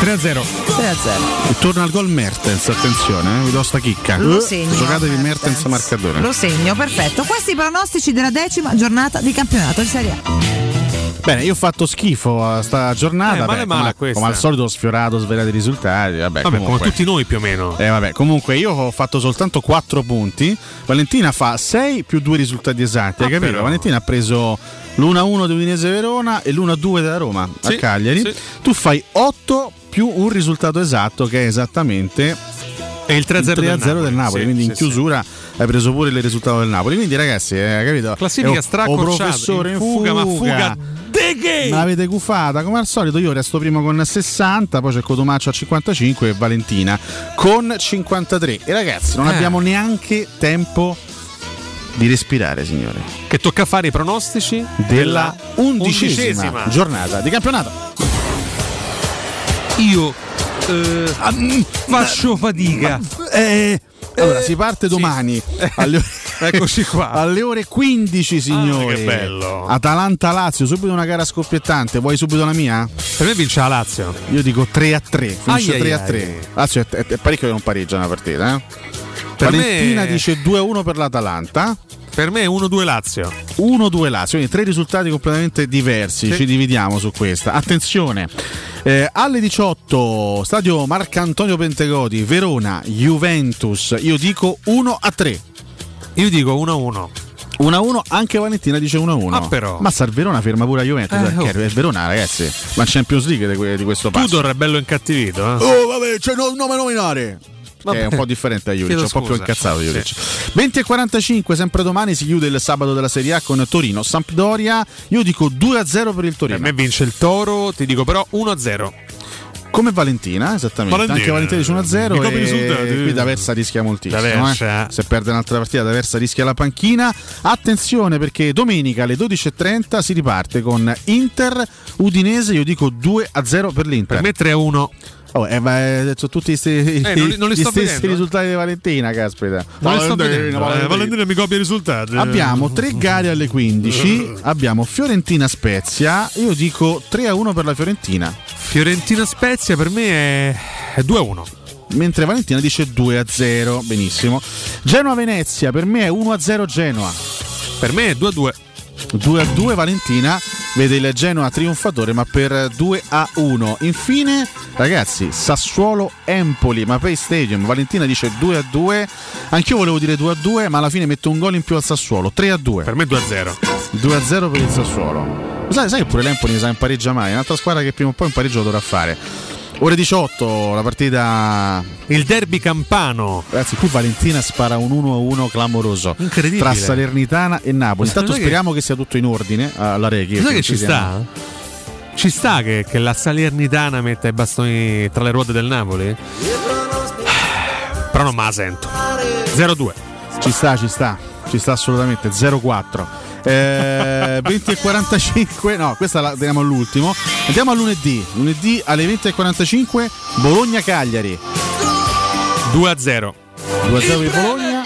3 a 0. 3 a 0. E torna al gol Mertens, attenzione, eh, vi do sta chicca. Lo Eh, segno. Giocatevi Mertens marcatore. Lo segno, perfetto. Questi i pronostici della decima giornata di campionato di Serie A. Bene, io ho fatto schifo a sta giornata. Eh, male beh, male come, come al solito ho sfiorato, svelato i risultati. Vabbè, Vabbè, come tutti noi più o meno. Eh, vabbè, comunque io ho fatto soltanto 4 punti. Valentina fa 6 più 2 risultati esatti. hai Ah, capito? però. Valentina ha preso l'1-1 di Udinese Verona e l'1-2 della Roma Sì, a Cagliari. sì. Tu fai 8 più un risultato esatto che è esattamente E il 3 a 0 3 del 0 del Napoli. Napoli. Sì, quindi sì, in chiusura hai preso pure il risultato del Napoli. Quindi, ragazzi, eh, capito? Classifica o professore in in fuga, ma fuga de che? Me l'avete gufata come al solito. Io resto primo con 60, poi c'è Cotomaccio a 55 e Valentina con 53. E ragazzi, non Eh. abbiamo neanche tempo di respirare, signore. Che tocca fare i pronostici Della undicesima, undicesima. giornata di campionato. Io eh, faccio fatica. Eh, allora, si parte domani alle, Eccoci qua. alle ore 15, signori. Ah, che bello. Atalanta-Lazio, subito una gara scoppiettante. Vuoi subito la mia? Per me vince la Lazio. Io dico 3 a 3. Finisce Ai, ai, 3 a ai. 3. Lazio è, è- è parecchio che non pareggia una partita. Eh? Valentina me- dice 2 a 1 per l'Atalanta. Per me è 1-2 Lazio. 1-2 Lazio, quindi tre risultati completamente diversi, Sì. ci dividiamo su questa. Attenzione, eh, alle 18, stadio Marcantonio Pentegodi, Verona, Juventus, io dico 1 a 3. Io dico 1-1. 1 a 1, anche Valentina dice 1 a 1. Ah, però. Mazza il Verona ferma pure la Juventus, Eh, perché oh. è Verona ragazzi, ma Champions League di, que- di questo passo. Tudor è bello incattivito. Eh? Oh vabbè, c'è no, nome nominare. Vabbè. Che è un po' differente da Juric, po' più incazzato Sì. Juric. 20 e 45, sempre domani si chiude il sabato della Serie A con Torino, Sampdoria. Io dico 2 a 0 per il Torino. Per me vince il Toro, ti dico però 1-0. Come Valentina, esattamente. Valentina. Anche Valentina dice 1 a 0 Mi copri i e risultati. qui D'Aversa rischia moltissimo. D'Aversa. eh. Se perde un'altra partita D'Aversa rischia la panchina. Attenzione perché domenica alle 12.30 si riparte con Inter Udinese, io dico 2 a 0 per l'Inter. Per me 3-1. Oh, eh, ma eh, sono tutti i sti- non li- non li gli stessi vedendo. risultati di Valentina, caspita. Non sto Valentina. Eh, Valentina. Valentina mi copia i risultati. Abbiamo tre gare alle 15, abbiamo Fiorentina Spezia, io dico 3 a 1 per la Fiorentina, Fiorentina Spezia per me è, è 2-1. mentre Valentina dice 2 a 0, benissimo. Genoa Venezia per me è 1 a 0 Genoa, Per me è 2-2. 2 a 2 Valentina vede il Genoa trionfatore ma per 2 a 1. Infine, ragazzi, Sassuolo Empoli, Mapei Stadium. Valentina dice 2 a 2. Anch'io volevo dire 2 a 2, ma alla fine metto un gol in più al Sassuolo. 3 a 2. Per me 2 a 0. 2 a 0 per il Sassuolo. Sai, sai che pure l'Empoli mi sa in pareggia mai, è un'altra squadra che prima o poi un pareggio lo dovrà fare. Ore 18, la partita. Il derby campano. Ragazzi, qui Valentina spara un 1-1 clamoroso. Incredibile. Tra Salernitana e Napoli. Intanto Sai che- speriamo che... sia tutto in ordine alla Reghi. Sai che ci siamo- sta? Ci sta che, che la Salernitana metta i bastoni tra le ruote del Napoli? Però non me la sento. 0-2. Ci sta, ci sta, ci sta assolutamente. 0-4. Eh, 20 e 45, no, questa la teniamo all'ultimo. Andiamo a lunedì. Lunedì alle 20 e 45, Bologna-Cagliari. 2-0. 2-0 per Bologna.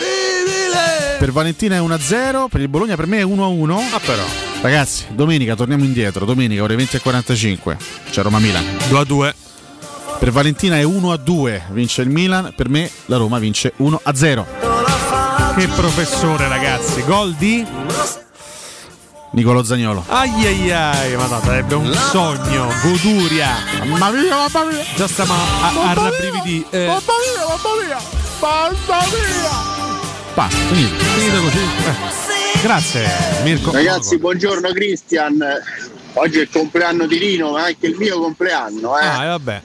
Per Valentina è 1-0, per il Bologna per me è 1-1. Ah però. Ragazzi, domenica torniamo indietro, domenica ore 20 e 45. C'è Roma-Milan. 2-2. Per Valentina è 1-2, vince il Milan, per me la Roma vince 1-0. Che professore, ragazzi. Gol di. Nicolo Zagnolo. Ai ai ai, ma no, sarebbe un sogno, goduria. Mamma mia, mamma mia. Già stiamo a, a rabbrividì. Eh, Mamma mia, mamma mia. Mamma mia. Basta, finito. finito così. Eh. Grazie, Mirko. Ragazzi, buongiorno Cristian. Oggi è il compleanno di Rino, ma è anche il mio compleanno, eh. Ah, e vabbè.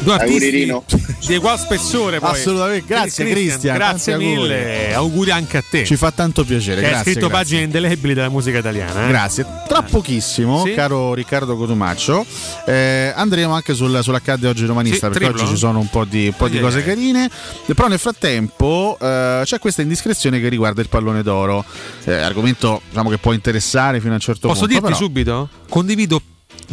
Due Auguri, artisti Rino. Di ugual spessore poi. Assolutamente, grazie, Cristian, Grazie auguri. mille, auguri anche a te. Ci fa tanto piacere, che hai grazie. scritto grazie. pagine indelebili della musica italiana. eh? Grazie. Tra pochissimo, Sì? caro Riccardo Cotumaccio, eh, andremo anche sul, sull'accadde oggi romanista Sì, perché triplo? oggi ci sono un po' di, un po' di Ai, cose carine. Però nel frattempo eh, c'è questa indiscrezione che riguarda il pallone d'oro. Eh, argomento diciamo, che può interessare fino a un certo Posso punto. dirti però- subito? Condivido,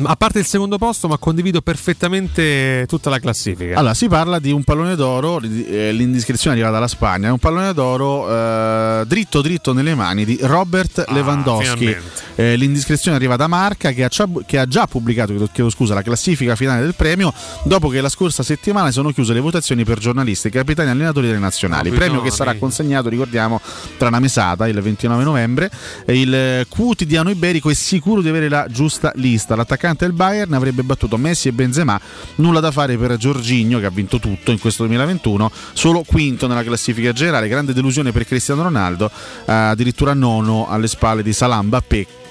a parte il secondo posto, ma condivido perfettamente tutta la classifica. Allora, si parla di un pallone d'oro, eh, l'indiscrezione arriva dalla Spagna, è un pallone d'oro eh, dritto dritto nelle mani di Robert Lewandowski. Ah, finalmente. Eh, l'indiscrezione arriva da Marca che ha, già- che ha già pubblicato chiedo- scusa, la classifica finale del premio dopo che la scorsa settimana sono chiuse le votazioni per giornalisti, capitani e allenatori delle nazionali. No, premio no, che sarà sì. consegnato, ricordiamo, tra una mesata il 29 novembre. Il eh, quotidiano iberico è sicuro di avere la giusta lista. L'attaccante del Bayern avrebbe battuto Messi e Benzema, nulla da fare per Giorginio che ha vinto tutto in questo 2021, solo quinto nella classifica generale, grande delusione per Cristiano Ronaldo, eh, addirittura nono alle spalle di Salamba, Pe- mh,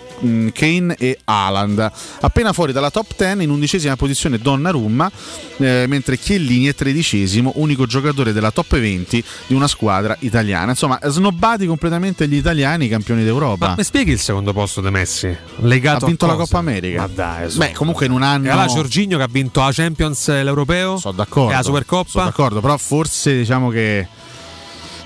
Kane e Haaland. Appena fuori dalla top 10 in undicesima posizione Donnarumma, eh, mentre Chiellini è tredicesimo, unico giocatore della top 20 di una squadra italiana. Insomma, snobbati completamente gli italiani campioni d'Europa. Ma mi spieghi il secondo posto di Messi? Legato ha vinto la? Coppa America. Ma dai, su. Beh, comunque in un anno E allora Giorginio che ha vinto la Champions e l'Europeo? Sono d'accordo. E la Supercoppa? Sono d'accordo, però forse diciamo che.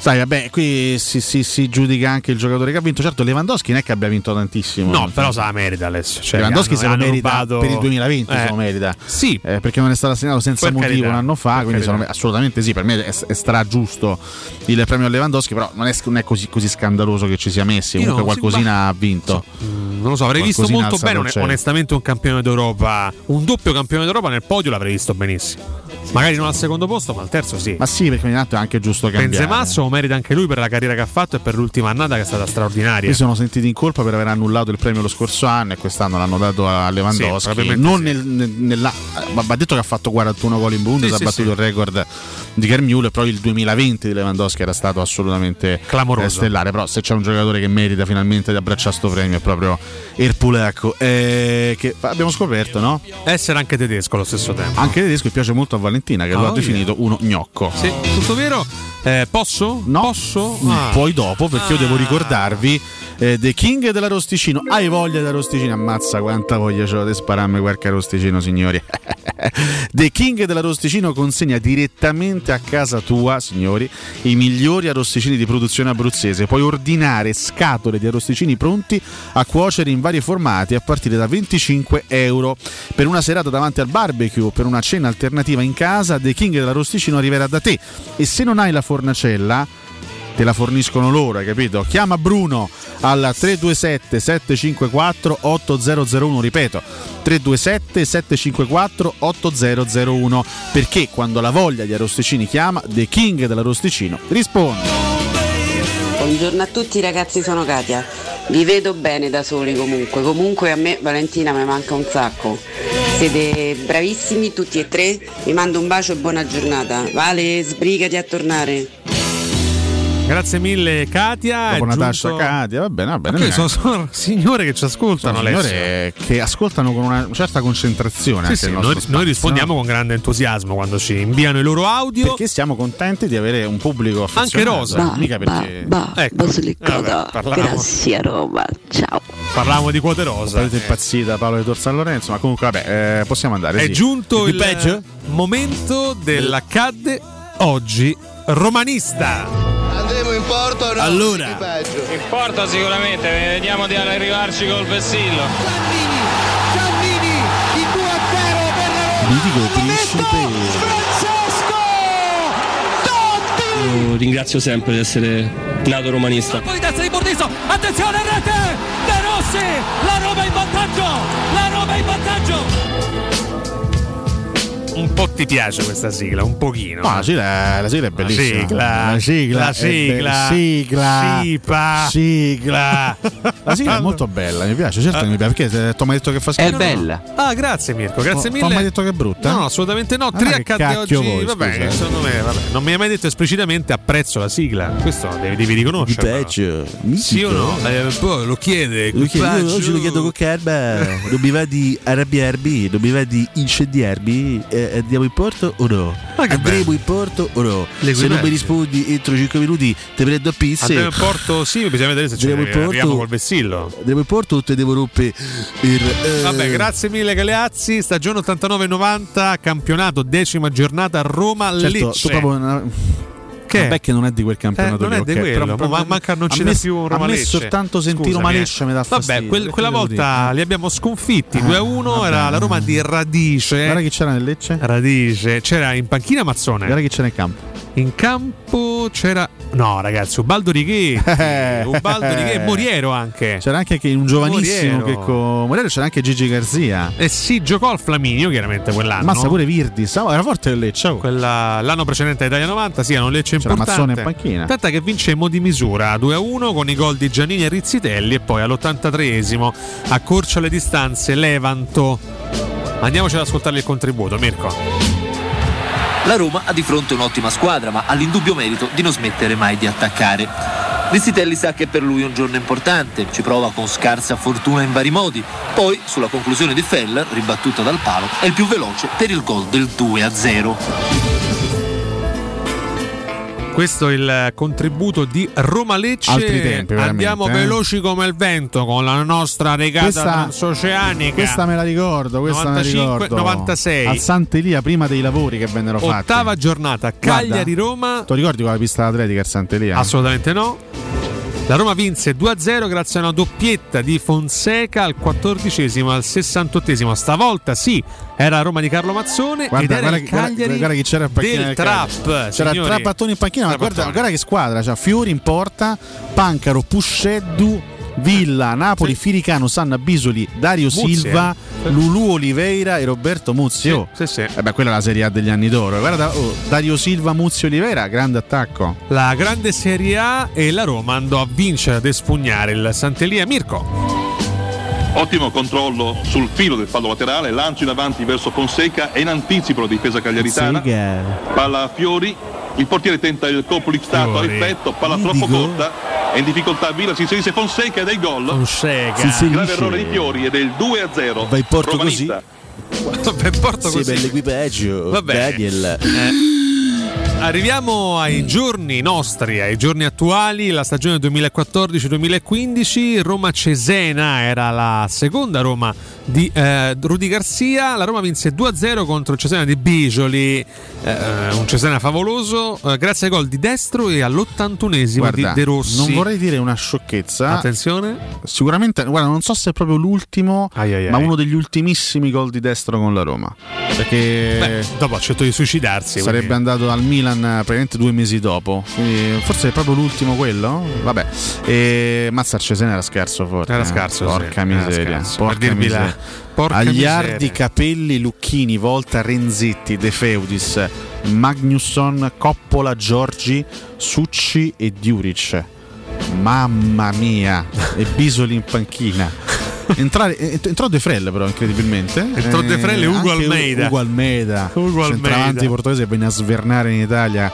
Sai, vabbè, qui si, si- si giudica anche il giocatore che ha vinto. Certo, Lewandowski non è che abbia vinto tantissimo. No, però se la merita adesso. Cioè, Lewandowski se hanno- gli hanno merita rubato- per il 2020 se Eh. lo merita. Sì. Eh, perché non è stato assegnato senza Per motivo carità, un anno fa, quindi sono- assolutamente sì, per me è, è stra giusto il premio a Lewandowski, però non è, non è così, così scandaloso che ci sia Messi, Io comunque no, sì, qualcosina ha vinto. Mm, Non lo so, avrei visto Qualcosina molto alzato bene, onestamente, un campione d'Europa, un doppio campione d'Europa nel podio l'avrei visto benissimo. Magari non al secondo posto, ma al terzo sì. Ma sì, perché ogni tanto è anche giusto cambiare. Benzema se lo merita anche lui per la carriera che ha fatto e per l'ultima annata che è stata straordinaria. Si sono sentiti in colpa per aver annullato il premio lo scorso anno e quest'anno l'hanno dato a Sì, Lewandowski. probabilmente non sì. nel- nel- nella- va detto che ha fatto 41 gol in Bundesliga, Sì, ha sì, battuto sì. il record di Kermule, però il 2020 di Lewandowski era stato assolutamente Clamoroso. eh, stellare. Però se c'è un giocatore che merita finalmente di abbracciare sto premio è proprio Erpulecco, eh, che abbiamo scoperto, no? Essere anche tedesco allo stesso tempo. Anche tedesco e piace molto a Valentina, che Ah, lo ha oh, definito uno gnocco. Sì, tutto vero? Eh, posso? No. Posso? Mm, Ah. Poi dopo, perché io devo ricordarvi eh, The King della Rosticino. Hai voglia da Rosticino? Ammazza quanta voglia c'ho di spararmi qualche Rosticino, signori. The King della Rosticino consegna direttamente a casa tua, signori, i migliori arrosticini di produzione abruzzese. Puoi ordinare scatole di arrosticini pronti a cuocere in vari formati a partire da 25 euro. Per una serata davanti al barbecue o per una cena alternativa in casa, The King dell'arrosticino arriverà da te. E se non hai la fornacella, te la forniscono loro, hai capito? Chiama Bruno al 327 754 8001, ripeto, 327 754 8001, perché quando la voglia di arrosticini chiama, The King dell'arrosticino risponde. Buongiorno a tutti ragazzi, sono Katia. Vi vedo bene da soli comunque. Comunque a me Valentina mi manca un sacco. Siete bravissimi tutti e tre. Vi mando un bacio e buona giornata. Vale, sbrigati a tornare. Grazie mille Katia. Dopo Natascia giunto- Katia, va bene, va bene. Ok, sono, sono signore che ci ascoltano Sono Alessio. signore che ascoltano con una certa concentrazione. Sì, anche sì, il noi, noi rispondiamo con grande entusiasmo quando ci inviano i loro audio. Perché siamo contenti di avere un pubblico Anche affezionato. rosa. Mica perché ecco. Vabbè, Grazie Roma. Ciao. parlavamo di quote rosa. Sarete impazzita Paolo di Tor San Lorenzo, ma comunque vabbè, eh, possiamo andare. È sì. giunto il peggio? momento dell'accadde oggi romanista. Andremo in porto o no? Allora. In porto sicuramente, vediamo di arrivarci col vessillo. Giannini, il 2 a 0 per la Roma. Mitico principe. Francesco Totti. Io ringrazio sempre di essere nato romanista. Poi destra di Bordiso, attenzione rete! De Rossi, la Roma in vantaggio! La Roma in vantaggio! Un po' ti piace questa sigla, un pochino. No, la sigla, la sigla è bellissima. sigla. La sigla. La è sigla. be- sigla. Sipa. Sigla. La sigla è molto bella, mi piace, certo che mi piace. Perché tu mi hai detto che fa schifo? Ah, grazie Mirko, grazie Tu mille. mi hai detto che è brutta? No, assolutamente no. Ah, Tre accadde oggi. voi, vabbè, secondo me, vabbè. Non mi hai mai detto esplicitamente apprezzo la sigla. Questo devi, devi riconoscere. Sì o no? Eh, poi lo chiede. Lo chiedo- equipaggio. oggi lo chiedo con calma. Dobbiamo di arrabbiarmi, dobbiamo di incendiarmi. Eh, andiamo in porto o no? Andremo bello. in porto o no? Se L'equipaggio. non mi rispondi entro 5 minuti, ti prendo a pizze. Andiamo in porto, sì, bisogna vedere se ci Andiamo in arriviamo porto. col vessillo. Andiamo in porto o te devo rompere il. eh, Vabbè, grazie mille Galeazzi, stagione 89-90, campionato, decima giornata, Roma Certo, Lecce. Che? Vabbè che non è di quel campionato Eh, non lì, è di quello, però- ma- manca non me- dà più un Roma A me Lecce. soltanto sentire Roma. Lecce mi dà fastidio. Vabbè, quel- perché quella volta li abbiamo sconfitti Ah, 2-1, vabbè. era la Roma di Radice. Guarda chi c'era nel Lecce. Radice, c'era in panchina Mazzone. Guarda chi c'era in campo. In campo c'era No, ragazzi, Ubaldo Righetti, Ubaldo Righetti, Moriero anche. C'era anche che un giovanissimo Moriero. che con Moriero c'era anche Gigi Garzia. Eh sì, giocò al Flaminio chiaramente quell'anno. Mazza pure Virdi, stava- era forte il Lecce. oh. Quella- l'anno precedente Italia 90, sì, era un Lecce C'era importante. Mazzone in panchina. Tant'è che vincemmo di misura 2-1 con i gol di Giannini e Rizzitelli e poi all'83esimo accorcia le distanze Levanto. Andiamoci ad ascoltare il contributo, Mirko. La Roma ha di fronte un'ottima squadra, ma ha l'indubbio merito di non smettere mai di attaccare. Rizzitelli sa che per lui è un giorno importante, ci prova con scarsa fortuna in vari modi. Poi, sulla conclusione di Feller, ribattuta dal palo, è il più veloce per il gol del 2-0. Questo è il contributo di Roma Lecce. Altri tempi, Andiamo eh. veloci come il vento con la nostra regata transoceanica. Questa me la ricordo, questa 95, me la ricordo. 96. Al Sant'Elia prima dei lavori che vennero fatti. Ottava giornata, Cagliari-Roma. Tu ricordi con la pista atletica al Sant'Elia? Assolutamente no. La Roma vinse 2-0 grazie a una doppietta di Fonseca al 14esimo e al 68esimo. Stavolta sì, era la Roma di Carlo Mazzone Guarda, ed era guarda, il Cagliari guarda chi c'era in panchina del trap. Cagliari. C'era signori. Trapattoni in panchina, ma guarda, guarda che squadra, c'ha Fiori in porta, Pancaro, Pusceddu, Villa, Napoli, Firicano, Sanna Bisoli, Dario Muzzi, Silva, eh. Lulu Oliveira e Roberto Muzzi. Sì, Oh. sì, sì. Eh beh, quella è la Serie A degli anni d'oro. Guarda, oh, Dario Silva, Muzzi Oliveira, grande attacco. La grande Serie A e la Roma andò a vincere ad espugnare il Sant'Elia. Mirko. Ottimo controllo sul filo del fallo laterale, lancio in avanti verso Fonseca e in anticipo la difesa cagliaritana. Palla a Fiori, il portiere tenta il colpo lixtato a effetto, palla troppo corta. È in difficoltà Villa, si inserisce Fonseca il gol. Fonseca. Grave errore di Fiori ed è il 2 a 0. Vai in porto Romanista. Per porto Sì, così. bell'equipaggio. Va bene. Daniel. Eh, Arriviamo ai giorni nostri, ai giorni attuali, la stagione 2014-2015, Roma-Cesena era la seconda Roma di eh, Rudy Garcia, la Roma vinse 2-0 contro il Cesena di Bijoli, eh, un Cesena favoloso, eh, grazie ai gol di destro e all'81esimo Guarda, di De Rossi. non vorrei dire una sciocchezza. Attenzione. Sicuramente, guarda, non so se è proprio l'ultimo, Ai, ai, ma ai. uno degli ultimissimi gol di destro con la Roma. Perché Beh, dopo ha scelto di suicidarsi. sarebbe quindi- andato al Milan praticamente due mesi dopo. Quindi forse è proprio l'ultimo quello? Vabbè. E Mazza al Cesena era scarso forte. Era eh. scarso, Porca sì, era miseria. scarso. Porca Per dirvi la- porca Agliardi, miseria. Capelli, Lucchini, Volta, Renzetti, De Feudis, Magnusson, Coppola, Giorgi, Succi e Diuric. Mamma mia, e Bisoli in panchina. Entrare, eh, entrò De Frel però incredibilmente Entrò De Frel e Ugo anche Almeida. Ugo Almeida Ugo Almeida. portoghese venne a svernare in Italia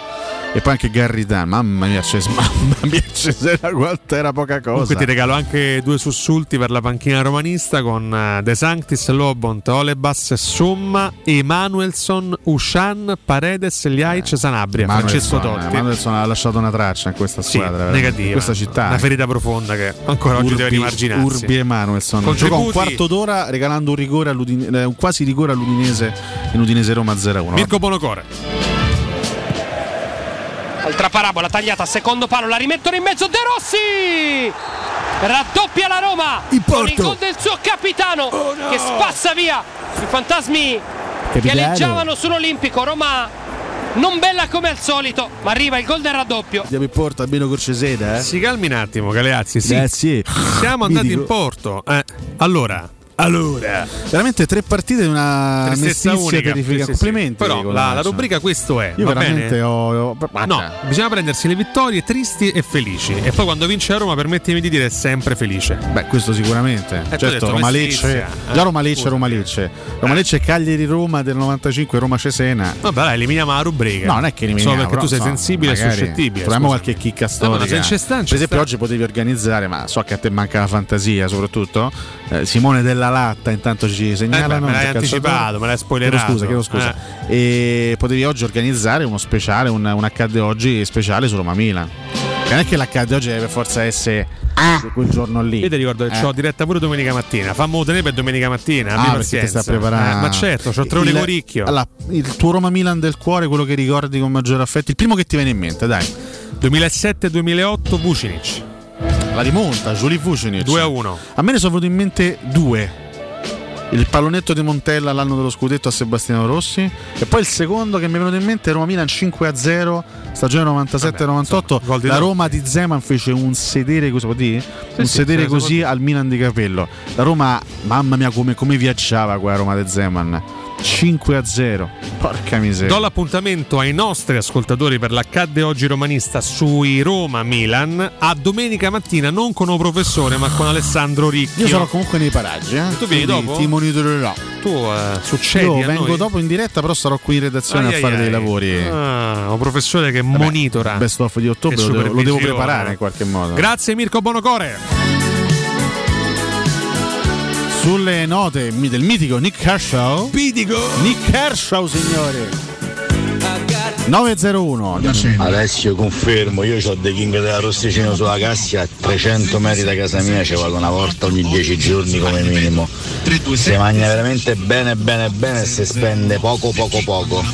e poi anche Garridan mamma mia c'è, mamma mia c'era quanto era poca cosa Comunque ti regalo anche due sussulti per la panchina romanista con eh, De Sanctis, Lobont, Olebas, Somma, Emanuelson, Ushan, Paredes, Liaic, Sanabria, Francesco Totti. eh, Manuelson ha lasciato una traccia in questa Sì, squadra veramente, negativa. in questa città Una ferita profonda che ancora oggi deve rimarginarsi. Urbi e Manuelson giocò un quarto d'ora regalando un, rigore eh, un quasi rigore all'Udinese in Udinese Roma 0-1 Mirko Bonocore. Altra parabola tagliata, secondo palo, la rimettono in mezzo De Rossi! Raddoppia la Roma con il gol del suo capitano che spazza via i fantasmi che Capitano. aleggiavano sull'Olimpico. Roma non bella come al solito, ma arriva il gol del raddoppio. Andiamo in porto almeno con Cesena eh? Si calmi un attimo, Galeazzi. Sì. Grazie. Siamo andati Mitico. in porto. Eh, allora, allora. veramente tre partite di una mestizia unica. terrificante Sì, sì, complimenti Però la, la rubrica questo è. io veramente ho, ho- No, bisogna prendersi le vittorie tristi e felici. E poi quando vince la Roma, permettimi di dire, è sempre felice. Beh, questo sicuramente. hai certo, Roma Lecce. eh. Già Roma Lecce. Roma Lecce. Roma Lecce Cagliari Roma del 95, Roma Cesena. Vabbè, dai, eliminiamo la rubrica. No, non è che eliminiamo, Solo perché tu sei però, sensibile e suscettibile. Troviamo qualche chicca No, storica. ma se c'è sta, per c'è esempio, oggi potevi organizzare, ma so che a te manca la fantasia, soprattutto. Eh, Simone della Latta, intanto ci segnalano. Eh beh, me l'hai anticipato, me l'hai spoilerato. Chiedo scusa, chiedo scusa. E potevi oggi organizzare uno speciale, un, un accade oggi speciale su Roma Milan. Non è che l'accade oggi deve per forza essere su quel giorno lì. Io ti ricordo che Eh. ho diretta pure domenica mattina. Fammo tenere per domenica mattina. Ah, perché ti sta preparando. Eh, ma certo, c'ho tre ore Il- con ricchio. Allora, il tuo Roma Milan del cuore, quello che ricordi con maggiore affetto, il primo che ti viene in mente, dai. 2007-2008 Vucinic. La rimonta, Giuli Vucinic. 2 a 1. A me ne sono venuti in mente due. Il pallonetto di Montella l'anno dello scudetto a Sebastiano Rossi e poi il secondo che mi è venuto in mente è Roma Milan 5 a 0 stagione 97-98 gol di la. Roma di Zeman fece un sedere può dire? un sì, sedere così al Milan di Capello la Roma mamma mia come, come viaggiava qua a Roma di Zeman 5 a 0 porca miseria Do l'appuntamento ai nostri ascoltatori per l'accadde oggi romanista sui Roma-Milan a domenica mattina, non con un professore ma con Alessandro Ricchio. io sarò comunque nei paraggi eh? Tu vieni dopo? ti monitorerò Tu eh, succedi io vengo noi? dopo in diretta però sarò qui in redazione Ai, a ai, fare ai. dei lavori Ah, un professore che monitora. best of di ottobre lo devo, lo devo preparare in qualche modo Grazie Mirko Bonocore. Sulle note del mitico Nick Kershaw Pitico Nick Kershaw signori 901 Alessio confermo, io ho dei King della Rosticino sulla Cassia a 300 metri da casa mia, ci vado una volta ogni 10 giorni come minimo. Si mangia veramente bene bene bene e si spende poco poco poco.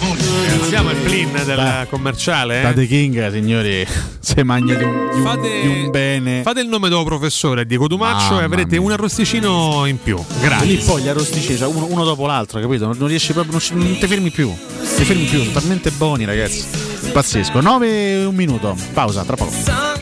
Siamo il plin del commerciale. eh? State King signori se mangia di un, di un- Fate, di un bene fate il nome del professore Diego Dumaccio Mamma e avrete mia. un arrosticino in più. lì Grazie. poi gli arrosticini cioè uno, uno dopo l'altro capito non, riesci proprio non, non ti fermi più ti fermi più sono talmente buoni ragazzi pazzesco. 9 e un minuto. Pausa tra poco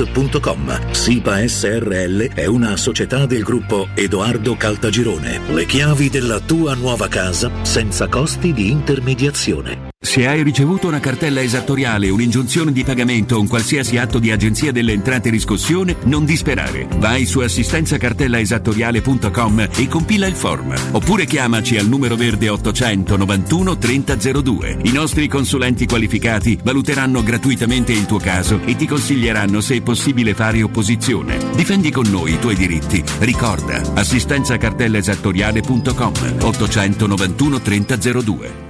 www.kcalt.com. SIPA SRL è una società del gruppo Edoardo Caltagirone. Le chiavi della tua nuova casa senza costi di intermediazione. Se hai ricevuto una cartella esattoriale, un'ingiunzione di pagamento o un qualsiasi atto di agenzia delle entrate riscossione, non disperare. Vai su assistenzacartellaesattoriale.com e compila il form. Oppure chiamaci al numero verde 891 3002. I nostri consulenti qualificati valuteranno gratuitamente il tuo caso e ti consiglieranno se è fare opposizione. Difendi con noi i tuoi diritti. Ricorda, assistenzacartellaesattoriale.com 891 3002.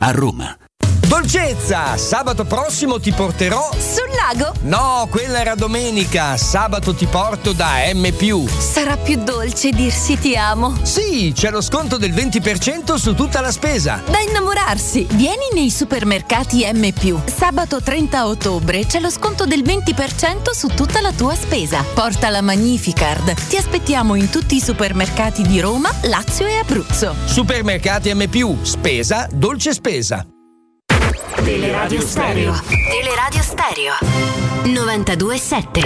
a Roma. Dolcezza! Sabato prossimo ti porterò. Sul lago? No, quella era domenica. Sabato ti porto da M. Sarà più dolce dirsi ti amo. Sì, c'è lo sconto del 20% su tutta la spesa. Da innamorarsi. Vieni nei supermercati M. Sabato 30 ottobre c'è lo sconto del 20% su tutta la tua spesa. Porta la Magnificard. Ti aspettiamo in tutti i supermercati di Roma, Lazio e Abruzzo. Supermercati M. Spesa, dolce spesa. Teleradio Stereo. Teleradio Stereo. 927.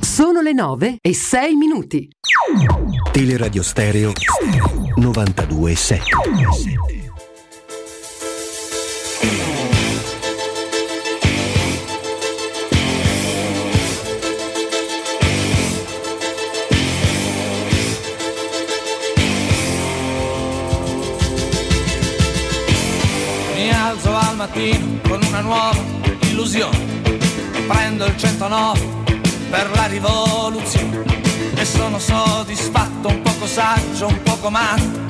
Sono le 9 e 6 minuti. Teleradio Stereo 927. Mattino con una nuova illusione. Prendo il 109 per la rivoluzione. E sono soddisfatto, un poco saggio, un poco matto.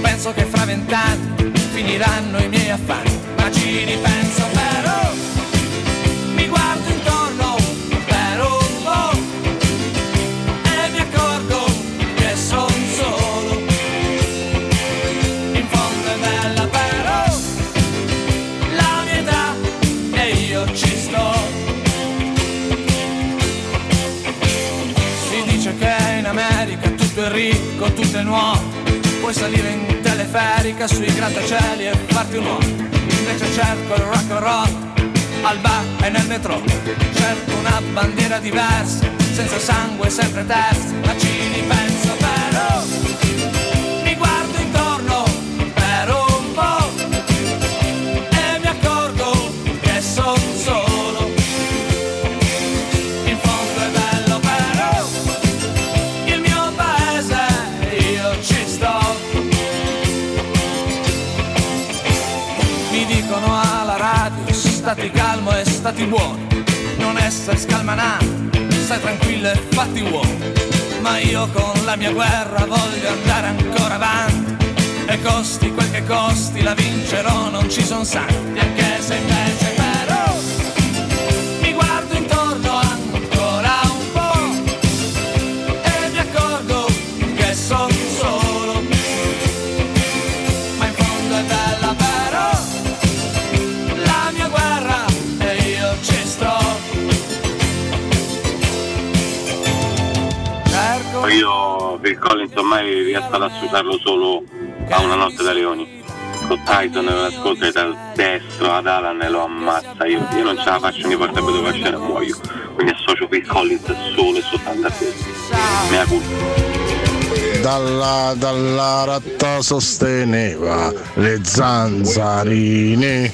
Penso che fra vent'anni finiranno i miei affanni. Ma ci ripenso però. Mi guardo intorno ricco, tutto è nuovo. Puoi salire in teleferica sui grattacieli e farti un uomo. Invece cerco il rock and roll al bar e nel metro. Cerco una bandiera diversa, senza sangue, sempre terza. Ma ci ripenso stati buono, non essere scalmanato, stai tranquillo e fatti uomo. Ma io con la mia guerra voglio andare ancora avanti. E costi quel che costi la vincerò, non ci sono santi. Anche se invece Phil Collins ormai riesco ad associarlo solo a una notte da leoni. Con Tyson scorsa dal destro ad Alan e lo ammazza. Io, io non ce la faccio, mi porta per dove scena e muoio. Quindi associo Phil Collins solo e soltanto a questo. Mea culpa. Dalla, dalla ratta sosteneva le zanzarine.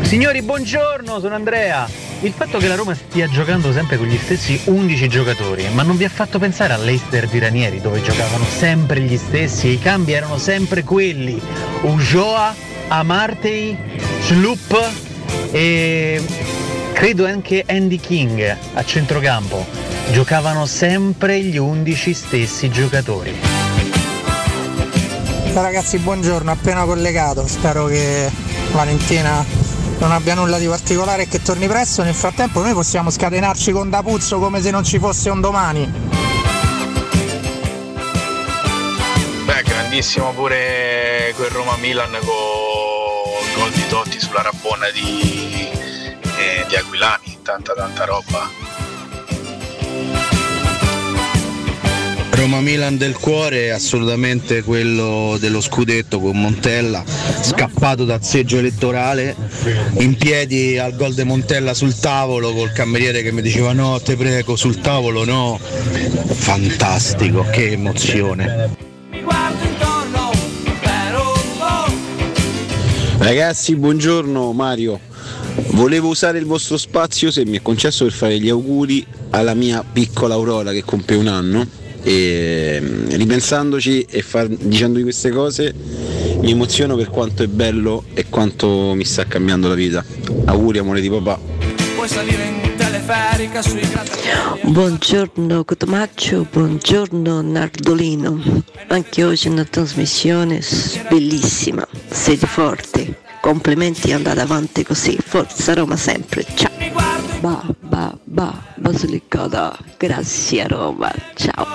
Signori, buongiorno, sono Andrea. Il fatto che la Roma stia giocando sempre con gli stessi 11 giocatori, ma non vi ha fatto pensare all'Eister di Ranieri dove giocavano sempre gli stessi e i cambi erano sempre quelli. Ujoa, Amartey, Sloop e credo anche Andy King a centrocampo. Giocavano sempre gli 11 stessi giocatori. Ciao ragazzi, buongiorno, appena collegato, spero che Valentina non abbia nulla di particolare e che torni presto. Nel frattempo noi possiamo scatenarci con D'Apuzzo come se non ci fosse un domani. Beh, grandissimo pure quel Roma-Milan con il gol di Totti sulla rabbona di, eh, di Aquilani, tanta tanta roba. Roma Milan del cuore è assolutamente quello dello scudetto con Montella, scappato dal seggio elettorale, in piedi al gol di Montella sul tavolo col cameriere che mi diceva no, te prego, sul tavolo no. Fantastico, che emozione. Ragazzi, buongiorno Mario. Volevo usare il vostro spazio, se mi è concesso, per fare gli auguri alla mia piccola Aurora che compie un anno. E mm, ripensandoci e far, dicendo di queste cose mi emoziono per quanto è bello e quanto mi sta cambiando la vita. Auguri amore di papà. puoi salire in Buongiorno Cotomaccio, buongiorno Nardolino. Anche oggi è una trasmissione bellissima. Siete forti. Complimenti, andate avanti così. Forza Roma sempre. Ciao. Ba ba ba Basilicata. Grazie Roma. Ciao.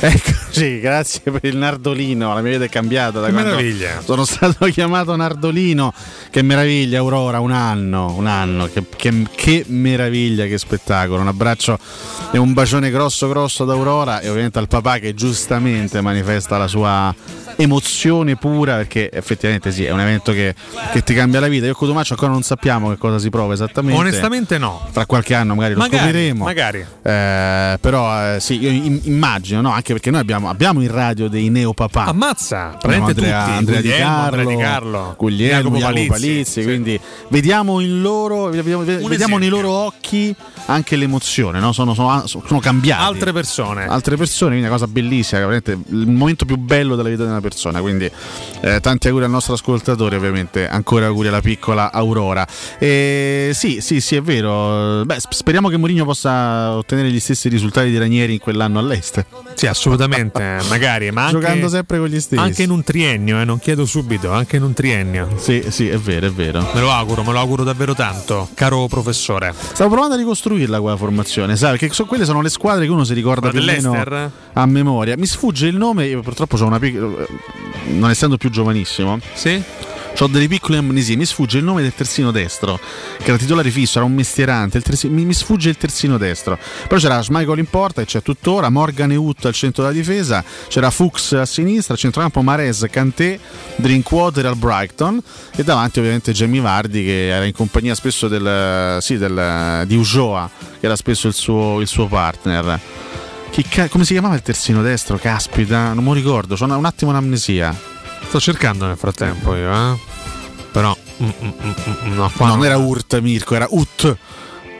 che Eccoci, grazie per il Nardolino, la mia vita è cambiata da Che quando meraviglia. sono stato chiamato Nardolino. Che meraviglia, Aurora, un anno, un anno, che, che- che meraviglia, che spettacolo. Un abbraccio e un bacione grosso grosso ad Aurora e ovviamente al papà che giustamente manifesta la sua emozione pura perché effettivamente sì, è un evento che, che ti cambia la vita. Io con Tomaccio ancora non sappiamo che cosa si prova esattamente. Onestamente no. Tra qualche anno magari lo Magari, scopriremo. magari. Eh, però eh, sì, io im- immagino, no? anche perché noi abbiamo, abbiamo in radio dei neopapà. Ammazza, Abbiamo praticamente Andrea, tutti. Andrea Di Carlo, Andrea Di Carlo, Guglielmo, Jacopo Palizzi, Palizzi, sì. quindi vediamo in loro, vediamo, vediamo nei loro occhi anche l'emozione, no? sono, sono, sono cambiati. Altre persone. Altre persone, quindi una cosa bellissima, veramente il momento più bello della vita di una persona. Quindi eh, tanti auguri al nostro ascoltatore, ovviamente. Ancora auguri alla piccola Aurora. E, sì, sì, sì, è vero. Beh, sp- speriamo che Mourinho possa ottenere gli stessi risultati di Ranieri in quell'anno all'Est. Sì, assolutamente, magari, ma anche, Giocando sempre con gli stessi. Anche in un triennio, eh, non chiedo subito, anche in un triennio. Sì, sì, è vero, è vero. Me lo auguro, me lo auguro davvero tanto, caro professore. Stavo provando a ricostruirla quella formazione, sai? Perché so- quelle sono le squadre che uno si ricorda più o meno a memoria. Mi sfugge il nome, io purtroppo ho una piccola. non essendo più giovanissimo. Sì. Ho delle piccole amnesie, mi sfugge il nome del terzino destro, che era titolare fisso, era un mestierante, il terzi- mi, mi sfugge il terzino destro. Poi c'era Schmeichel in porta, che c'è tuttora, Morgan e Ut al centro della difesa, c'era Fuchs a sinistra, a centrocampo Mares, Kanté, Drinkwater al Brighton e davanti ovviamente Jamie Vardi che era in compagnia spesso del, sì, del- di Ujoa, che era spesso il suo, il suo partner. Ca- come si chiamava il terzino destro? Caspita, non mi ricordo, ho un attimo un'amnesia. Sto cercando nel frattempo io, eh. Però. mm, mm, mm, mm, no, qua non era Urt Mirko, era Ut.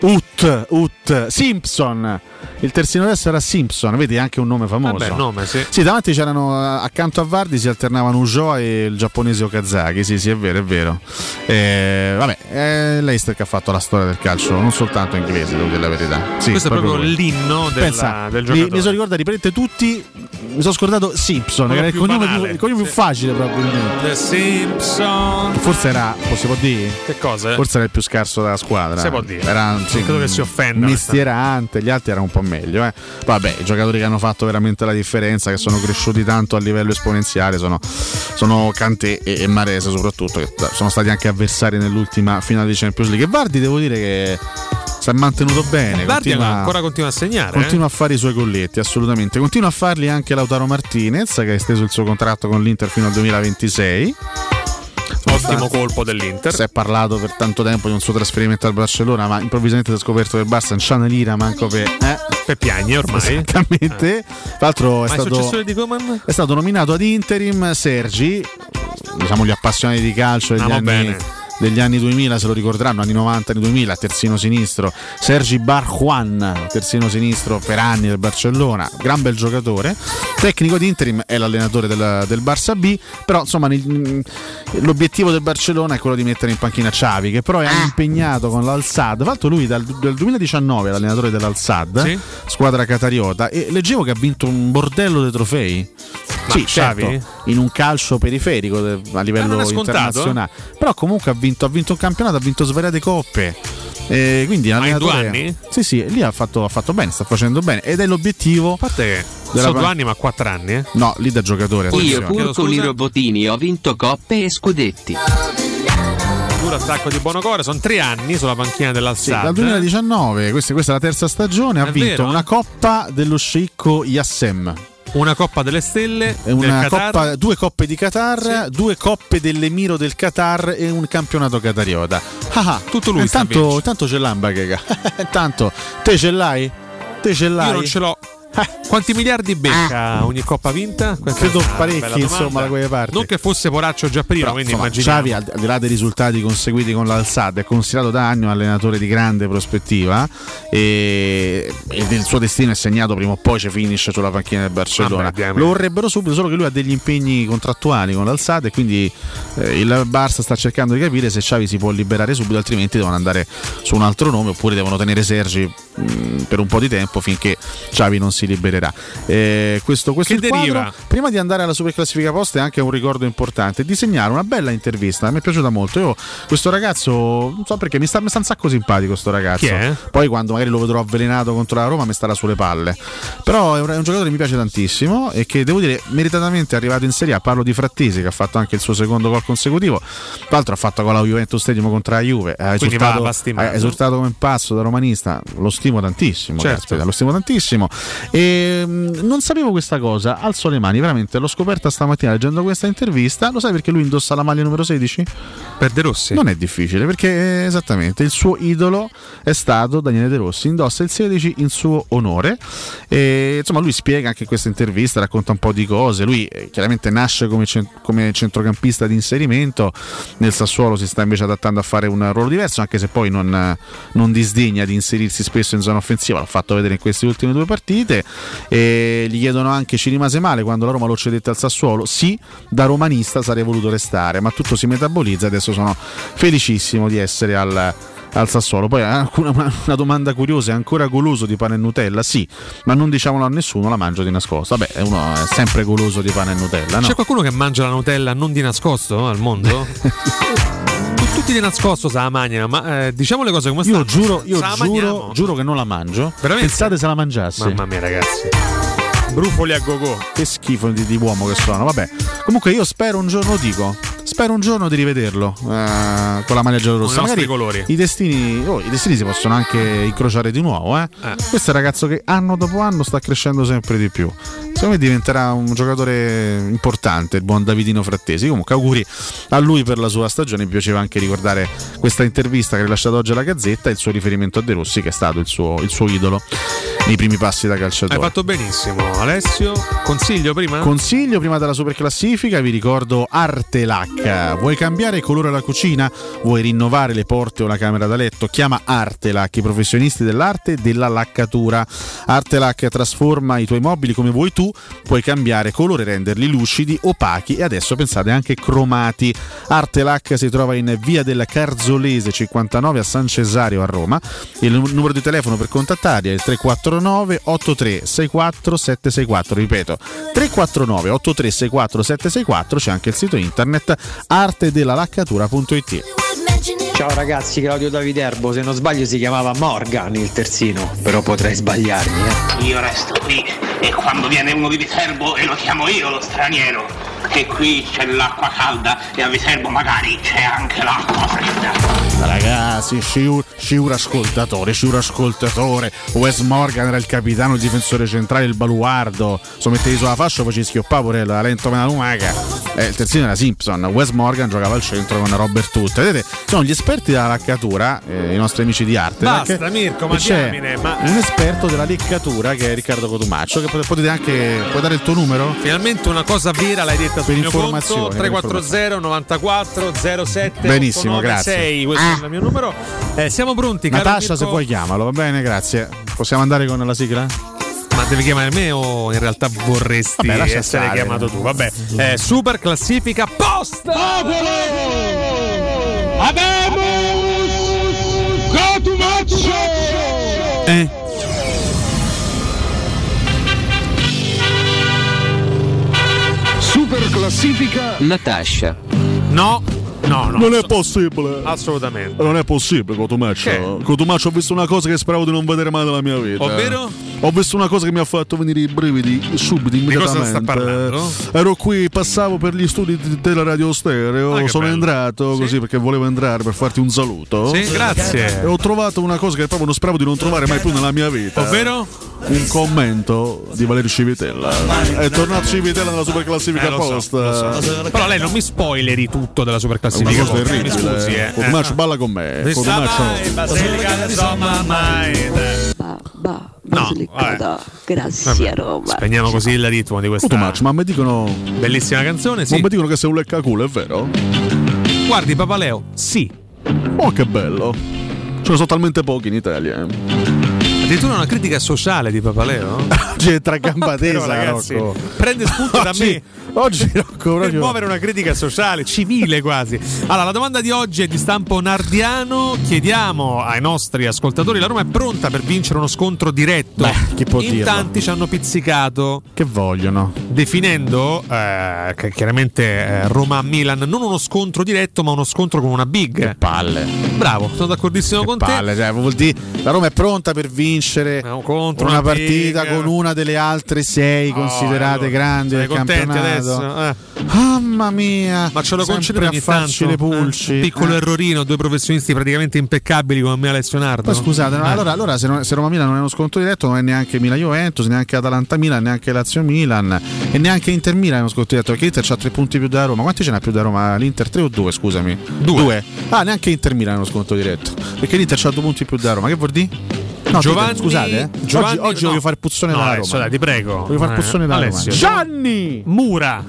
Ut, Ut, Simpson. Il terzino destro era Simpson, vedi anche un nome famoso. Vabbè, nome, sì. Sì, davanti c'erano eh, accanto a Vardi si alternavano Ujoa e il giapponese Okazaki. Sì, sì, è vero, è vero. Eh, vabbè, è l'Eister che ha fatto la storia del calcio, non soltanto inglese, devo dire la verità. Sì, Questo è proprio l'inno della- Pensa, del mi, giocatore. mi sono ricordato, riprendete tutti mi sono scordato Simpson, era il cognome, più, il cognome più facile probabilmente. The Simpson. Forse era, possiamo dire? Che cosa? Forse era il più scarso della squadra. Si può dire. Era sì, credo che si offenda, Mestierante, gli altri erano un po' meglio. Eh. Vabbè, i giocatori che hanno fatto veramente la differenza, che sono cresciuti tanto a livello esponenziale, sono, sono Kanté e, e Marese soprattutto, che sono stati anche avversari nell'ultima finale di Champions League. E Vardi devo dire che si è mantenuto bene. Vardi continua- ancora continua a segnare. eh? Continua a fare i suoi colletti, assolutamente. Continua a farli anche Lautaro Martinez, che ha esteso il suo contratto con l'Inter fino al 2026. Ottimo colpo dell'Inter. Si è parlato per tanto tempo di un suo trasferimento al Barcellona, ma improvvisamente si è scoperto che il Barça non c'ha una lira manco per. Eh? Per piagni ormai. Esattamente. Tra l'altro è stato, è stato nominato ad interim Sergi, diciamo gli appassionati di calcio degli Ah, va anni. bene. Degli anni 2000 se lo ricorderanno, anni 90, anni 2000, terzino sinistro, Sergi Barjuan, terzino sinistro per anni del Barcellona, gran bel giocatore, tecnico di interim è l'allenatore del, del Barça B, però insomma nel- l'obiettivo del Barcellona è quello di mettere in panchina Xavi, che però è impegnato con l'Al-Sad, tra l'altro lui dal, dal 2019 è l'allenatore dell'Al-Sad, Sì. squadra catariota, e leggevo che ha vinto un bordello di trofei. Sì, certo, in un calcio periferico de- a livello internazionale. Però comunque ha vinto, ha vinto un campionato, ha vinto svariate coppe. E quindi Ma in due anni? Sì, sì, lì ha fatto, ha fatto bene, sta facendo bene. Ed è l'obiettivo. A parte che della sono due anni, ma quattro anni. Eh? No, lì da giocatore. Io pur con i robotini ho vinto coppe e scudetti. Duro attacco di Bonocore, sono tre anni sulla panchina Sì, dell'Alsad. dal 2019, questa, questa è la terza stagione, ha È vinto vero? una coppa dello sceicco Yassem. Una Coppa delle Stelle, coppa- due coppe di Qatar, due coppe dell'Emiro del Qatar e un campionato qatariota. Ah, ah, Tutto lui Intanto, intanto c'è l'Ambagega. intanto, te ce l'hai? Te ce l'hai? Io non ce l'ho. Quanti miliardi becca ogni coppa vinta? Questa Credo parecchi, insomma, da quelle parti. Non che fosse Poraccio già prima, Però, quindi insomma, immaginiamo. Xavi, al di là dei risultati conseguiti con l'Alsad, è considerato da anni un allenatore di grande prospettiva e, e il suo destino è segnato prima o poi ci finisce sulla panchina del Barcellona. Vabbè. Lo vorrebbero subito, solo che lui ha degli impegni contrattuali con l'Alsad e quindi eh, il Barça sta cercando di capire se Xavi si può liberare subito, altrimenti devono andare su un altro nome oppure devono tenere Sergi mh, per un po' di tempo finché Xavi non si libererà. Eh, questo questo Che il quadro. deriva? Prima di andare alla superclassifica posta è anche un ricordo importante disegnare una bella intervista, mi è piaciuta molto. Io questo ragazzo, non so perché mi sta, mi sta un sacco simpatico sto ragazzo. Poi quando magari lo vedrò avvelenato contro la Roma mi starà sulle palle. Però è un, è un giocatore che mi piace tantissimo e che devo dire meritatamente è arrivato in Serie A. Parlo di Frattesi che ha fatto anche il suo secondo gol consecutivo. Tra l'altro ha fatto con la Juventus Stadium contro la Juve. Ha stimato. ha esultato come pazzo da romanista. Lo stimo tantissimo. Certo. caspita, lo stimo tantissimo. E, mh, non sapevo questa cosa. Alzo le mani, veramente. L'ho scoperta stamattina leggendo questa intervista. Lo sai perché lui indossa la maglia numero 16? Per De Rossi. Non è difficile perché eh, esattamente il suo idolo è stato Daniele De Rossi, indossa il 16 in suo onore e insomma lui spiega anche questa intervista, racconta un po' di cose, lui eh, chiaramente nasce come, cen- come centrocampista di inserimento, nel Sassuolo si sta invece adattando a fare un ruolo diverso anche se poi non, non disdegna di inserirsi spesso in zona offensiva, l'ha fatto vedere in queste ultime due partite e gli chiedono anche ci rimase male quando la Roma lo cedette al Sassuolo, sì da romanista sarei voluto restare ma tutto si metabolizza adesso sono felicissimo di essere al, al Sassuolo. Poi eh, una, una domanda curiosa: è ancora goloso di pane e Nutella? Sì, ma non diciamolo a nessuno, la mangio di nascosto. Vabbè, uno è sempre goloso di pane e Nutella, no? C'è qualcuno che mangia la Nutella non di nascosto al mondo? Tutti di nascosto se la mangiano, ma eh, diciamo le cose come stanno. Io giuro, io giuro, giuro che non la mangio. Veramente? Pensate se la mangiassi. Mamma mia, ragazzi. Brufoli a gogo. Che schifo di, di uomo che sono. Vabbè, comunque io spero un giorno, dico, spero un giorno di rivederlo eh, con la maglia giallorossa. Magari colori. I destini, oh, I destini si possono anche incrociare di nuovo. Eh. Questo è un ragazzo che anno dopo anno sta crescendo sempre di più. Secondo me diventerà un giocatore importante, il buon Davidino Frattesi. Comunque, auguri a lui per la sua stagione. Mi piaceva anche ricordare questa intervista che ha rilasciato oggi alla Gazzetta e il suo riferimento a De Rossi, che è stato il suo, il suo idolo nei primi passi da calciatore. Hai fatto benissimo, Alessio. Consiglio prima? Consiglio prima della super classifica, vi ricordo Artelac. Vuoi cambiare colore alla cucina? Vuoi rinnovare le porte o la camera da letto? Chiama Artelac, i professionisti dell'arte e della laccatura. Artelac trasforma i tuoi mobili come vuoi tu, puoi cambiare colore, renderli lucidi, opachi e adesso pensate anche cromati. Artelac si trova in via del Carzolese 59 a San Cesario a Roma. Il numero di telefono per contattarli è il 349 349 8364 764 ripeto 349 8364 764 c'è anche il sito internet artedelalaccatura.it Ciao ragazzi, Claudio Daviterbo, se non sbaglio si chiamava Morgan il terzino, però potrei sbagliarmi. Eh. Io resto qui e quando viene uno di Viterbo e lo chiamo io lo straniero, che qui c'è l'acqua calda e a Viterbo magari c'è anche l'acqua fredda. Ragazzi, sciur, sciur ascoltatore, sciur ascoltatore. Wes Morgan era il capitano, il difensore centrale, il baluardo. So mettevi sulla fascia, poi ci schioppava pure la lento mena lumaca. Eh, il terzino era Simpson. Wes Morgan giocava al centro con Robert Tutt. Vedete, sono gli esperti della laccatura, eh, i nostri amici di arte. Basta, perché Mirko, ma c'è diamine, ma- un esperto della leccatura che è Riccardo Cotumaccio. Che potete anche. Puoi dare il tuo numero? Finalmente una cosa vera l'hai detta sul Per mio conto informazioni, per 340 94 07 Benissimo, 89 grazie. 6, questo è il mio numero. Eh, siamo pronti, caro Natascia, Mirko? se vuoi chiamalo, va bene, grazie. Possiamo andare con la sigla? Ma devi chiamare me o in realtà vorresti Vabbè, lascia essere stare. chiamato tu? Vabbè, eh, super classifica post! Eh. Super classifica Natascia. No, no, no. Non è possibile. Assolutamente. Non è possibile, Cotumaccio. Cotumaccio, ho visto una cosa che speravo di non vedere mai nella mia vita. Ovvero? Ho visto una cosa che mi ha fatto venire i brividi subito, cosa immediatamente. parlando? Ero qui, passavo per gli studi di- della radio stereo. Ah, sono bello. entrato così perché volevo entrare per farti un saluto. Sì, grazie. E ho trovato una cosa che proprio non speravo di non trovare mai più nella mia vita. Ovvero? Un commento di Valerio Civitella. È tornato Civitella nella super classifica Eh, so, post. lo so. Però lei non mi spoileri tutto della super È una classifica. cosa terribile. scusi, eh. Cotumaccio, balla con me. Insomma, mai. Bah, No, Basilicata, grazie Roma. Spegniamo così il ritmo di questa Cotumaccio, ma mi dicono. bellissima canzone. Ma Sì. mi dicono che sei un leccaculo, è vero? Guardi, Papaleo, sì. Oh, che bello. Ce ne sono talmente pochi in Italia. Addirittura una critica sociale di Papaleo. C'è tra gamba Però, ragazzi, prende spunto da me. Oggi Rocco Per proprio. muovere una critica sociale, civile quasi. Allora, la domanda di oggi è di stampo nardiano. Chiediamo ai nostri ascoltatori: la Roma è pronta per vincere uno scontro diretto? Beh, chi può In dirlo? tanti ci hanno pizzicato. Che vogliono? Definendo eh, che chiaramente eh, Roma-Milan non uno scontro diretto, ma uno scontro con una big. Palle. Bravo, sono d'accordissimo con Palle, cioè, vuol dire la Roma è pronta per vincere contro una una partita con una delle altre sei considerate allora, grandi del campionato. adesso? Eh. Mamma mia! Ma ce lo concede a farci tanto? le pulci. Eh, piccolo Eh. errorino, due professionisti praticamente impeccabili come me Alessio Nardo. Poi scusate, Eh. allora, allora se, non- se Roma Milan non è uno scontro diretto, non è neanche Milan Juventus, neanche Atalanta Milan, neanche Lazio Milan e neanche Inter Milan è uno scontro diretto perché l'Inter ha tre punti più da Roma. Quanti ce n'ha più da Roma? L'Inter 3 o 2, scusami? Due. Ah, neanche Inter Milan è uno scontro diretto perché l'Inter ha due punti più da Roma. Che vuol dire? No, Giovanni- scusate, eh. Giovanni- oggi, oggi no. voglio fare il puzzone No, dalla Alessio, Roma. dai, ti prego. Voglio fare il Eh, puzzone dalla Alessio. Roma. Gianni! Mura.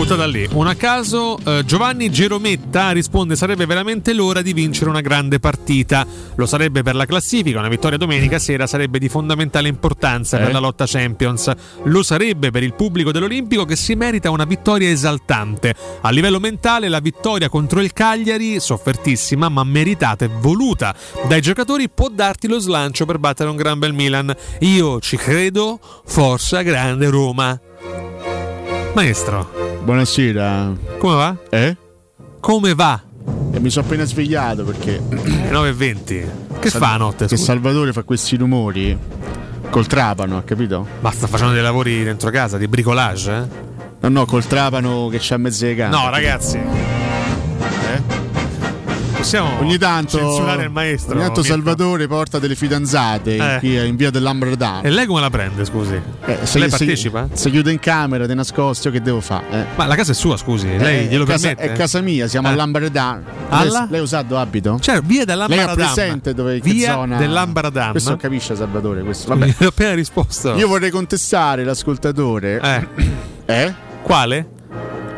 Buttata lì. Un a caso, eh, Giovanni Gerometta risponde: sarebbe veramente l'ora di vincere una grande partita. Lo sarebbe per la classifica, una vittoria domenica sera sarebbe di fondamentale importanza Eh? per la lotta Champions. Lo sarebbe per il pubblico dell'Olimpico che si merita una vittoria esaltante. A livello mentale, la vittoria contro il Cagliari, soffertissima ma meritata e voluta dai giocatori, può darti lo slancio per battere un gran bel Milan. Io ci credo, forza grande Roma. Maestro. Buonasera. Come va? Eh? Come va? E mi sono appena svegliato perché. Le 9.20. Che Sal- fa a notte? Che scusa? Salvatore fa questi rumori col trapano, ha capito? Ma sta facendo dei lavori dentro casa, di bricolage? Eh? No, no, col trapano che c'ha mezzo di gambe. No, ragazzi. Possiamo Ogni tanto, censurare il maestro. ogni tanto? Salvatore porta delle fidanzate Eh. qui in via dell'Ambredà. E lei come la prende, scusi? Eh, lei partecipa? Se, se chiude in camera, te nascosto, che devo fare? Eh? Ma la casa è sua, scusi. Lei Eh, glielo è casa, permette? È casa mia, siamo Eh. all'Ambredà. Alla? Lei, lei usato abito? Cioè, via Lei dell'Ambaradam. ha presente dove che Via zona? dell'Ambaradam. Questo capisce Salvatore, questo. Mi Vabbè. ho appena risposto. Io vorrei contestare l'ascoltatore. Eh. Eh? Quale?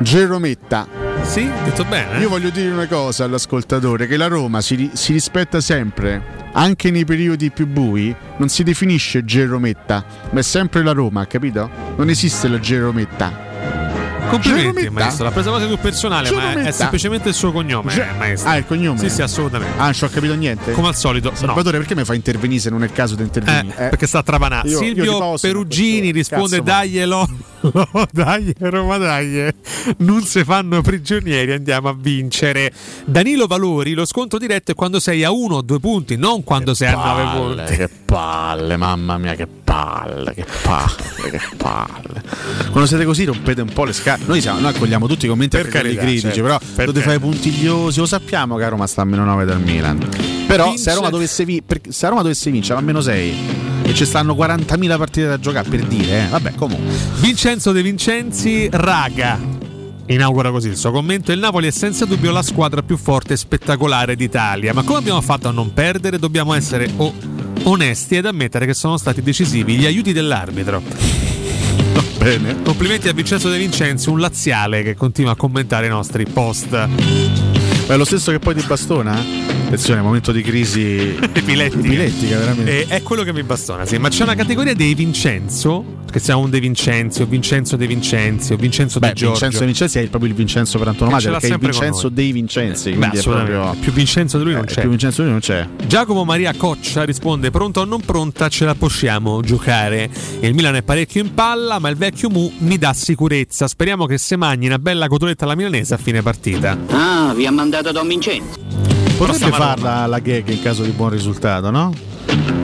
Gerometta. Sì, detto bene. Io voglio dire una cosa all'ascoltatore, che la Roma si, si rispetta sempre, anche nei periodi più bui, non si definisce Gerometta, ma è sempre la Roma, capito? Non esiste la Gerometta. Complimenti, maestro. L'ha presa quasi più personale, ma è, semplicemente il suo cognome, Ge- maestro. Ah, il cognome? Sì, sì, assolutamente. Ah, non ci ho capito niente. Come al solito, no. Salvatore, perché mi fa intervenire se non è il caso di Eh, intervenire? perché sta a. Io- io Silvio tifoso, Perugini risponde: cazzo, ma- Daglielo, dai, Roma, dai, non si fanno prigionieri, andiamo a vincere. Danilo Valori, lo scontro diretto è quando sei a uno o due punti, non quando sei a nove palle, punti. Che palle, mamma mia, che palle, che palle, che palle. Quando siete così rompete un po' le scale. Noi, siamo, noi accogliamo tutti i commenti Per carità, critici, certo. però Per lo fai puntigliosi, lo sappiamo che a Roma sta a meno 9 dal Milan. Però Vince- se a Roma dovesse, vi- se a Roma dovesse vincere a meno 6 e ci stanno 40.000 partite da giocare per dire, eh, vabbè, comunque. Vincenzo De Vincenzi, raga. Inaugura così il suo commento. Il Napoli è senza dubbio la squadra più forte e spettacolare d'Italia. Ma come abbiamo fatto a non perdere? Dobbiamo essere o- onesti ed ammettere che sono stati decisivi gli aiuti dell'arbitro. Bene. Complimenti a Vincenzo De Vincenzi, un laziale che continua a commentare i nostri post. È lo stesso che poi di Bastona? Attenzione, momento di crisi epilettica. epilettica, veramente. E è quello che mi bastona, sì. Ma c'è una categoria dei Vincenzo, che sia un De Vincenzi, o Vincenzo De Vincenzi, o Vincenzo Beh, De Giorgio. Vincenzo De Vincenzi è proprio il Vincenzo per antonomasia l'ha perché è il Vincenzo dei Vincenzi. Beh, quindi è assolutamente. proprio. Più Vincenzo di lui non Eh, c'è. più Vincenzo di lui non c'è. Giacomo Maria Coccia risponde: Pronto o non pronta, ce la possiamo giocare. Il Milan è parecchio in palla, ma il vecchio Mu mi dà sicurezza. Speriamo che se mangi una bella cotoletta alla milanese a fine partita. Ah, vi ha mandato Don Vincenzo. Potrebbe farla la gag in caso di buon risultato, no?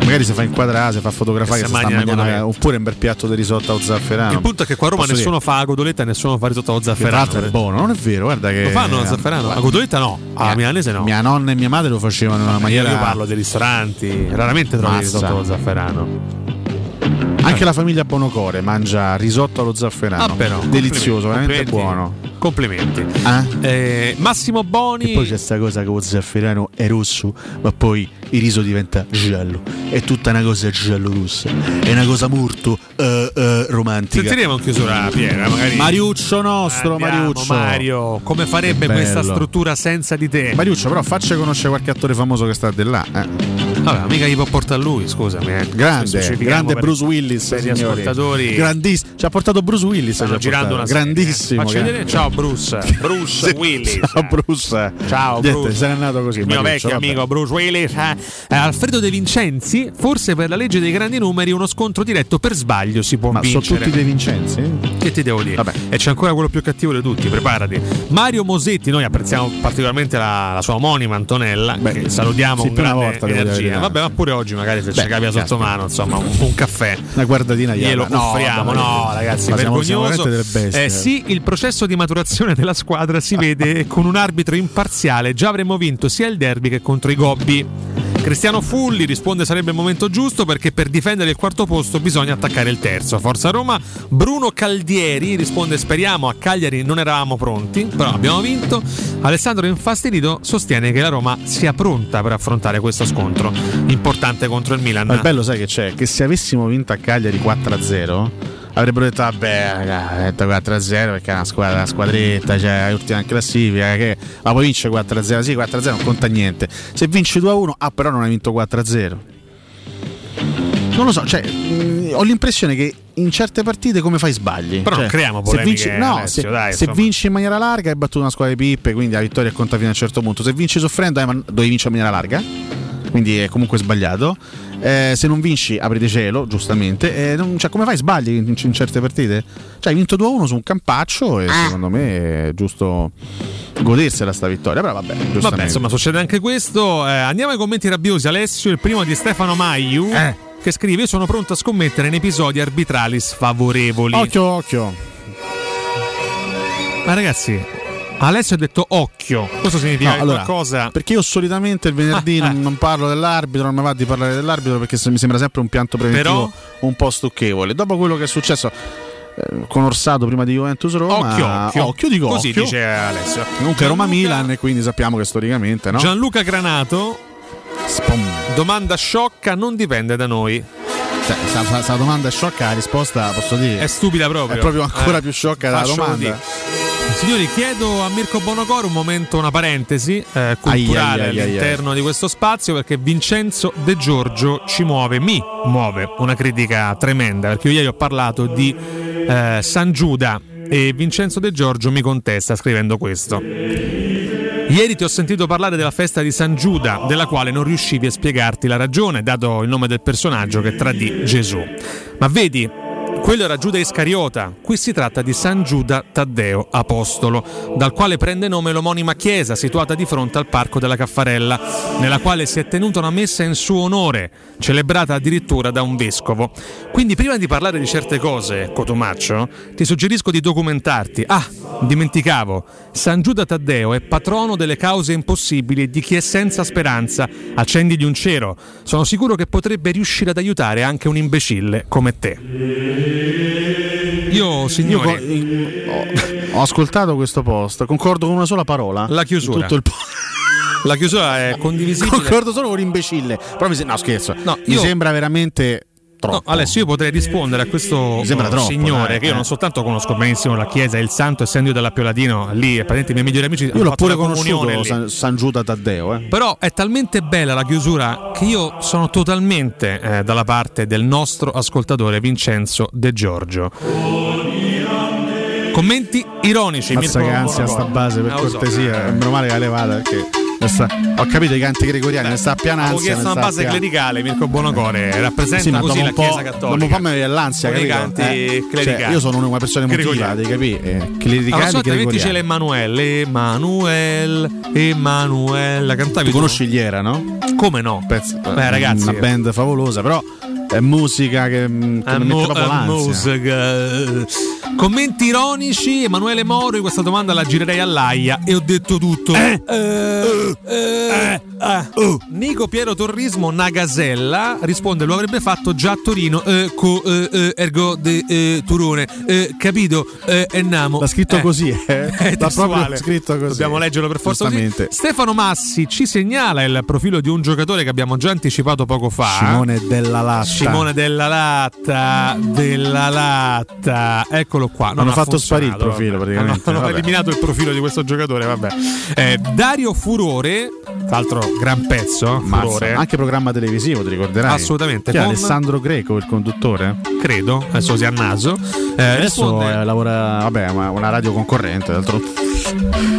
Magari si fa inquadrare, si fa fotografare E che si sta mangiando, oppure un bel piatto di risotto o zafferano. Il punto è che qua a Roma Posso nessuno dire? fa la cotoletta e nessuno fa risotto allo Che tra zafferano. l'altro è buono, non è vero, guarda che Lo fanno lo zafferano? La cotoletta no, alla milanese no. Mia nonna e mia madre lo facevano in una Io, maniera io parlo dei ristoranti, raramente trovi risotto allo zafferano. Anche la famiglia Bonocore mangia risotto allo zafferano. Ah, però, delizioso, veramente buono. Complimenti. Eh? Eh, Massimo Boni. E poi c'è sta cosa che lo zafferano è rosso, ma poi il riso diventa giallo. È tutta una cosa giallo-rossa. È una cosa molto eh, eh, romantica. Sentiremo in chiusura Piera, magari. Mariuccio nostro, Andiamo, Mariuccio. Mario, come farebbe questa struttura senza di te? Mariuccio, però faccia conoscere qualche attore famoso che sta di là. eh. Vabbè, mica gli può portare lui, scusami. eh. Grande, grande Bruce Willis. Per ascoltatori. Grandissimo. Ci ha portato Bruce Willis. Stanno girando portato. una serie. Grandissimo. Grande. Ciao Bruce. Bruce Willis. Ciao Bruce. Ciao Niente, Bruce. se n'è andato così. Il mio vecchio vabbè. amico Bruce Willis. eh. Eh, Alfredo De Vincenzi, forse per la legge dei grandi numeri, uno scontro diretto per sbaglio si può Ma sono vincere. tutti dei Vincenzi? Che ti devo dire? Vabbè. E c'è ancora quello più cattivo di tutti, preparati. Mario Mosetti, noi apprezziamo particolarmente la, la sua omonima Antonella, che salutiamo sì, con grande volta, energia. Verità. Vabbè, ma pure oggi magari se Beh, ci capita sotto caspita. mano, insomma, un, un caffè. Una guardatina Glielo no, offriamo, vabbè, no, ragazzi, ma siamo- siamo vergognoso. delle bestie. Eh, sì, il processo di maturazione della squadra si vede con un arbitro imparziale. Già avremmo vinto sia il derby che contro i Gobbi. Cristiano Fulli risponde sarebbe il momento giusto perché per difendere il quarto posto bisogna attaccare il terzo. Forza Roma. Bruno Caldieri risponde speriamo a Cagliari non eravamo pronti, però abbiamo vinto. Alessandro Infastidito sostiene che la Roma sia pronta per affrontare questo scontro importante contro il Milan. Ma il bello sai che c'è? Che se avessimo vinto a Cagliari 4-0 avrebbero detto vabbè raga, ha detto 4-0 perché è una squadra, una squadretta, cioè è ultima in classifica, che ma poi vince 4-0, sì 4-0 non conta niente. Se vinci 2-1, ah però non hai vinto 4-0. Non lo so, cioè, mh, ho l'impressione che in certe partite come fai sbagli. Però Cioè, non creiamo se polemiche, vinci, no, Alessio, se, dai, se vinci in maniera larga hai battuto una squadra di pippe, quindi la vittoria conta fino a un certo punto. Se vinci soffrendo, eh, ma dovevi vincere in maniera larga, quindi è comunque sbagliato. Eh, se non vinci, aprite cielo, giustamente. Eh, non- cioè, come fai sbagli in, in certe partite? Cioè, hai vinto 2-1 su un campaccio e secondo me è giusto godersela sta vittoria. Però vabbè. Vabbè, insomma, succede anche questo. Eh, andiamo ai commenti rabbiosi. Alessio, il primo di Stefano Maiu. Eh. Che scrive: Io sono pronto a scommettere in episodi arbitrali sfavorevoli. Occhio, occhio. Ma ragazzi, Alessio ha detto occhio. Questo significa No, allora, qualcosa. Perché io solitamente il venerdì non, non parlo dell'arbitro, non mi va di parlare dell'arbitro perché mi sembra sempre un pianto preventivo Però? un po' stucchevole. Dopo quello che è successo eh, con Orsato prima di Juventus Roma, Occhio, occhio. dico Così occhio. dice Alessio. Comunque Roma Milan e quindi sappiamo che storicamente, no? Gianluca Granato. Domanda sciocca, non dipende da noi. Cioè, sta, sta- sta domanda è sciocca, la risposta posso dire È stupida proprio. È proprio ancora Eh, più sciocca della faccio domanda. dire. Signori, chiedo a Mirko Bonocoro un momento, una parentesi eh, culturale Ai, ai, ai, all'interno di questo spazio perché Vincenzo De Giorgio ci muove, mi muove una critica tremenda perché io ieri ho parlato di eh, San Giuda e Vincenzo De Giorgio mi contesta scrivendo questo. Ieri ti ho sentito parlare della festa di San Giuda, della quale non riuscivi a spiegarti la ragione, dato il nome del personaggio che tradì Gesù. Ma vedi, quello era Giuda Iscariota, qui si tratta di San Giuda Taddeo Apostolo, dal quale prende nome l'omonima chiesa situata di fronte al Parco della Caffarella, nella quale si è tenuta una messa in suo onore, celebrata addirittura da un vescovo. Quindi prima di parlare di certe cose, Cotomaccio, ti suggerisco di documentarti. Ah, dimenticavo, San Giuda Taddeo è patrono delle cause impossibili di chi è senza speranza. Accendigli un cero, sono sicuro che potrebbe riuscire ad aiutare anche un imbecille come te. Io, signori, Io ho, ho ascoltato questo post, concordo con una sola parola. La chiusura. Tutto il po- la chiusura è condivisibile. Concordo solo con l'imbecille. Però mi se- no, scherzo. No, mi sembra veramente troppo. No, Alessio, io potrei rispondere a questo troppo, signore dai, che io eh. non soltanto conosco benissimo la chiesa e il santo, essendo io dell'Appio Latino, lì praticamente i miei migliori amici Io l'ho pure conosciuto. San, San Giuda Taddeo, eh. Però è talmente bella la chiusura che io sono totalmente eh, dalla parte del nostro ascoltatore Vincenzo De Giorgio. Commenti ironici. Mazza che ansia sta base per Eh, cortesia. Eh, Meno male che l'ha levata perché ho capito i canti gregoriani, mi sta Avevo ansia. chiesto una base piano- clerical, Mirko Bonocore rappresenta Sì, ma così dopo la un po'- Chiesa Dopo Cattolica. un po' mi viene l'ansia, capito? canti Eh, clericali. cioè, io sono una persona emotiva, devi capire. Eh, Allora, clericali, c'è l'Emanuele, Emanuele, Emanuele, la cantavi Tu tu? conosci gli Era, no? Come no? Pezzo- Beh, ragazzi, una band favolosa, però è musica che, mm, che Eh, mi mo- mette proprio eh, l'ansia. musica. Commenti ironici, Emanuele Moro, io questa domanda la girerei all'AIA e ho detto tutto. Eh, eh, eh, oh. Nico Piero Torrismo Nagasella risponde lo avrebbe fatto già a Torino eh, co eh, eh, ergo de eh, Turone eh, capito eh, e namo L'ha scritto Eh, così, eh. è proprio scritto così. Dobbiamo leggerlo per forza. Stefano Massi ci segnala il profilo di un giocatore che abbiamo già anticipato poco fa Simone della Latta. Simone della Latta, della Latta, eccolo qua. Non Hanno ha fatto sparire il profilo, vabbè. praticamente, Hanno, hanno eliminato il profilo di questo giocatore. Vabbè. Eh, Dario Furore, tra l'altro, gran pezzo. Furore, anche programma televisivo, ti ricorderai? Assolutamente, con- Alessandro Greco, il conduttore? credo. Adesso si a naso. Eh, Adesso risponde- eh, lavora, vabbè, una radio concorrente, d'altro.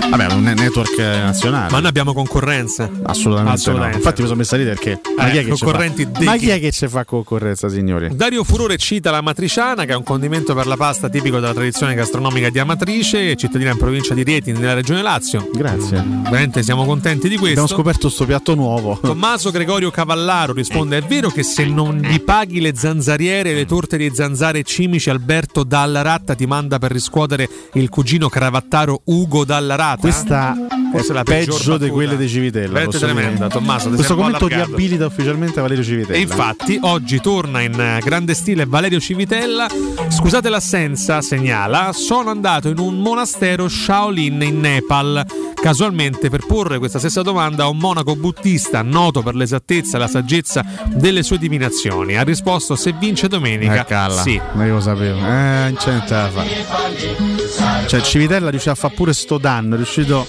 Vabbè, un ne- network nazionale. Ma noi abbiamo concorrenza. Assolutamente, Assolutamente. no. Infatti mi sono messo a ridere perché ma Eh, chi è che fa? dei Ma chi? è che ci fa concorrenza, signori? Dario Furore cita la matriciana, che è un condimento per la pasta tipico della tradizione gastronomica di Amatrice, cittadina in provincia di Rieti, nella regione Lazio. Grazie. Veramente siamo contenti di questo. Abbiamo scoperto sto piatto nuovo. Tommaso Gregorio Cavallaro risponde: È vero che se non gli paghi le zanzariere e le torte di zanzare cimici, Alberto Dalla Ratta ti manda per riscuotere il cugino cravattaro Ugo Dalla Ratta? Questa Forse è la peggio di quelle di Civitella. Veramente tremenda, Tommaso. Questo commento ti allargato. abilita ufficialmente Valerio Civitella. E infatti oggi torna in eh, grande stile Valerio Civitella. Scusate l'assenza, segnala, sono andato in un monastero Shaolin in Nepal. Casualmente per porre questa stessa domanda a un monaco buddista noto per l'esattezza e la saggezza delle sue divinazioni. Ha risposto se vince domenica. Eh, calla. Sì. Ma io lo sapevo. Eh, non c'è niente da fare. Cioè, Civitella riuscì a fare pure sto danno. È riuscito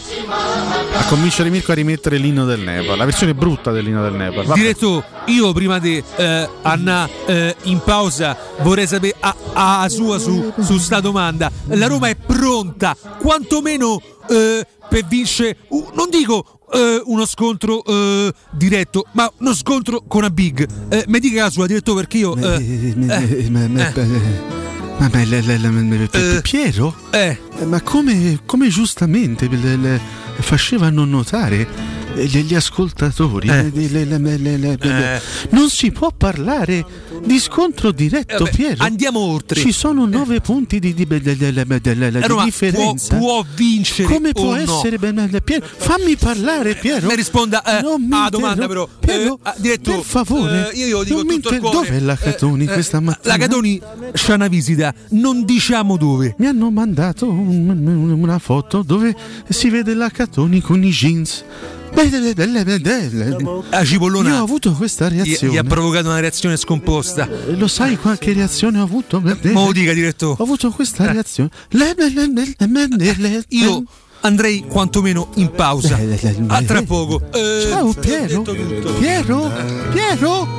a convincere Mirko a rimettere l'inno del Nepal. La versione brutta dell'inno del Nepal. Vabbè. Diretto, io prima di eh, Anna eh, in pausa vorrei sapere a, a- a sua su, su sta domanda. La Roma è pronta, quantomeno eh, per vincere, uh, non dico eh, uno scontro eh, diretto, ma uno scontro con una big. Eh, mi dica la sua, diretto, perché io... eh, eh, Ma, ma- ma- le- le- le- Eh. Piero? Eh. Ma come, come giustamente facevano notare eh, gli, gli ascoltatori, Eh. le- le- le- Eh. non si può parlare di scontro diretto, Eh, vabbè, Piero. andiamo oltre. Ci sono nove punti di, differenza. può, può vincere come può no? essere Piero? Fammi parlare, Piero. Mi risponda eh, Non mi alla domanda però. Piero, Eh, ah, diretto, per favore, eh, io dico tutto il cuore. Dov'è la Catoni Eh, eh, questa mattina? La Catoni c'ha una visita, non diciamo dove. Mi hanno mandato un- un- una foto dove si vede la Catoni con i jeans. La cipollona Io ho avuto questa reazione. gli ha provocato una reazione scomposta. Eh, Lo sai qualche reazione ho avuto? Ma lo dica, direttore. Ho avuto questa reazione. Io andrei quantomeno in pausa. Le- A tra poco. Eh, Ciao Piero. Piero? Piero?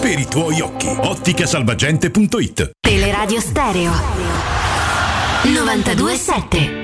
per i tuoi occhi. Otticasalvagente.it Teleradio Stereo. 927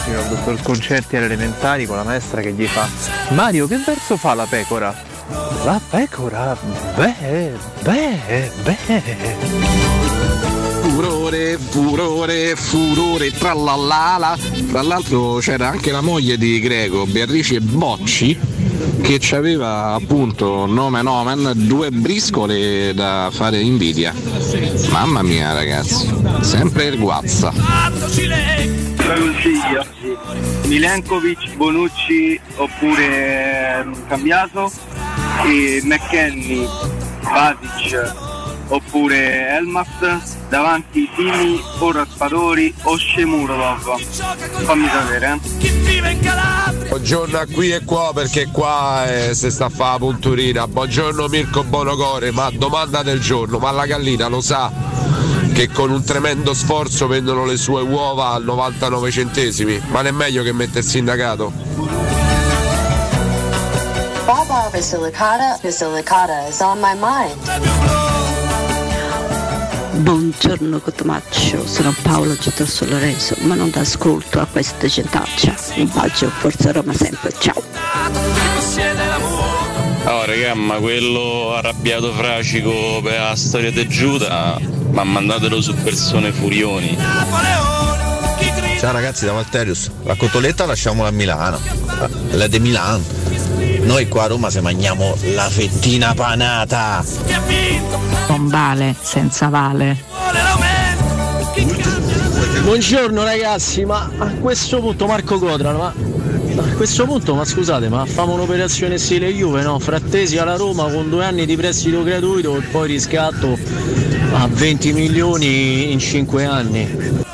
immagino il dottor Concerti alle elementari con la maestra che gli fa Mario che verso fa la pecora? La pecora, beh, beh, beh. Furore, furore, furore, trallallala. Tra l'altro c'era anche la moglie di Greco, Beatrice Bocci, che aveva appunto nomen omen due briscole da fare invidia. Mamma mia ragazzi, sempre il guazza. Consiglio Milenkovic, Bonucci oppure eh, Cambiaso e McKenny, Vatic oppure Elmas davanti Simi o Raspadori o Shemurov fammi sapere eh. Buongiorno a qui e qua perché qua eh, si sta a fare la punturina. Buongiorno Mirko Bonocore, ma domanda del giorno, ma la gallina lo sa che con un tremendo sforzo vendono le sue uova a 99 centesimi? Ma non è meglio che mette il sindacato? Baba Basilicata, Basilicata is on my mind. Buongiorno Cotomaccio, sono Paolo Giutosso Lorenzo, ma non dà ascolto a questa gentaccia. Un bacio, forza Roma sempre, ciao! Oh raga, ma quello arrabbiato fracico per la storia di Giuda, ma mandatelo su persone furioni. Ciao ragazzi da Valterius, la cotoletta lasciamola a Milano, la de Milano. Noi qua a Roma se mangiamo la fettina panata. Con vale, senza vale. Buongiorno ragazzi, ma a questo punto Marco Codrano, ma a questo punto, ma scusate, ma famo un'operazione stile Juve, no? Frattesi alla Roma con due anni di prestito gratuito e poi riscatto a 20 milioni in 5 anni.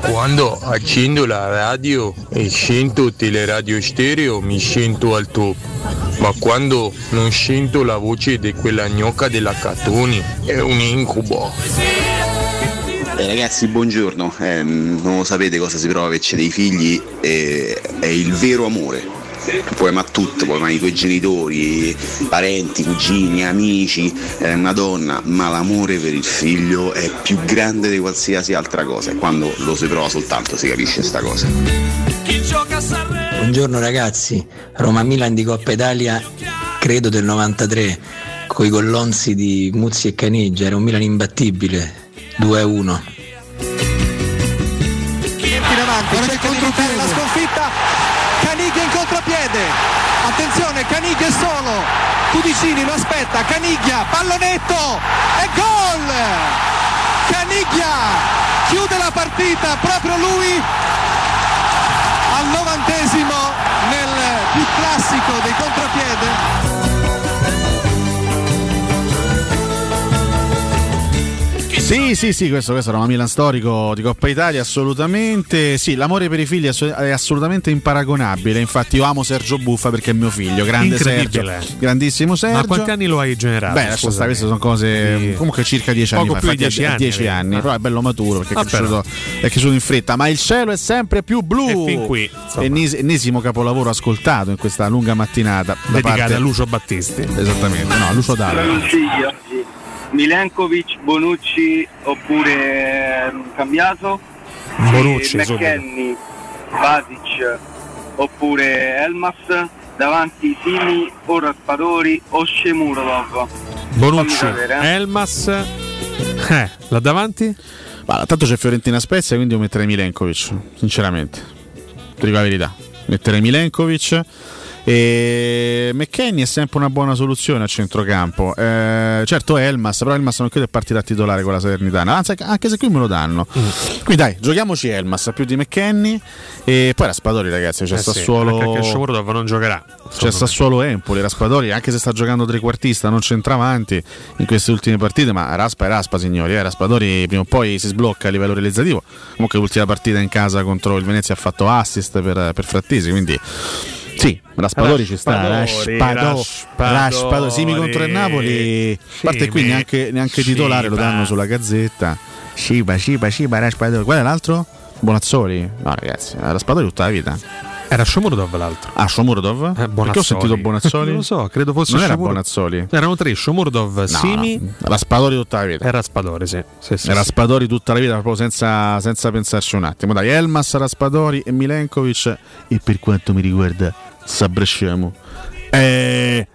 Quando accendo la radio e scento tutte le radio stereo mi scento al top. Ma quando non sento la voce di quella gnocca della Catoni è un incubo. Eh, ragazzi, buongiorno. Eh, non sapete cosa si prova averci dei figli, eh, è il vero amore. Puoi amare tutto, puoi amare i tuoi genitori, parenti, cugini, amici, eh, donna, ma l'amore per il figlio è più grande di qualsiasi altra cosa e quando lo si prova soltanto si capisce sta cosa. Buongiorno ragazzi, Roma-Milan di Coppa Italia, credo del 93, coi gollonzi di Muzzi e Caniggia, era un Milan imbattibile, 2-1. Contropiede, la sconfitta, Caniglia in contropiede, attenzione, Caniglia è solo, Cudicini lo aspetta, Caniglia, pallonetto e gol! Caniglia chiude la partita, proprio lui al novantesimo nel più classico dei contropiede. Sì, sì, sì, questo, questo era un Milan storico di Coppa Italia, assolutamente. Sì, l'amore per i figli è ass- è assolutamente imparagonabile. Infatti, io amo Sergio Buffa perché è mio figlio, grande Sergio, Incredibile. grandissimo Sergio. Ma quanti anni lo hai generato? Beh, lascia stare, queste sono cose Sì. comunque circa dieci anni Poco fa. più dieci è anni, dieci anni, però è bello maturo perché è Ah, cresciuto, è cresciuto in fretta. Ma il cielo è sempre più blu. E fin qui, ennesimo capolavoro ascoltato in questa lunga mattinata. da Dedicata parte- a Lucio Battisti. Esattamente, no, a Lucio Dalla. Milenkovic, Bonucci oppure eh, Cambiaso Bonucci. McKenny, Vatic oppure Elmas davanti Simi o Raspadori o Shemurov Bonucci, sapere, eh. Elmas. Eh, là davanti? Ma tanto c'è Fiorentina Spezia, quindi io metterei Milenkovic, sinceramente. Ti dico la verità. Metterei Milenkovic. E McKenny è sempre una buona soluzione a centrocampo. Eh, certo Elmas, però Elmas non credo è partita a titolare con la Salernitana, anzi anche se qui me lo danno. Mm. Quindi dai, giochiamoci Elmas a più di McKenny e poi Raspadori ragazzi, c'è Eh sì, Sassuolo anche perché Shomurodov non giocherà. c'è Sassuolo Empoli, Raspadori, anche se sta giocando trequartista, non centravanti in queste ultime partite, ma Raspa è Raspa, signori. Eh. Raspadori prima o poi si sblocca a livello realizzativo. Comunque l'ultima partita in casa contro il Venezia ha fatto assist per, per Frattesi, quindi sì, Raspadori ci sta. Raspadori, Raspado- Raspadori. Simi contro il Napoli. A parte qui neanche, neanche titolare lo danno sulla gazzetta. Shiba, Shiba, Shiba, Raspadori. Qual è l'altro? Bonazzoli? No, ragazzi, Raspadori tutta la vita. Era Shomurodov l'altro. Ah, Shomurodov? Eh, Perché ho sentito Bonazzoli? non lo so, credo fosse Non era Bonazzoli? Erano tre, Shomurodov, Simi no. Raspadori tutta la vita. e Raspadori, sì. Sì, sì, Era sì. Raspadori tutta la vita, proprio senza, senza pensarci un attimo. Dai, Elmas, Raspadori e Milenkovic. E per quanto mi riguarda, Sabresciamo. Eh,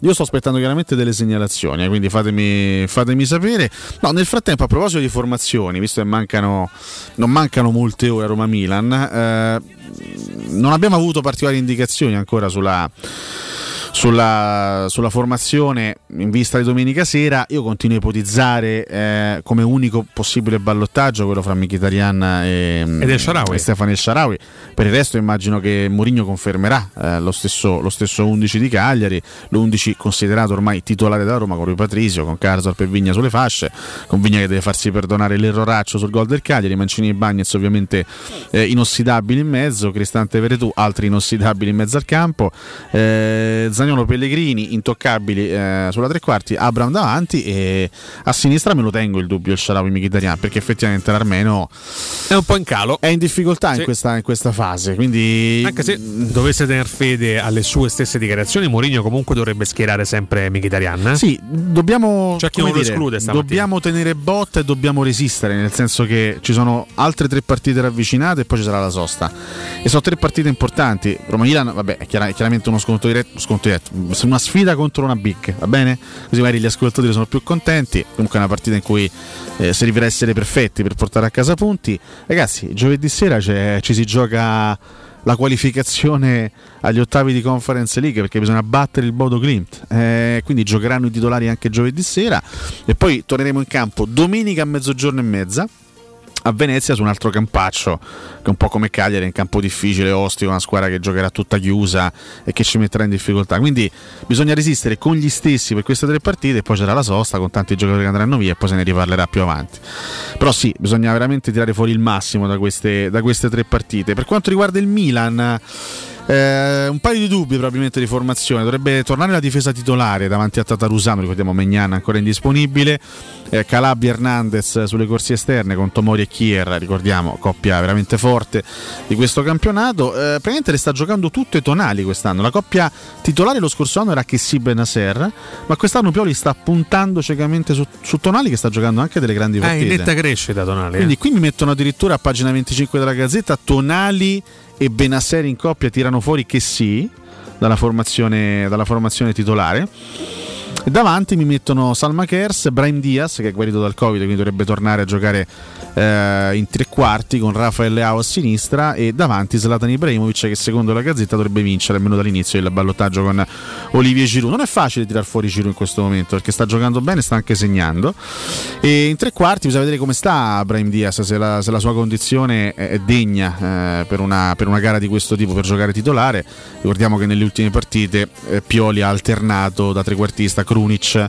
io sto aspettando chiaramente delle segnalazioni, eh, quindi fatemi, fatemi sapere. No, nel frattempo, a proposito di formazioni, visto che mancano, non mancano molte ore a Roma-Milan, eh, non abbiamo avuto particolari indicazioni ancora sulla, sulla, sulla formazione in vista di domenica sera. Io continuo a ipotizzare eh, come unico possibile ballottaggio quello fra Mkhitaryan e, Ed El Shaarawy. e Stefano El Sharawi. Per il resto immagino che Mourinho confermerà eh, lo, stesso, lo stesso 11 di Cagliari, l'11 considerato ormai titolare da Roma con Rui Patrizio, con Carzor e Vigna sulle fasce, con Vigna che deve farsi perdonare l'erroraccio sul gol del Cagliari, Mancini e Bagnez ovviamente eh, inossidabili in mezzo, Cristante e Veretù altri inossidabili in mezzo al campo, eh, Zagnolo Pellegrini intoccabili eh, sulla tre quarti, Abram davanti e a sinistra me lo tengo il dubbio il Sharawi Mkhitaryan perché effettivamente l'Armeno è un po' in calo, è in difficoltà in, Sì. questa, in questa fase, quindi Anche se dovesse tener fede alle sue stesse dichiarazioni, Mourinho comunque dovrebbe schierare sempre Mkhitaryan. eh? Sì, dobbiamo, C'è chi non lo dire, esclude stamattina. dobbiamo tenere botta e dobbiamo resistere, nel senso che ci sono altre tre partite ravvicinate e poi ci sarà la sosta. E sono tre partite importanti. Roma-Milan, vabbè, è, chiara- è chiaramente uno sconto diretto, sconto diretto, una sfida contro una big, va bene? Così magari gli ascoltatori sono più contenti. Comunque è una partita in cui eh, servirà essere perfetti per portare a casa punti. Ragazzi, giovedì sera ci si gioca la qualificazione agli ottavi di Conference League perché bisogna battere il Bodo Glimt Eh, quindi giocheranno i titolari anche giovedì sera e poi torneremo in campo domenica a mezzogiorno e mezza a Venezia su un altro campaccio che è un po' come Cagliari, è un campo difficile, ostico, una squadra che giocherà tutta chiusa e che ci metterà in difficoltà. Quindi bisogna resistere con gli stessi per queste tre partite e poi c'era la sosta con tanti giocatori che andranno via e poi se ne riparlerà più avanti. Però sì, bisogna veramente tirare fuori il massimo da queste, da queste tre partite. Per quanto riguarda il Milan... eh, un paio di dubbi probabilmente di formazione dovrebbe tornare la difesa titolare davanti a Tatarusano ricordiamo Megnan ancora indisponibile eh, Calabria Hernandez sulle corsie esterne con Tomori e Kier ricordiamo coppia veramente forte di questo campionato eh, praticamente le sta giocando tutte tonali quest'anno la coppia titolare lo scorso anno era Chessy Benasser ma quest'anno Pioli sta puntando ciecamente su, su tonali che sta giocando anche delle grandi Eh, in partite netta crescita, Tonali. eh. quindi qui mi mettono addirittura a pagina 25 della Gazzetta Tonali e Benasseri in coppia tirano fuori che sì dalla formazione, dalla formazione titolare. Davanti mi mettono Salma Kers, Brian Diaz che è guarito dal Covid, quindi dovrebbe tornare a giocare eh, in tre quarti con Rafael Leao a sinistra e davanti Zlatan Ibrahimovic che secondo la Gazzetta dovrebbe vincere almeno dall'inizio il ballottaggio con Olivier Giroud. Non è facile tirar fuori Giroud in questo momento perché sta giocando bene, sta anche segnando. E in tre quarti bisogna vedere come sta Brahim Diaz, se la, se la sua condizione è, degna eh, per, una, per una gara di questo tipo, per giocare titolare. Ricordiamo che nelle ultime partite eh, Pioli ha alternato da trequartista Krunic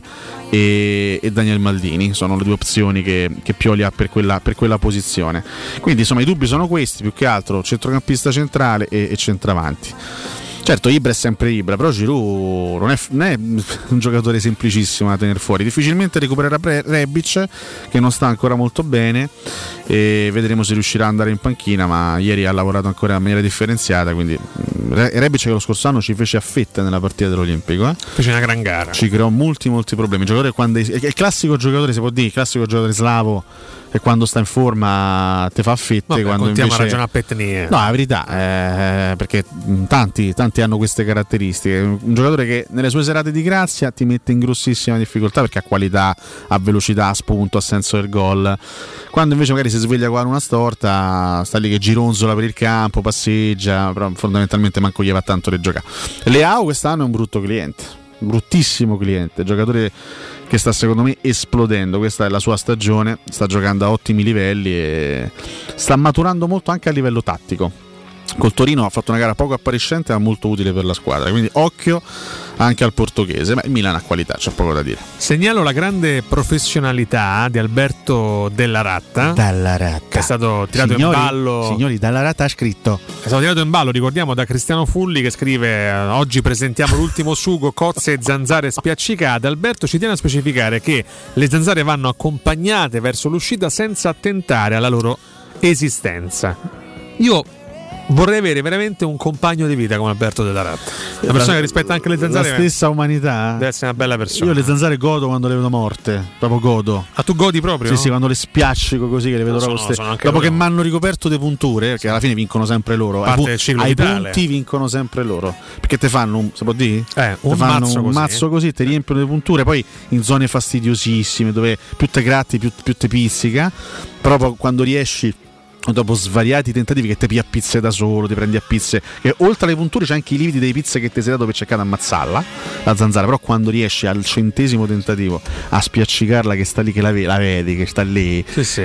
e, e Daniel Maldini, sono le due opzioni che, che Pioli ha per quella, per quella posizione. Quindi insomma i dubbi sono questi, più che altro centrocampista centrale e, e centravanti. Certo, Ibra è sempre Ibra, però Giroud non è, non è un giocatore semplicissimo da tenere fuori. Difficilmente recupererà Rebic, che non sta ancora molto bene, e vedremo se riuscirà ad andare in panchina, ma ieri ha lavorato ancora in maniera differenziata, quindi mm, Re- Rebic che lo scorso anno ci fece a fetta nella partita dell'Olimpico. Eh? Fece una gran gara. Ci creò molti, molti problemi. Il giocatore quando è, è il classico giocatore, si può dire, il classico giocatore slavo che quando sta in forma te fa fette. Vabbè, quando invece... a ragionare a petnie. No, la verità, eh, perché tanti, tanti hanno queste caratteristiche. Un giocatore che nelle sue serate di grazia ti mette in grossissima difficoltà perché ha qualità, ha velocità, ha spunto, ha senso del gol. Quando invece magari si sveglia con una storta, sta lì che gironzola per il campo, passeggia, però fondamentalmente manco gli va tanto di giocare. Leao quest'anno è un brutto cliente, bruttissimo cliente, giocatore che sta secondo me esplodendo, questa è la sua stagione, sta giocando a ottimi livelli e sta maturando molto anche a livello tattico. Col Torino ha fatto una gara poco appariscente ma molto utile per la squadra, quindi occhio anche al portoghese, ma il Milan ha qualità, c'è poco da dire. Segnalo la grande professionalità di Alberto Della Ratta. Dalla Ratta. Che è stato tirato Signori- in ballo. Signori, Dalla Ratta ha scritto. È stato tirato in ballo, ricordiamo, da Cristiano Fulli che scrive: eh, Oggi presentiamo l'ultimo sugo, cozze e zanzare spiaccicate. Alberto ci tiene a specificare che le zanzare vanno accompagnate verso l'uscita senza attentare alla loro esistenza. Io Vorrei avere veramente un compagno di vita come Alberto Della Ratta. Una persona che rispetta anche le zanzare. La stessa umanità. Deve essere una bella persona. Io le zanzare godo quando le vedo morte. Proprio godo. Ah, tu godi proprio? Sì, sì, quando le spiaccico così che le vedo No, proprio sono- sono Dopo loro. che mi hanno ricoperto le punture, perché alla fine vincono sempre loro. Parte ai, pu- ai punti vincono sempre loro. Perché te fanno un, può dire? Eh, un Te fanno mazzo un così. mazzo così, ti riempiono le punture, poi in zone fastidiosissime dove più te gratti, più, più te pizzica. Proprio quando riesci dopo svariati tentativi che ti piglia a pizze da solo, ti prendi a pizze, che oltre alle punture c'è anche i lividi delle pizze che ti sei dato per cercare di ammazzarla, la zanzara, però quando riesci al centesimo tentativo a spiaccicarla che sta lì, che la, ve- la vedi, che sta lì,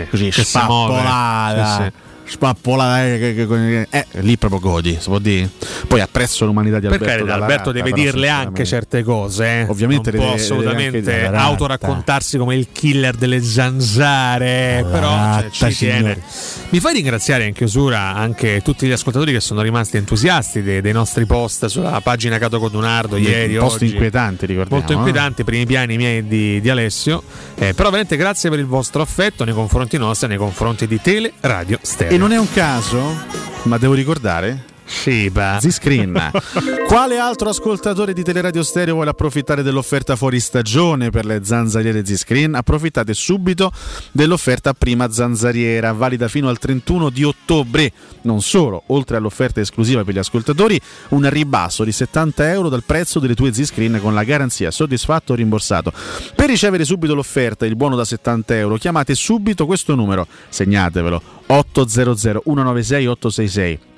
così che si muove. spappolata, Sì, sì. Spappolata, eh, eh, lì proprio godi, si può dire. Poi apprezzo l'umanità di Alberto. Dalla Alberto deve dirle anche certe cose. eh. Ovviamente non può assolutamente autoraccontarsi come il killer delle zanzare. però cioè, ci tiene. Mi fai ringraziare in chiusura anche tutti gli ascoltatori che sono rimasti entusiasti dei, dei nostri post sulla pagina Cato Codunardo ieri. oggi. inquietanti, ricordiamo. Molto eh. inquietanti, primi piani miei di, di Alessio. Eh, però veramente grazie per il vostro affetto nei confronti nostri nei confronti di Tele Radio Stereo. Non è un caso, ma devo ricordare. Shiba. Z-Screen. Quale altro ascoltatore di Teleradio Stereo vuole approfittare dell'offerta fuori stagione per le zanzariere Z-Screen? Approfittate subito dell'offerta prima zanzariera, valida fino al 31 di ottobre. Non solo, oltre all'offerta esclusiva per gli ascoltatori, un ribasso di 70 euro dal prezzo delle tue Z-Screen con la garanzia soddisfatto o rimborsato. Per ricevere subito l'offerta, il buono da 70 euro, chiamate subito questo numero, segnatevelo 800 196 866.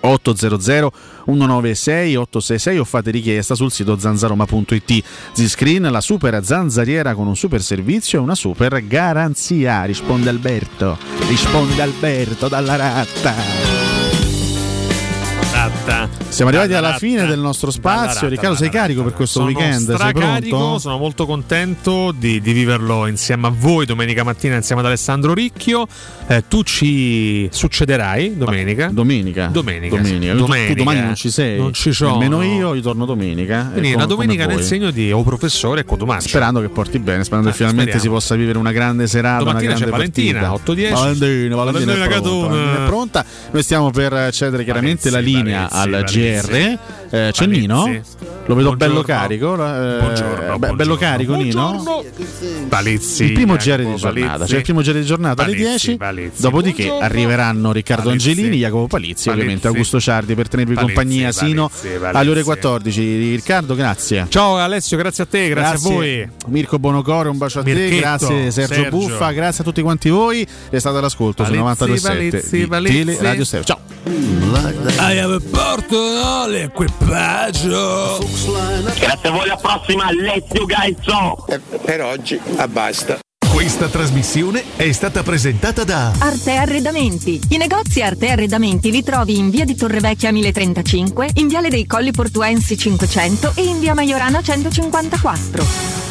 800 196 866 o fate richiesta sul sito zanzaroma.it Z-Screen, la super zanzariera con un super servizio e una super garanzia risponde Alberto risponde Alberto dalla ratta Ratta. siamo arrivati alla fine del nostro spazio Riccardo sei carico per questo Sono weekend sei pronto? sono molto contento di, di viverlo insieme a voi domenica mattina insieme ad Alessandro Ricchio. Eh, tu ci succederai domenica. Domenica. Domenica. Domenica. sì. Tu- Domenica. Tu domani non ci sei. Non ci sono. Nemmeno io, io torno domenica. Quindi Eh, una come- domenica nel voi. segno di o professore e Cotumaccio. Sperando che porti bene, sperando Eh, che finalmente speriamo. si possa vivere una grande serata, Domattina una grande Valentina, partita. 8-10. Valentina, Valentina, Valentina è pronta. Valentina è pronta. Noi stiamo per cedere chiaramente la linea al GR. Eh, c'è Nino? Lo vedo bello carico. eh, Buongiorno, be- bello carico Nino. Palizzi. Il primo GR Jacopo di giornata, Palizzi. cioè il primo GR di giornata alle Palizzi, 10. Palizzi. Dopodiché Buongiorno. arriveranno Riccardo Palizzi. Angelini, Jacopo Palizzi, ovviamente Palizzi. Augusto Ciardi per tenervi Palizzi, compagnia sino alle ore 14. Riccardo, grazie. Ciao Alessio, grazie a te, grazie, a voi. Mirko Bonocore, un bacio a te, Mirchetto, grazie Sergio, Sergio. Buffa, grazie a tutti quanti voi. È stato l'ascolto su Palizzi, 92.7 Palizzi, di. Tele Radio Stereo. Ciao. I have a porto l'equipaggio. Grazie a voi, alla prossima, Alessio Gaizzo. Per oggi, ah, basta. Questa trasmissione è stata presentata da Arte Arredamenti. I negozi Arte Arredamenti li trovi in via di Torrevecchia 1035, in viale dei Colli Portuensi 500 e in via Maiorana 154.